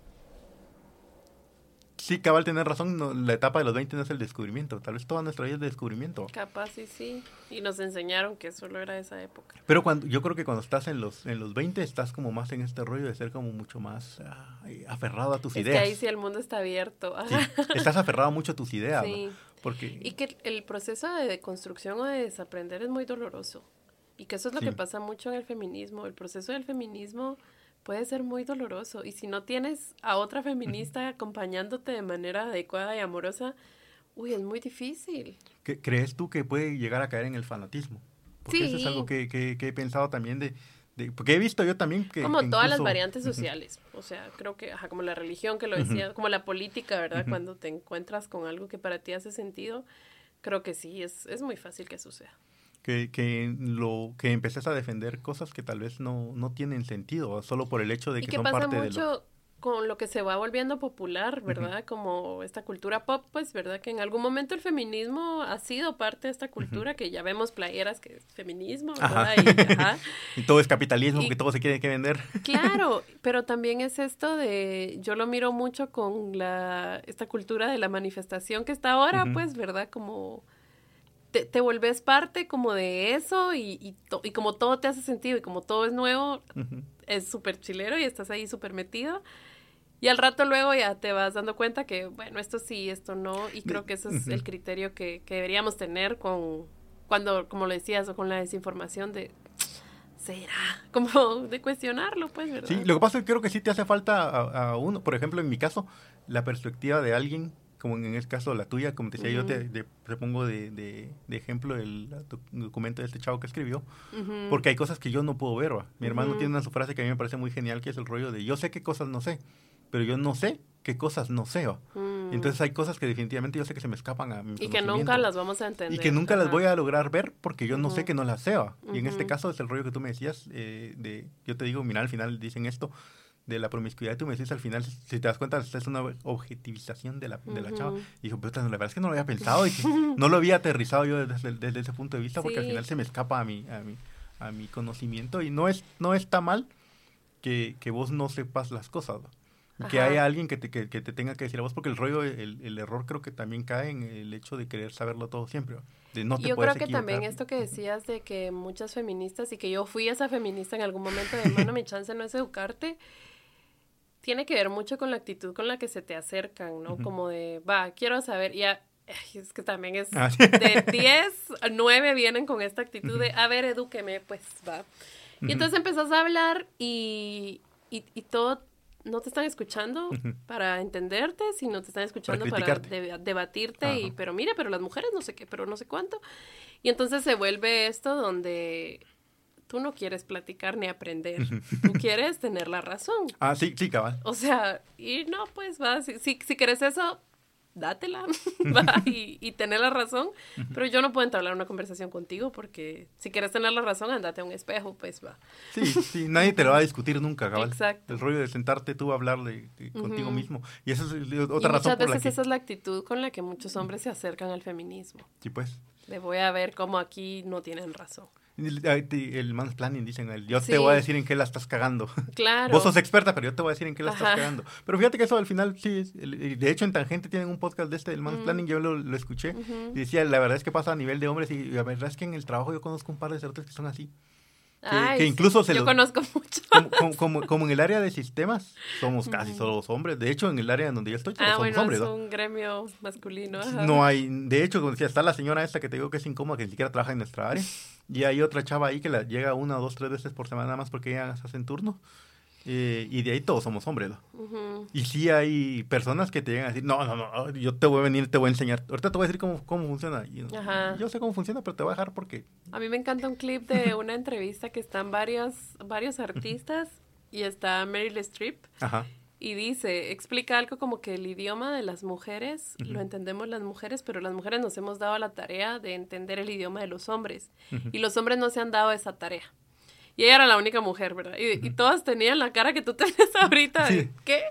[SPEAKER 1] Sí, cabal, tener razón, la etapa de los 20 no es el descubrimiento, tal vez toda nuestra vida es de descubrimiento.
[SPEAKER 2] Capaz, sí, sí, y nos enseñaron que solo era esa época.
[SPEAKER 1] Pero cuando yo creo que cuando estás en los, en los 20 estás como más en este rollo de ser como mucho más ah, aferrado a tus ideas.
[SPEAKER 2] Que ahí sí el mundo está abierto.
[SPEAKER 1] estás aferrado mucho a tus ideas. Sí. Porque...
[SPEAKER 2] Y que el proceso de construcción o de desaprender es muy doloroso. Y que eso es lo que pasa mucho en el feminismo. El proceso del feminismo puede ser muy doloroso. Y si no tienes a otra feminista acompañándote de manera adecuada y amorosa, uy, es muy difícil.
[SPEAKER 1] ¿Crees tú que puede llegar a caer en el fanatismo? Porque eso es algo que, que, he pensado también de, de, Porque he visto yo también que...
[SPEAKER 2] Como todas las variantes sociales. O sea, creo que, ajá, como la religión que lo decía, como la política, ¿verdad? Cuando te encuentras con algo que para ti hace sentido, creo que sí, es, es muy fácil que suceda
[SPEAKER 1] que, que, lo, que empeces a defender cosas que tal vez no, no tienen sentido, solo por el hecho de que, y que son pasa mucho
[SPEAKER 2] con lo que se va volviendo popular, ¿verdad? Como esta cultura pop, pues, ¿verdad? Que en algún momento el feminismo ha sido parte de esta cultura, que ya vemos playeras que es feminismo, ¿verdad?
[SPEAKER 1] Y, todo es capitalismo, que todo se quiere que vender.
[SPEAKER 2] Claro, pero también es esto de, yo lo miro mucho con la, esta cultura de la manifestación que está ahora, pues, ¿verdad? Como te, te vuelves parte como de eso y, y, como todo te hace sentido y como todo es nuevo, es súper chilero y estás ahí súper metido. Y al rato luego ya te vas dando cuenta que, bueno, esto sí, esto no, y creo que ese es el criterio que, que, deberíamos tener con, cuando, como lo decías, o con la desinformación de, ¿será? Como de cuestionarlo, pues, ¿verdad?
[SPEAKER 1] Sí, lo que pasa es que creo que sí te hace falta a, a uno, por ejemplo, en mi caso, la perspectiva de alguien como en el caso la tuya, como te decía, yo te, pongo de, de, ejemplo el documento de este chavo que escribió, porque hay cosas que yo no puedo ver. Mi hermano tiene una frase que a mí me parece muy genial, que es el rollo de yo sé qué cosas no sé, pero yo no sé qué cosas no sé. Mm. Entonces hay cosas que definitivamente yo sé que se me escapan a mi
[SPEAKER 2] Y que nunca las vamos a entender.
[SPEAKER 1] Y que nunca las voy a lograr ver porque yo no sé que no las sé. Y en este caso es el rollo que tú me decías, eh, de yo te digo, mira, al final dicen esto, de la promiscuidad, tú me decís al final, si te das cuenta, es una objetivización de la, de la chava. Y dijo, pero la verdad es que no lo había pensado y no lo había aterrizado yo desde, desde ese punto de vista porque al final se me escapa a mi, a mi, a mi conocimiento. Y no, es, no está mal que, que vos no sepas las cosas. Que haya alguien que te, que, te tenga que decir a vos, porque el rollo, el, el, error creo que también cae en el hecho de querer saberlo todo siempre. De no te
[SPEAKER 2] yo creo que también esto que decías de que muchas feministas y que yo fui esa feminista en algún momento de, mano, mi chance no es educarte, tiene que ver mucho con la actitud con la que se te acercan, ¿no? Como de, va, quiero saber, ya, es que también es ah, de 10 a 9 vienen con esta actitud de, a ver, edúqueme, pues va. Y entonces empezás a hablar y, y, y, todo, no te están escuchando para entenderte, sino te están escuchando para, debatirte, y, pero mira, pero las mujeres no sé qué, pero no sé cuánto. Y entonces se vuelve esto donde tú no quieres platicar ni aprender, tú quieres tener la razón.
[SPEAKER 1] Ah, sí, sí, cabal.
[SPEAKER 2] O sea, y no, pues va, si, si, si quieres eso, dátela va, y, y tener la razón, pero yo no puedo entablar una conversación contigo porque si quieres tener la razón, andate a un espejo, pues va.
[SPEAKER 1] Sí, sí, nadie te lo va a discutir nunca, cabal.
[SPEAKER 2] Exacto.
[SPEAKER 1] El rollo de sentarte tú a hablar de, de contigo mismo. Y esa es eh,
[SPEAKER 2] Y
[SPEAKER 1] otra razón
[SPEAKER 2] muchas
[SPEAKER 1] por la que...
[SPEAKER 2] esa es la actitud con la que muchos hombres se acercan al feminismo.
[SPEAKER 1] Sí, pues.
[SPEAKER 2] De voy a ver cómo aquí no tienen razón.
[SPEAKER 1] El, mansplaining, dicen, el, yo
[SPEAKER 2] Sí.
[SPEAKER 1] te voy a decir en qué la estás cagando.
[SPEAKER 2] Claro.
[SPEAKER 1] Vos sos experta, pero yo te voy a decir en qué la estás cagando. Pero fíjate que eso al final sí es. el- De hecho, en Tangente tienen un podcast de este, del mansplaining, yo lo, lo escuché. Y decía, la verdad es que pasa a nivel de hombres y la verdad es que en el trabajo yo conozco un par de cerotes que son así. Que-
[SPEAKER 2] Ay,
[SPEAKER 1] que incluso se
[SPEAKER 2] yo
[SPEAKER 1] los-
[SPEAKER 2] conozco mucho.
[SPEAKER 1] Como, como- como- como en el área de sistemas, somos casi todos hombres. De hecho, en el área en donde yo estoy, todos
[SPEAKER 2] Ah,
[SPEAKER 1] somos
[SPEAKER 2] bueno,
[SPEAKER 1] hombres.
[SPEAKER 2] es
[SPEAKER 1] ¿no?
[SPEAKER 2] un gremio masculino. ajá.
[SPEAKER 1] No hay, de hecho, como decía, está la señora esta que te digo que es incómoda, que ni siquiera trabaja en nuestra área. Y hay otra chava ahí que la llega una, dos, tres veces por semana más porque ellas hacen turno. Eh, y de ahí todos somos hombres, ¿no?
[SPEAKER 2] Ujú.
[SPEAKER 1] Y sí hay personas que te llegan a decir, no, no, no, yo te voy a venir, te voy a enseñar. Ahorita te voy a decir cómo, cómo funciona. Y yo,
[SPEAKER 2] Ajá.
[SPEAKER 1] yo sé cómo funciona, pero te voy a dejar porque...
[SPEAKER 2] A mí me encanta un clip de una entrevista que están varios, varios artistas y está Meryl Streep
[SPEAKER 1] Ajá.
[SPEAKER 2] y dice, explica algo como que el idioma de las mujeres
[SPEAKER 1] Ujú.
[SPEAKER 2] lo entendemos las mujeres, pero las mujeres nos hemos dado la tarea de entender el idioma de los hombres
[SPEAKER 1] Ujú.
[SPEAKER 2] y los hombres no se han dado esa tarea. Y ella era la única mujer, ¿verdad? Y, y todas tenían la cara que tú tienes ahorita. de,
[SPEAKER 1] Sí.
[SPEAKER 2] ¿Qué?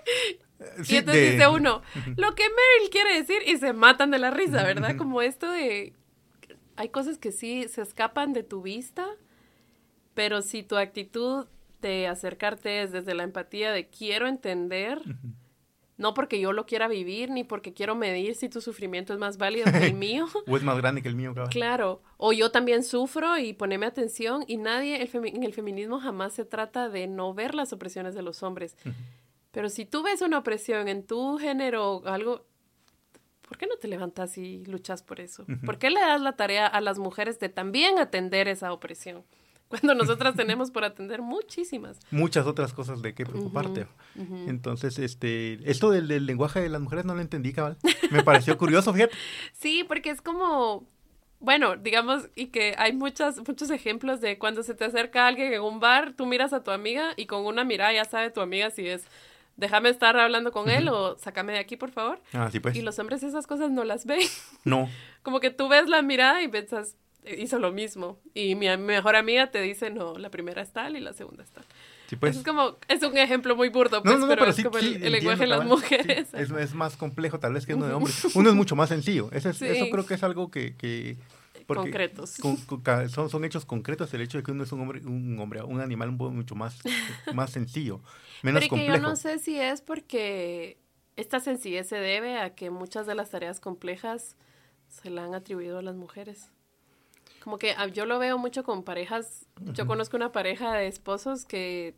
[SPEAKER 1] Sí,
[SPEAKER 2] y entonces
[SPEAKER 1] de-
[SPEAKER 2] dice uno, lo que Meryl quiere decir y se matan de la risa, ¿verdad? Como esto de... Hay cosas que sí se escapan de tu vista, pero si tu actitud de acercarte es desde la empatía de quiero entender, no porque yo lo quiera vivir, ni porque quiero medir si tu sufrimiento es más válido que el mío.
[SPEAKER 1] O es más grande que el mío, cabrón.
[SPEAKER 2] Claro, o yo también sufro y poneme atención y nadie, el en el feminismo jamás se trata de no ver las opresiones de los hombres. Pero si tú ves una opresión en tu género o algo, ¿por qué no te levantas y luchas por eso? ¿Por qué le das la tarea a las mujeres de también atender esa opresión? Cuando nosotras tenemos por atender muchísimas.
[SPEAKER 1] Muchas otras cosas de qué preocuparte. Entonces, este, esto del, del lenguaje de las mujeres no lo entendí, cabal. Me pareció curioso, fíjate.
[SPEAKER 2] Sí, porque es como, bueno, digamos, y que hay muchas, muchos ejemplos de cuando se te acerca alguien en un bar, tú miras a tu amiga y con una mirada ya sabe tu amiga si es, déjame estar hablando con él o sácame de aquí, por favor.
[SPEAKER 1] Ah, sí, pues.
[SPEAKER 2] Y los hombres esas cosas no las ven.
[SPEAKER 1] No.
[SPEAKER 2] Como que tú ves la mirada y piensas, "Eh, hizo lo mismo. Y mi, mejor amiga te dice, no, la primera es tal y la segunda es tal.
[SPEAKER 1] Sí, pues.
[SPEAKER 2] Eso es como, es un ejemplo muy burdo, pues,
[SPEAKER 1] No, no,
[SPEAKER 2] pero,
[SPEAKER 1] pero
[SPEAKER 2] es
[SPEAKER 1] sí,
[SPEAKER 2] como el,
[SPEAKER 1] sí,
[SPEAKER 2] el lenguaje de
[SPEAKER 1] entiendo,
[SPEAKER 2] las mujeres.
[SPEAKER 1] Es, es más complejo tal vez que uno de hombre. Uno es mucho más sencillo. Ese es-. Eso creo que es algo que... que
[SPEAKER 2] Concretos.
[SPEAKER 1] con- con- son, son hechos concretos el hecho de que uno es un hombre, un hombre, un animal mucho más, más sencillo, menos
[SPEAKER 2] Pero y que
[SPEAKER 1] complejo.
[SPEAKER 2] yo no sé si es porque esta sencillez se debe a que muchas de las tareas complejas se la han atribuido a las mujeres. Como que ah, yo lo veo mucho con parejas. Yo conozco una pareja de esposos que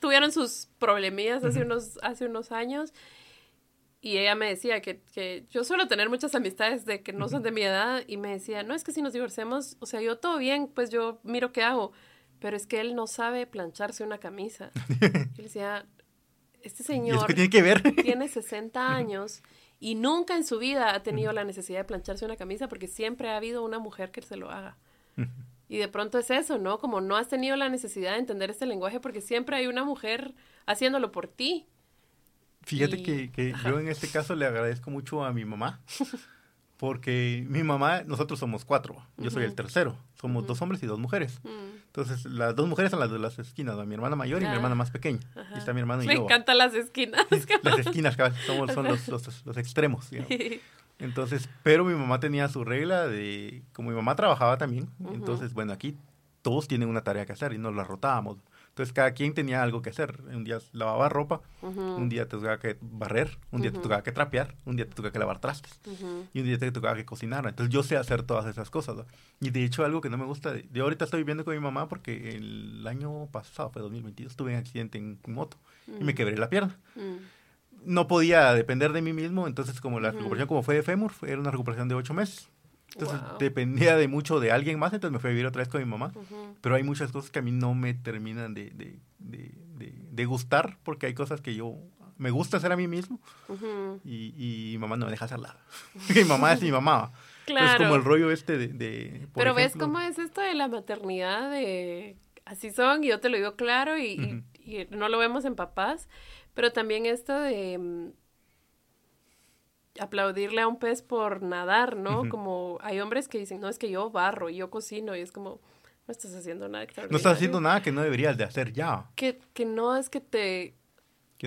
[SPEAKER 2] tuvieron sus problemillas hace, unos, hace unos años. Y ella me decía que, que yo suelo tener muchas amistades de que no son de mi edad. Y me decía, no, es que si nos divorciamos, o sea, yo todo bien, pues yo miro qué hago. Pero es que él no sabe plancharse una camisa. Y le decía, este
[SPEAKER 1] ¿Y eso
[SPEAKER 2] señor
[SPEAKER 1] qué tiene que ver?
[SPEAKER 2] tiene 60 años y nunca en su vida ha tenido la necesidad de plancharse una camisa porque siempre ha habido una mujer que se lo haga. Y de pronto es eso, ¿no? Como no has tenido la necesidad de entender este lenguaje porque siempre hay una mujer haciéndolo por ti.
[SPEAKER 1] Fíjate
[SPEAKER 2] Y-
[SPEAKER 1] que, que yo en este caso le agradezco mucho a mi mamá, porque mi mamá, nosotros somos cuatro, yo soy el tercero, somos dos hombres y dos mujeres.
[SPEAKER 2] Mm,
[SPEAKER 1] Entonces, las dos mujeres son las de las esquinas, mi hermana mayor y mi hermana más pequeña. Y está mi hermano y
[SPEAKER 2] Me
[SPEAKER 1] yo.
[SPEAKER 2] encantan las esquinas.
[SPEAKER 1] Las esquinas, somos, son los, los, los extremos. digamos. Entonces, pero mi mamá tenía su regla de, como mi mamá trabajaba también, entonces, bueno, aquí todos tienen una tarea que hacer y nos la rotábamos. Entonces, cada quien tenía algo que hacer. Un día lavaba ropa, un día te tocaba que barrer, un día te tocaba que trapear, un día te tocaba que lavar trastes y un día te tocaba que cocinar. Entonces, yo sé hacer todas esas cosas. ¿no? Y de hecho, algo que no me gusta, de- yo ahorita estoy viviendo con mi mamá porque el año pasado, fue 2022, tuve un accidente en moto y me
[SPEAKER 2] Mm.
[SPEAKER 1] quebré la pierna
[SPEAKER 2] Mm,
[SPEAKER 1] no podía depender de mí mismo, entonces como la recuperación como fue de fémur, fue- era una recuperación de ocho meses. Entonces
[SPEAKER 2] Wow.
[SPEAKER 1] dependía de mucho de alguien más, entonces me fui a vivir otra vez con mi mamá.
[SPEAKER 2] ujú.
[SPEAKER 1] Pero hay muchas cosas que a mí no me terminan de, de, de, de- gustar, porque hay cosas que yo me gusta hacer a mí mismo
[SPEAKER 2] Ujú.
[SPEAKER 1] y, y mi mamá no me deja hacerla. mi mamá es mi mamá.
[SPEAKER 2] Claro.
[SPEAKER 1] como el rollo este de... de,
[SPEAKER 2] Pero ves
[SPEAKER 1] ejemplo,
[SPEAKER 2] cómo es esto de la maternidad de así son y yo te lo digo claro y, y, y no lo vemos en papás, pero también esto de mm, aplaudirle a un pez por nadar, ¿no? Como hay hombres que dicen, no, es que yo barro y yo cocino y es como, no estás haciendo nada
[SPEAKER 1] No estás haciendo nada que no deberías de hacer ya.
[SPEAKER 2] Que, que no es que te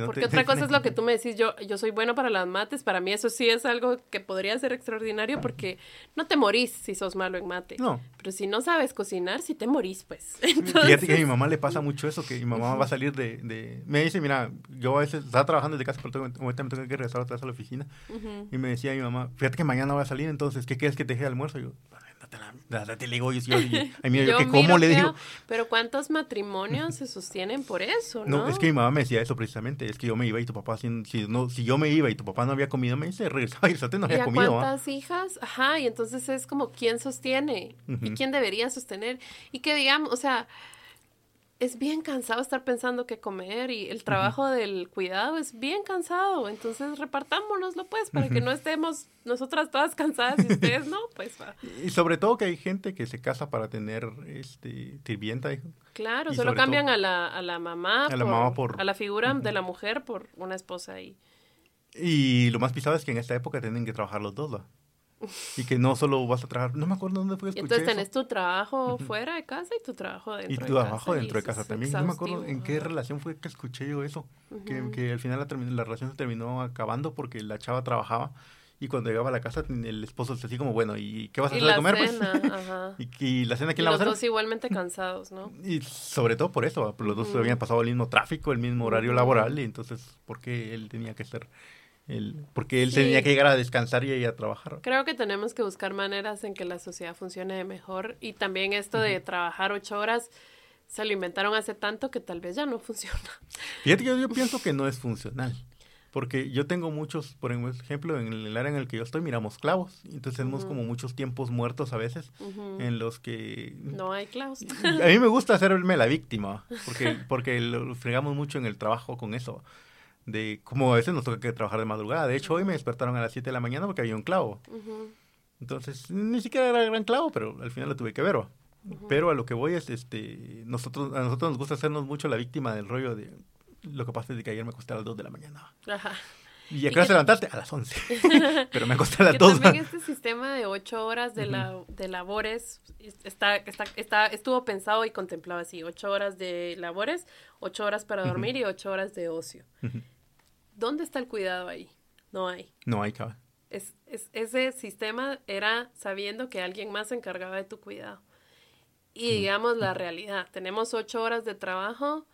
[SPEAKER 2] porque otra cosa es lo que tú me decís, yo, yo soy bueno para las mates, para mí eso sí es algo que podría ser extraordinario porque no te morís si sos malo en mate. No. Pero si no sabes cocinar, si te morís, pues.
[SPEAKER 1] Fíjate que a mi mamá le pasa mucho eso, que mi mamá va a salir de, de... Me dice, mira, yo a veces estaba trabajando desde casa, pero tengo, me tengo que regresar otra vez a la oficina. Y me decía mi mamá, fíjate que mañana voy a salir, entonces, ¿qué quieres que te deje de almuerzo? Y yo, te le digo, yo, yo, yo, que cómo le digo.
[SPEAKER 2] Pero ¿cuántos matrimonios se sostienen por eso, no?
[SPEAKER 1] No, es que mi mamá me decía eso precisamente, es que yo me iba y tu papá, si, no, si yo me iba y tu papá no había comido, me dice, regresaba y no había comido.
[SPEAKER 2] ¿Cuántas hijas? Ajá, y entonces es como, ¿quién sostiene? ¿Y quién debería sostener? Y que digamos, o sea, es bien cansado estar pensando qué comer y el trabajo del cuidado es bien cansado. Entonces repartámonoslo pues para que no estemos nosotras todas cansadas y ustedes no, pues va.
[SPEAKER 1] Y sobre todo que hay gente que se casa para tener este sirvienta.
[SPEAKER 2] Claro, solo cambian a, la, a la mamá, a la, mamá por, a la figura de la mujer por una esposa ahí.
[SPEAKER 1] Y lo más pisado es que en esta época tienen que trabajar los dos, ¿va? Y que no solo vas a trabajar, no me acuerdo dónde fue.
[SPEAKER 2] Entonces tenés tu trabajo fuera de casa y tu trabajo dentro de casa. Y tu trabajo
[SPEAKER 1] dentro de casa también. No me acuerdo en qué relación fue que escuché yo eso. que, que, al final la, la, relación se terminó acabando porque la chava trabajaba y cuando llegaba a la casa el esposo se así como, bueno, ¿y qué vas a hacer de comer? pues? y, la cena quién la va a hacer?
[SPEAKER 2] Los dos igualmente cansados, ¿no?
[SPEAKER 1] Y sobre todo por eso, los dos habían pasado el mismo tráfico, el mismo horario laboral y entonces, ¿por qué él tenía que ser porque él tenía que llegar a descansar y a trabajar.
[SPEAKER 2] Creo que tenemos que buscar maneras en que la sociedad funcione mejor y también esto de trabajar ocho horas se lo inventaron hace tanto que tal vez ya no funciona.
[SPEAKER 1] Fíjate que yo, pienso que no es funcional. Porque yo tengo muchos, por ejemplo, en el área en el que yo estoy, miramos clavos. Entonces tenemos como muchos tiempos muertos a veces en los que...
[SPEAKER 2] No hay clavos.
[SPEAKER 1] A mí me gusta hacerme la víctima, porque, porque lo fregamos mucho en el trabajo con eso de cómo a veces nos toca que trabajar de madrugada. De hecho, hoy me despertaron a las 7 de la mañana porque había un clavo. Entonces, ni siquiera era gran clavo, pero al final lo tuve que ver. Pero a lo que voy es, este, nosotros, a nosotros nos gusta hacernos mucho la víctima del rollo de lo que pasa es que ayer me acosté a las 2 de la mañana. Ajá. ¿Y a qué hora te levantaste? A las 11. Pero me acosté a las 2.
[SPEAKER 2] También este sistema de 8 horas de, la, de labores está, está, está, estuvo pensado y contemplado así. 8 horas de labores, 8 horas para dormir y 8 horas de ocio. ¿Dónde está el cuidado ahí? No hay.
[SPEAKER 1] No hay, cabrón.
[SPEAKER 2] Es, es, ese sistema era sabiendo que alguien más se encargaba de tu cuidado. Y digamos la realidad, tenemos ocho horas de trabajo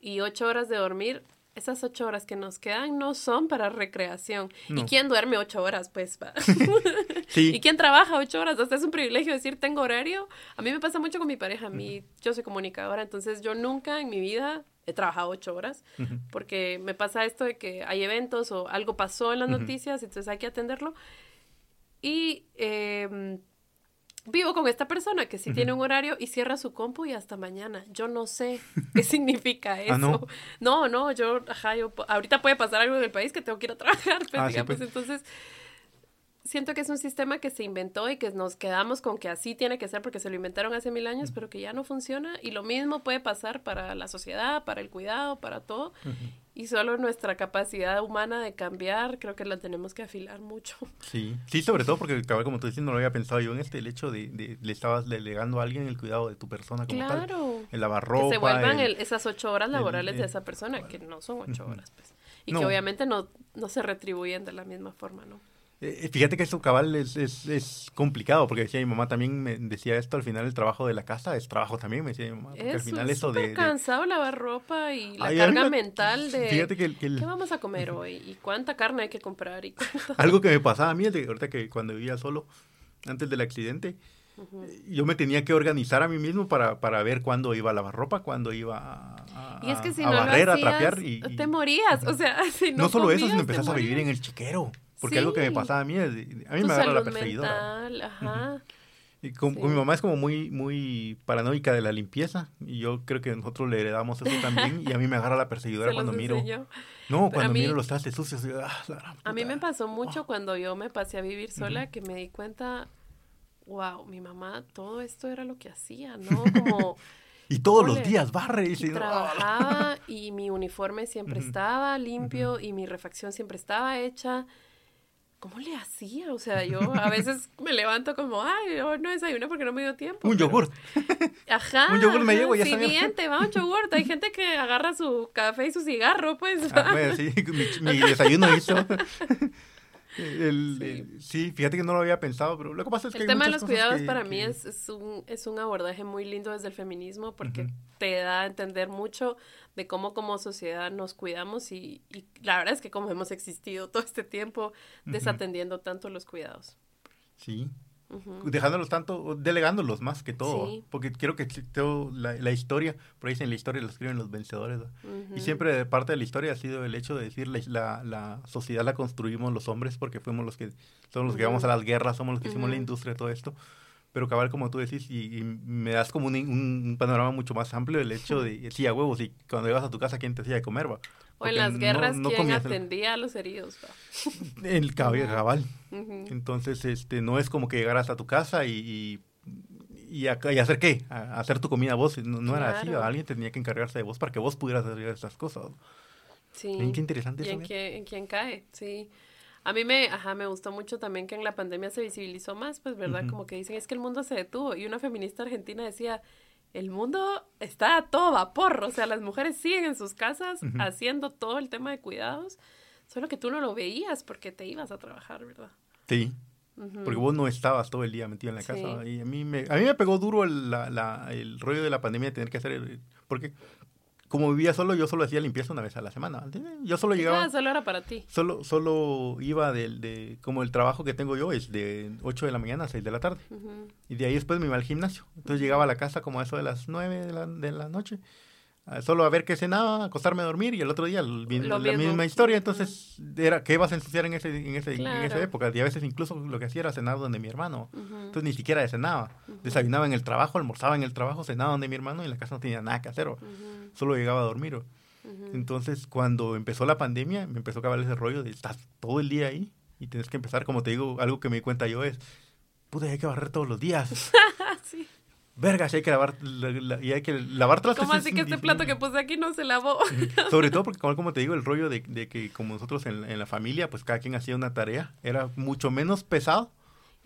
[SPEAKER 2] y ocho horas de dormir. Esas ocho horas que nos quedan no son para recreación. ¿Y quién duerme ocho horas? Pues va. sí. ¿Y quién trabaja ocho horas? Hasta es un privilegio decir tengo horario. A mí me pasa mucho con mi pareja. A mí, yo soy comunicadora, entonces yo nunca en mi vida he trabajado ocho horas, porque me pasa esto de que hay eventos o algo pasó en las noticias, entonces hay que atenderlo. Y em, vivo con esta persona que sí tiene un horario y cierra su compu y hasta mañana. Yo no sé qué significa ah, eso. no? no? no, yo, ajá, yo, ahorita puede pasar algo en el país que tengo que ir a trabajar, ah, digamos, pues. entonces siento que es un sistema que se inventó y que nos quedamos con que así tiene que ser porque se lo inventaron hace mil años, pero que ya no funciona. Y lo mismo puede pasar para la sociedad, para el cuidado, para todo. Y solo nuestra capacidad humana de cambiar, creo que la tenemos que afilar mucho.
[SPEAKER 1] Sí, sí, sobre todo porque, como tú dices, no lo había pensado yo en este, el hecho de, le estabas delegando a alguien el cuidado de tu persona como claro. El lavarropa.
[SPEAKER 2] Que se vuelvan esas ocho horas laborales de esa persona, que no son ocho horas, pues. Y que obviamente no, no se retribuyen de la misma forma, ¿no?
[SPEAKER 1] Eh, fíjate que eso cabal es, es, es, complicado, porque decía mi mamá también me decía esto, al final el trabajo de la casa es trabajo también, me decía mi mamá, porque al final
[SPEAKER 2] eso de... cansado lavar ropa y la carga mental de... Fíjate que, ¿Qué vamos a comer hoy? ¿Y cuánta carne hay que comprar? Y
[SPEAKER 1] Algo que me pasaba a mí, ahorita que cuando vivía solo, antes del accidente, yo me tenía que organizar a mí mismo para, para ver cuándo iba a lavar ropa, cuándo iba a,
[SPEAKER 2] y es que si no barrer, a trapear. Y, Te morías, o sea, si no
[SPEAKER 1] No solo eso, sino empezás a vivir en el chiquero. Porque algo que me pasaba a mí, a mí me agarra la perseguidora. ajá. Y con, mi mamá es como muy, muy paranoica de la limpieza. Y yo creo que nosotros le heredamos eso también. y a mí me agarra la perseguidora cuando miro. No, cuando miro los trastes sucios.
[SPEAKER 2] Ah, a mí me pasó mucho ah. cuando yo me pasé a vivir sola que me di cuenta, wow, mi mamá, todo esto era lo que hacía, ¿no? Como
[SPEAKER 1] Y todos los días barre. Y,
[SPEAKER 2] y trabajaba y mi uniforme siempre estaba limpio y mi refacción siempre estaba hecha. ¿Cómo le hacía? O sea, yo a veces me levanto como, ay, yo no desayuno porque no me dio tiempo.
[SPEAKER 1] Un yogur.
[SPEAKER 2] Ajá.
[SPEAKER 1] un yogur me llevo y ya
[SPEAKER 2] Siguiente, va un yogur. Hay gente que agarra su café y su cigarro, pues.
[SPEAKER 1] Ah, pues sí, mi, mi desayuno hizo. El, sí. fíjate que no lo había pensado, pero lo que pasa es que...
[SPEAKER 2] El tema de los cuidados para mí es, es, un, es un abordaje muy lindo desde el feminismo porque te da a entender mucho de cómo como sociedad nos cuidamos y, y, la verdad es que como hemos existido todo este tiempo desatendiendo tanto los cuidados.
[SPEAKER 1] Sí, dejándolos tanto, delegándolos más que todo, porque creo que la, la, historia, por ahí dicen la historia la escriben los vencedores, y siempre parte de la historia ha sido el hecho de decir la, la, sociedad la construimos los hombres porque fuimos los que, somos los que vamos a las guerras, somos los que hicimos la industria, todo esto, pero cabal como tú decís, y, me das como un, un, panorama mucho más amplio del hecho de, sí, a huevos, y cuando llegas a tu casa, ¿quién te hacía de comer, va?
[SPEAKER 2] O en las guerras, ¿quién atendía a los heridos?
[SPEAKER 1] El cabal. Entonces, este, no es como que llegaras a tu casa y, y, hacer qué, hacer tu comida vos. No, era así, alguien tenía que encargarse de vos para que vos pudieras hacer esas cosas.
[SPEAKER 2] Sí.
[SPEAKER 1] qué interesante
[SPEAKER 2] ¿Y en, qué, en quién cae? Sí. A mí me, ajá, me gustó mucho también que en la pandemia se visibilizó más, pues, ¿verdad? Como que dicen, es que el mundo se detuvo. Y una feminista argentina decía, el mundo está a todo vapor, o sea, las mujeres siguen en sus casas haciendo todo el tema de cuidados, solo que tú no lo veías porque te ibas a trabajar, ¿verdad?
[SPEAKER 1] Sí. Porque vos no estabas todo el día metido en la casa. Y a mí me, a mí me pegó duro el, la, el rollo de la pandemia de tener que hacer. Porque como vivía solo, yo solo hacía limpieza una vez a la semana. Yo solo llegaba.
[SPEAKER 2] Ah, solo era para ti.
[SPEAKER 1] Solo, solo iba de, de, como el trabajo que tengo yo es de 8 de la mañana a 6 de la tarde. Y de ahí después me iba al gimnasio. Entonces llegaba a la casa como a eso de las 9 de la, de la noche solo a ver qué cenaba, acostarme a dormir y el otro día la misma historia. Entonces, era ¿qué vas a ensuciar en, ese, en, ese, en esa época? Y a veces incluso lo que hacía era cenar donde mi hermano. Entonces, ni siquiera cenaba. Desayunaba en el trabajo, almorzaba en el trabajo, cenaba donde mi hermano y en la casa no tenía nada que hacer. Solo llegaba a dormir. Entonces, cuando empezó la pandemia, me empezó a acabar ese rollo de estar todo el día ahí y tienes que empezar, como te digo, algo que me di cuenta yo es, pude, hay que barrer todos los días. sí verga, si hay que lavar, y hay que lavar trastes.
[SPEAKER 2] ¿Cómo así que este plato que puse aquí no se lavó?
[SPEAKER 1] Sobre todo porque, como, te digo, el rollo de, de que como nosotros en, en, la familia, pues cada quien hacía una tarea, era mucho menos pesado.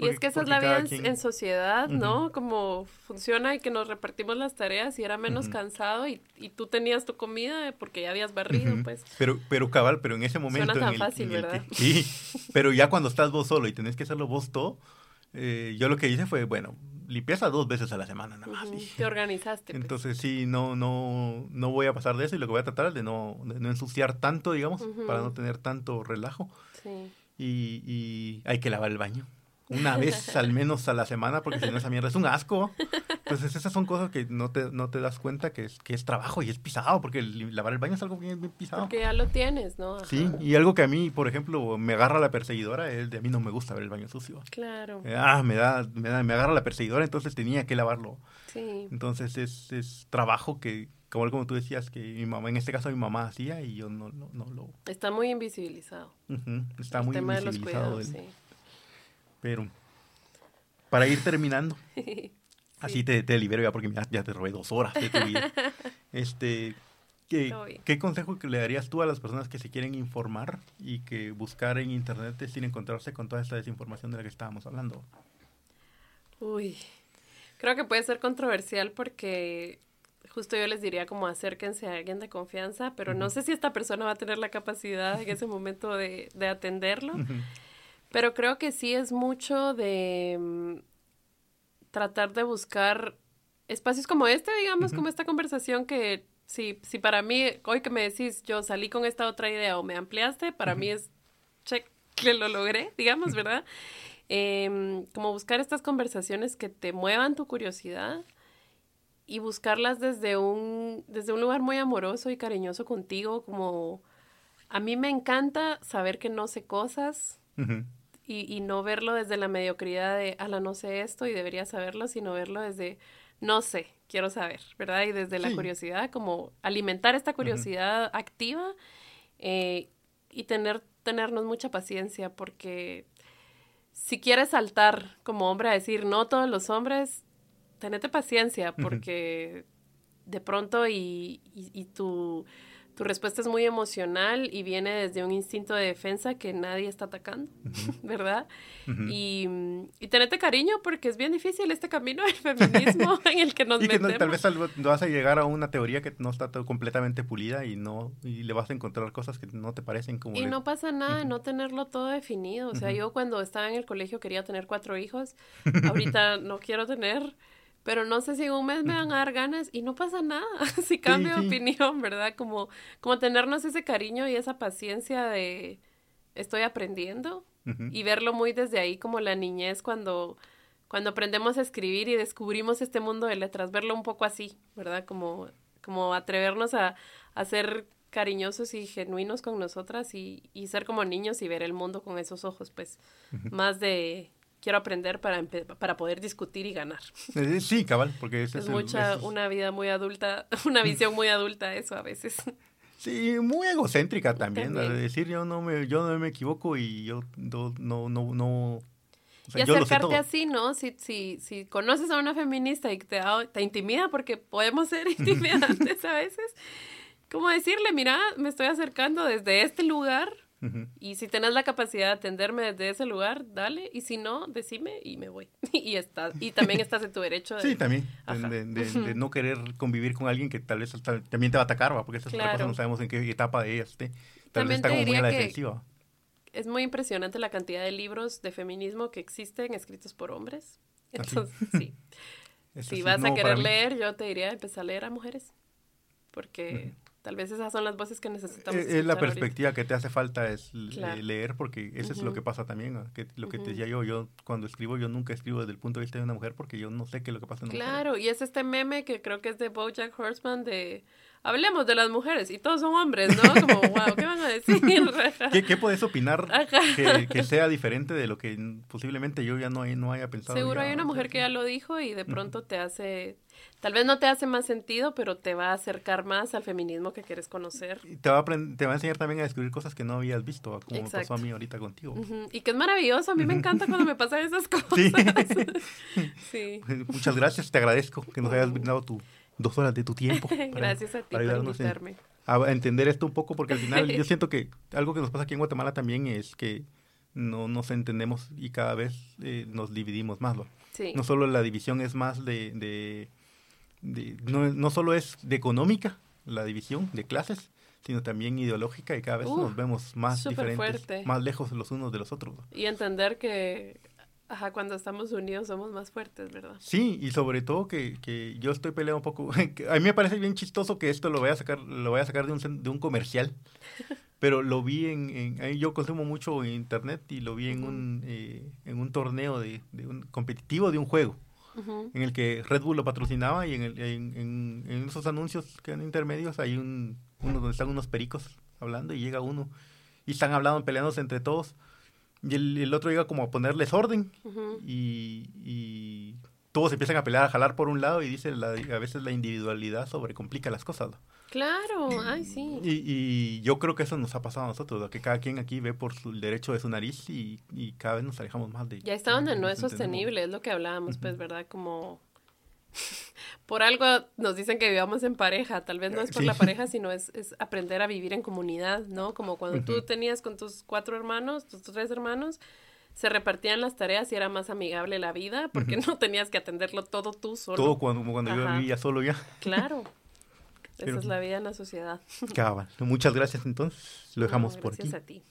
[SPEAKER 2] Y es que esa es la vida en, sociedad, ¿no? Como funciona y que nos repartimos las tareas y era menos cansado y, y, tú tenías tu comida porque ya habías barrido, pues.
[SPEAKER 1] Pero, pero cabal, pero en ese momento...
[SPEAKER 2] Suena
[SPEAKER 1] tan
[SPEAKER 2] fácil, ¿verdad?
[SPEAKER 1] sí, pero ya cuando estás vos solo y tenés que hacerlo vos todo, eh, yo lo que hice fue, bueno, limpieza dos veces a la semana nada más.
[SPEAKER 2] Te organizaste.
[SPEAKER 1] Pues. Entonces sí, no, no, no voy a pasar de eso y lo que voy a tratar es de no, de no ensuciar tanto, digamos, para no tener tanto relajo. Sí. Y, y hay que lavar el baño una vez al menos a la semana, porque si no esa mierda es un asco. Entonces esas son cosas que no te, no te das cuenta que es, que es trabajo y es pisado, porque lavar el baño es algo bien, pisado.
[SPEAKER 2] Porque ya lo tienes, ¿no?
[SPEAKER 1] Sí, y algo que a mí, por ejemplo, me agarra la perseguidora es de a mí no me gusta ver el baño sucio.
[SPEAKER 2] Claro.
[SPEAKER 1] Ah, me da, me da, me agarra la perseguidora, entonces tenía que lavarlo. Sí. Entonces es, es trabajo que, como, como tú decías, que mi mamá, en este caso mi mamá hacía y yo no, no, no lo...
[SPEAKER 2] Está muy invisibilizado.
[SPEAKER 1] Está muy invisibilizado. sí. Pero, para ir terminando, así te, te, libero ya porque ya, te robé dos horas de tu vida. Este, ¿qué, ¿Qué consejo le darías tú a las personas que se quieren informar y que buscar en internet sin encontrarse con toda esta desinformación de la que estábamos hablando?
[SPEAKER 2] Uy, creo que puede ser controversial porque justo yo les diría como acérquense a alguien de confianza, pero no sé si esta persona va a tener la capacidad en ese momento de, de atenderlo. Pero creo que sí es mucho de mm, tratar de buscar espacios como este, digamos, como esta conversación que si, si para mí, hoy que me decís, yo salí con esta otra idea o me ampliaste, para mí es check que lo logré, digamos, ¿verdad? Em, como buscar estas conversaciones que te muevan tu curiosidad y buscarlas desde un, desde un lugar muy amoroso y cariñoso contigo, como a mí me encanta saber que no sé cosas y, no verlo desde la mediocridad de, ala, no sé esto y debería saberlo, sino verlo desde, no sé, quiero saber, ¿verdad? Y desde la curiosidad, como alimentar esta curiosidad activa eh, y tener, tenernos mucha paciencia, porque si quieres saltar como hombre a decir, no todos los hombres, tenete paciencia, porque de pronto y, y, y tu tu respuesta es muy emocional y viene desde un instinto de defensa que nadie está atacando, ¿verdad? y, y, tenete cariño porque es bien difícil este camino del feminismo en el que nos
[SPEAKER 1] y
[SPEAKER 2] metemos.
[SPEAKER 1] Que tal vez vas a llegar a una teoría que no está completamente pulida y no y le vas a encontrar cosas que no te parecen como...
[SPEAKER 2] Y no pasa nada de no tenerlo todo definido. O sea, yo cuando estaba en el colegio quería tener cuatro hijos, ahorita no quiero tener pero no sé si en un mes me van a dar ganas y no pasa nada. Si cambio de opinión, ¿verdad? Como, como tenernos ese cariño y esa paciencia de estoy aprendiendo y verlo muy desde ahí como la niñez cuando, cuando aprendemos a escribir y descubrimos este mundo de letras, verlo un poco así, ¿verdad? Como, como atrevernos a, a ser cariñosos y genuinos con nosotras y, y, ser como niños y ver el mundo con esos ojos, pues, más de quiero aprender para, para poder discutir y ganar.
[SPEAKER 1] Eh, sí, cabal, porque es,
[SPEAKER 2] es mucha, una vida muy adulta, una visión muy adulta eso a veces.
[SPEAKER 1] Sí, muy egocéntrica también, de decir yo no me, yo no me equivoco y yo no, no, no, no
[SPEAKER 2] y acercarte así, ¿no? Si, si, si conoces a una feminista y te, te intimida, porque podemos ser intimidantes a veces, como decirle, mira, me estoy acercando desde este lugar, y si tenés la capacidad de atenderme desde ese lugar, dale. Y si no, decime y me voy. y, estás, y también estás en tu derecho
[SPEAKER 1] de... Sí, también. De, no querer convivir con alguien que tal vez también te va a atacar, ¿va? porque esa es otra cosa, no sabemos en qué etapa de ella esté. Tal vez está como muy a la defensiva.
[SPEAKER 2] Es muy impresionante la cantidad de libros de feminismo que existen escritos por hombres. ¿Ah, Entonces, sí. si vas a querer leer, yo te diría empezar a leer a mujeres. Porque... Tal vez esas son las voces que necesitamos.
[SPEAKER 1] Es la perspectiva que te hace falta es leer, porque eso es lo que pasa también. Que lo que te decía yo, yo cuando escribo, yo nunca escribo desde el punto de vista de una mujer porque yo no sé qué es lo que pasa en
[SPEAKER 2] una Claro, y es este meme que creo que es de Bojack Horseman de hablemos de las mujeres y todos son hombres, ¿no? Como, wow, ¿qué van a decir?
[SPEAKER 1] ¿Qué, ¿Qué, puedes opinar que, que, sea diferente de lo que posiblemente yo ya no, no haya pensado?
[SPEAKER 2] Seguro hay una mujer que ya lo dijo y de pronto te hace Tal vez no te hace más sentido, pero te va a acercar más al feminismo que quieres conocer.
[SPEAKER 1] Y te va a, te va a enseñar también a descubrir cosas que no habías visto, como me pasó a mí ahorita contigo.
[SPEAKER 2] Y que es maravilloso, a mí me encanta cuando me pasan esas cosas.
[SPEAKER 1] Sí. Pues, muchas gracias, te agradezco que nos hayas brindado tu dos horas de tu tiempo.
[SPEAKER 2] gracias a ti por invitarme.
[SPEAKER 1] a entender esto un poco, porque al final yo siento que algo que nos pasa aquí en Guatemala también es que no nos entendemos y cada vez eh, nos dividimos más. ¿no? no solo la división es más de no, no solo es de económica la división de clases, sino también ideológica y cada vez nos vemos más diferentes, más lejos los unos de los otros.
[SPEAKER 2] Y entender que ajá, cuando estamos unidos somos más fuertes, ¿verdad?
[SPEAKER 1] Sí, y sobre todo que, que yo estoy peleando un poco. a mí me parece bien chistoso que esto lo voy a sacar, lo voy a sacar de un, de un comercial. pero lo vi en, en, yo consumo mucho internet y lo vi en un eh, en un torneo de, de un competitivo de un juego en el que Red Bull lo patrocinaba y en, el, en, en, esos anuncios que eran intermedios hay un, uno donde están unos pericos hablando y llega uno y están hablando, peleándose entre todos y el, el otro llega como a ponerles orden y, y, todos empiezan a pelear, a jalar por un lado y dice la, a veces la individualidad sobrecomplica las cosas.
[SPEAKER 2] Claro, ay, sí.
[SPEAKER 1] Y, y, yo creo que eso nos ha pasado a nosotros, que cada quien aquí ve por su, el derecho de su nariz y, y cada vez nos alejamos más de...
[SPEAKER 2] Ya está donde no es sostenible, es lo que hablábamos, pues, ¿verdad? Como... por algo nos dicen que vivamos en pareja, tal vez no es por la pareja, sino es, es, aprender a vivir en comunidad, ¿no? Como cuando tú tenías con tus cuatro hermanos, tus tres hermanos, se repartían las tareas y era más amigable la vida porque no tenías que atenderlo todo tú solo.
[SPEAKER 1] Todo cuando, como cuando yo vivía solo ya.
[SPEAKER 2] Claro. Esa es la vida en la sociedad.
[SPEAKER 1] Cabal. Muchas gracias entonces. Lo dejamos por aquí.
[SPEAKER 2] Gracias a ti.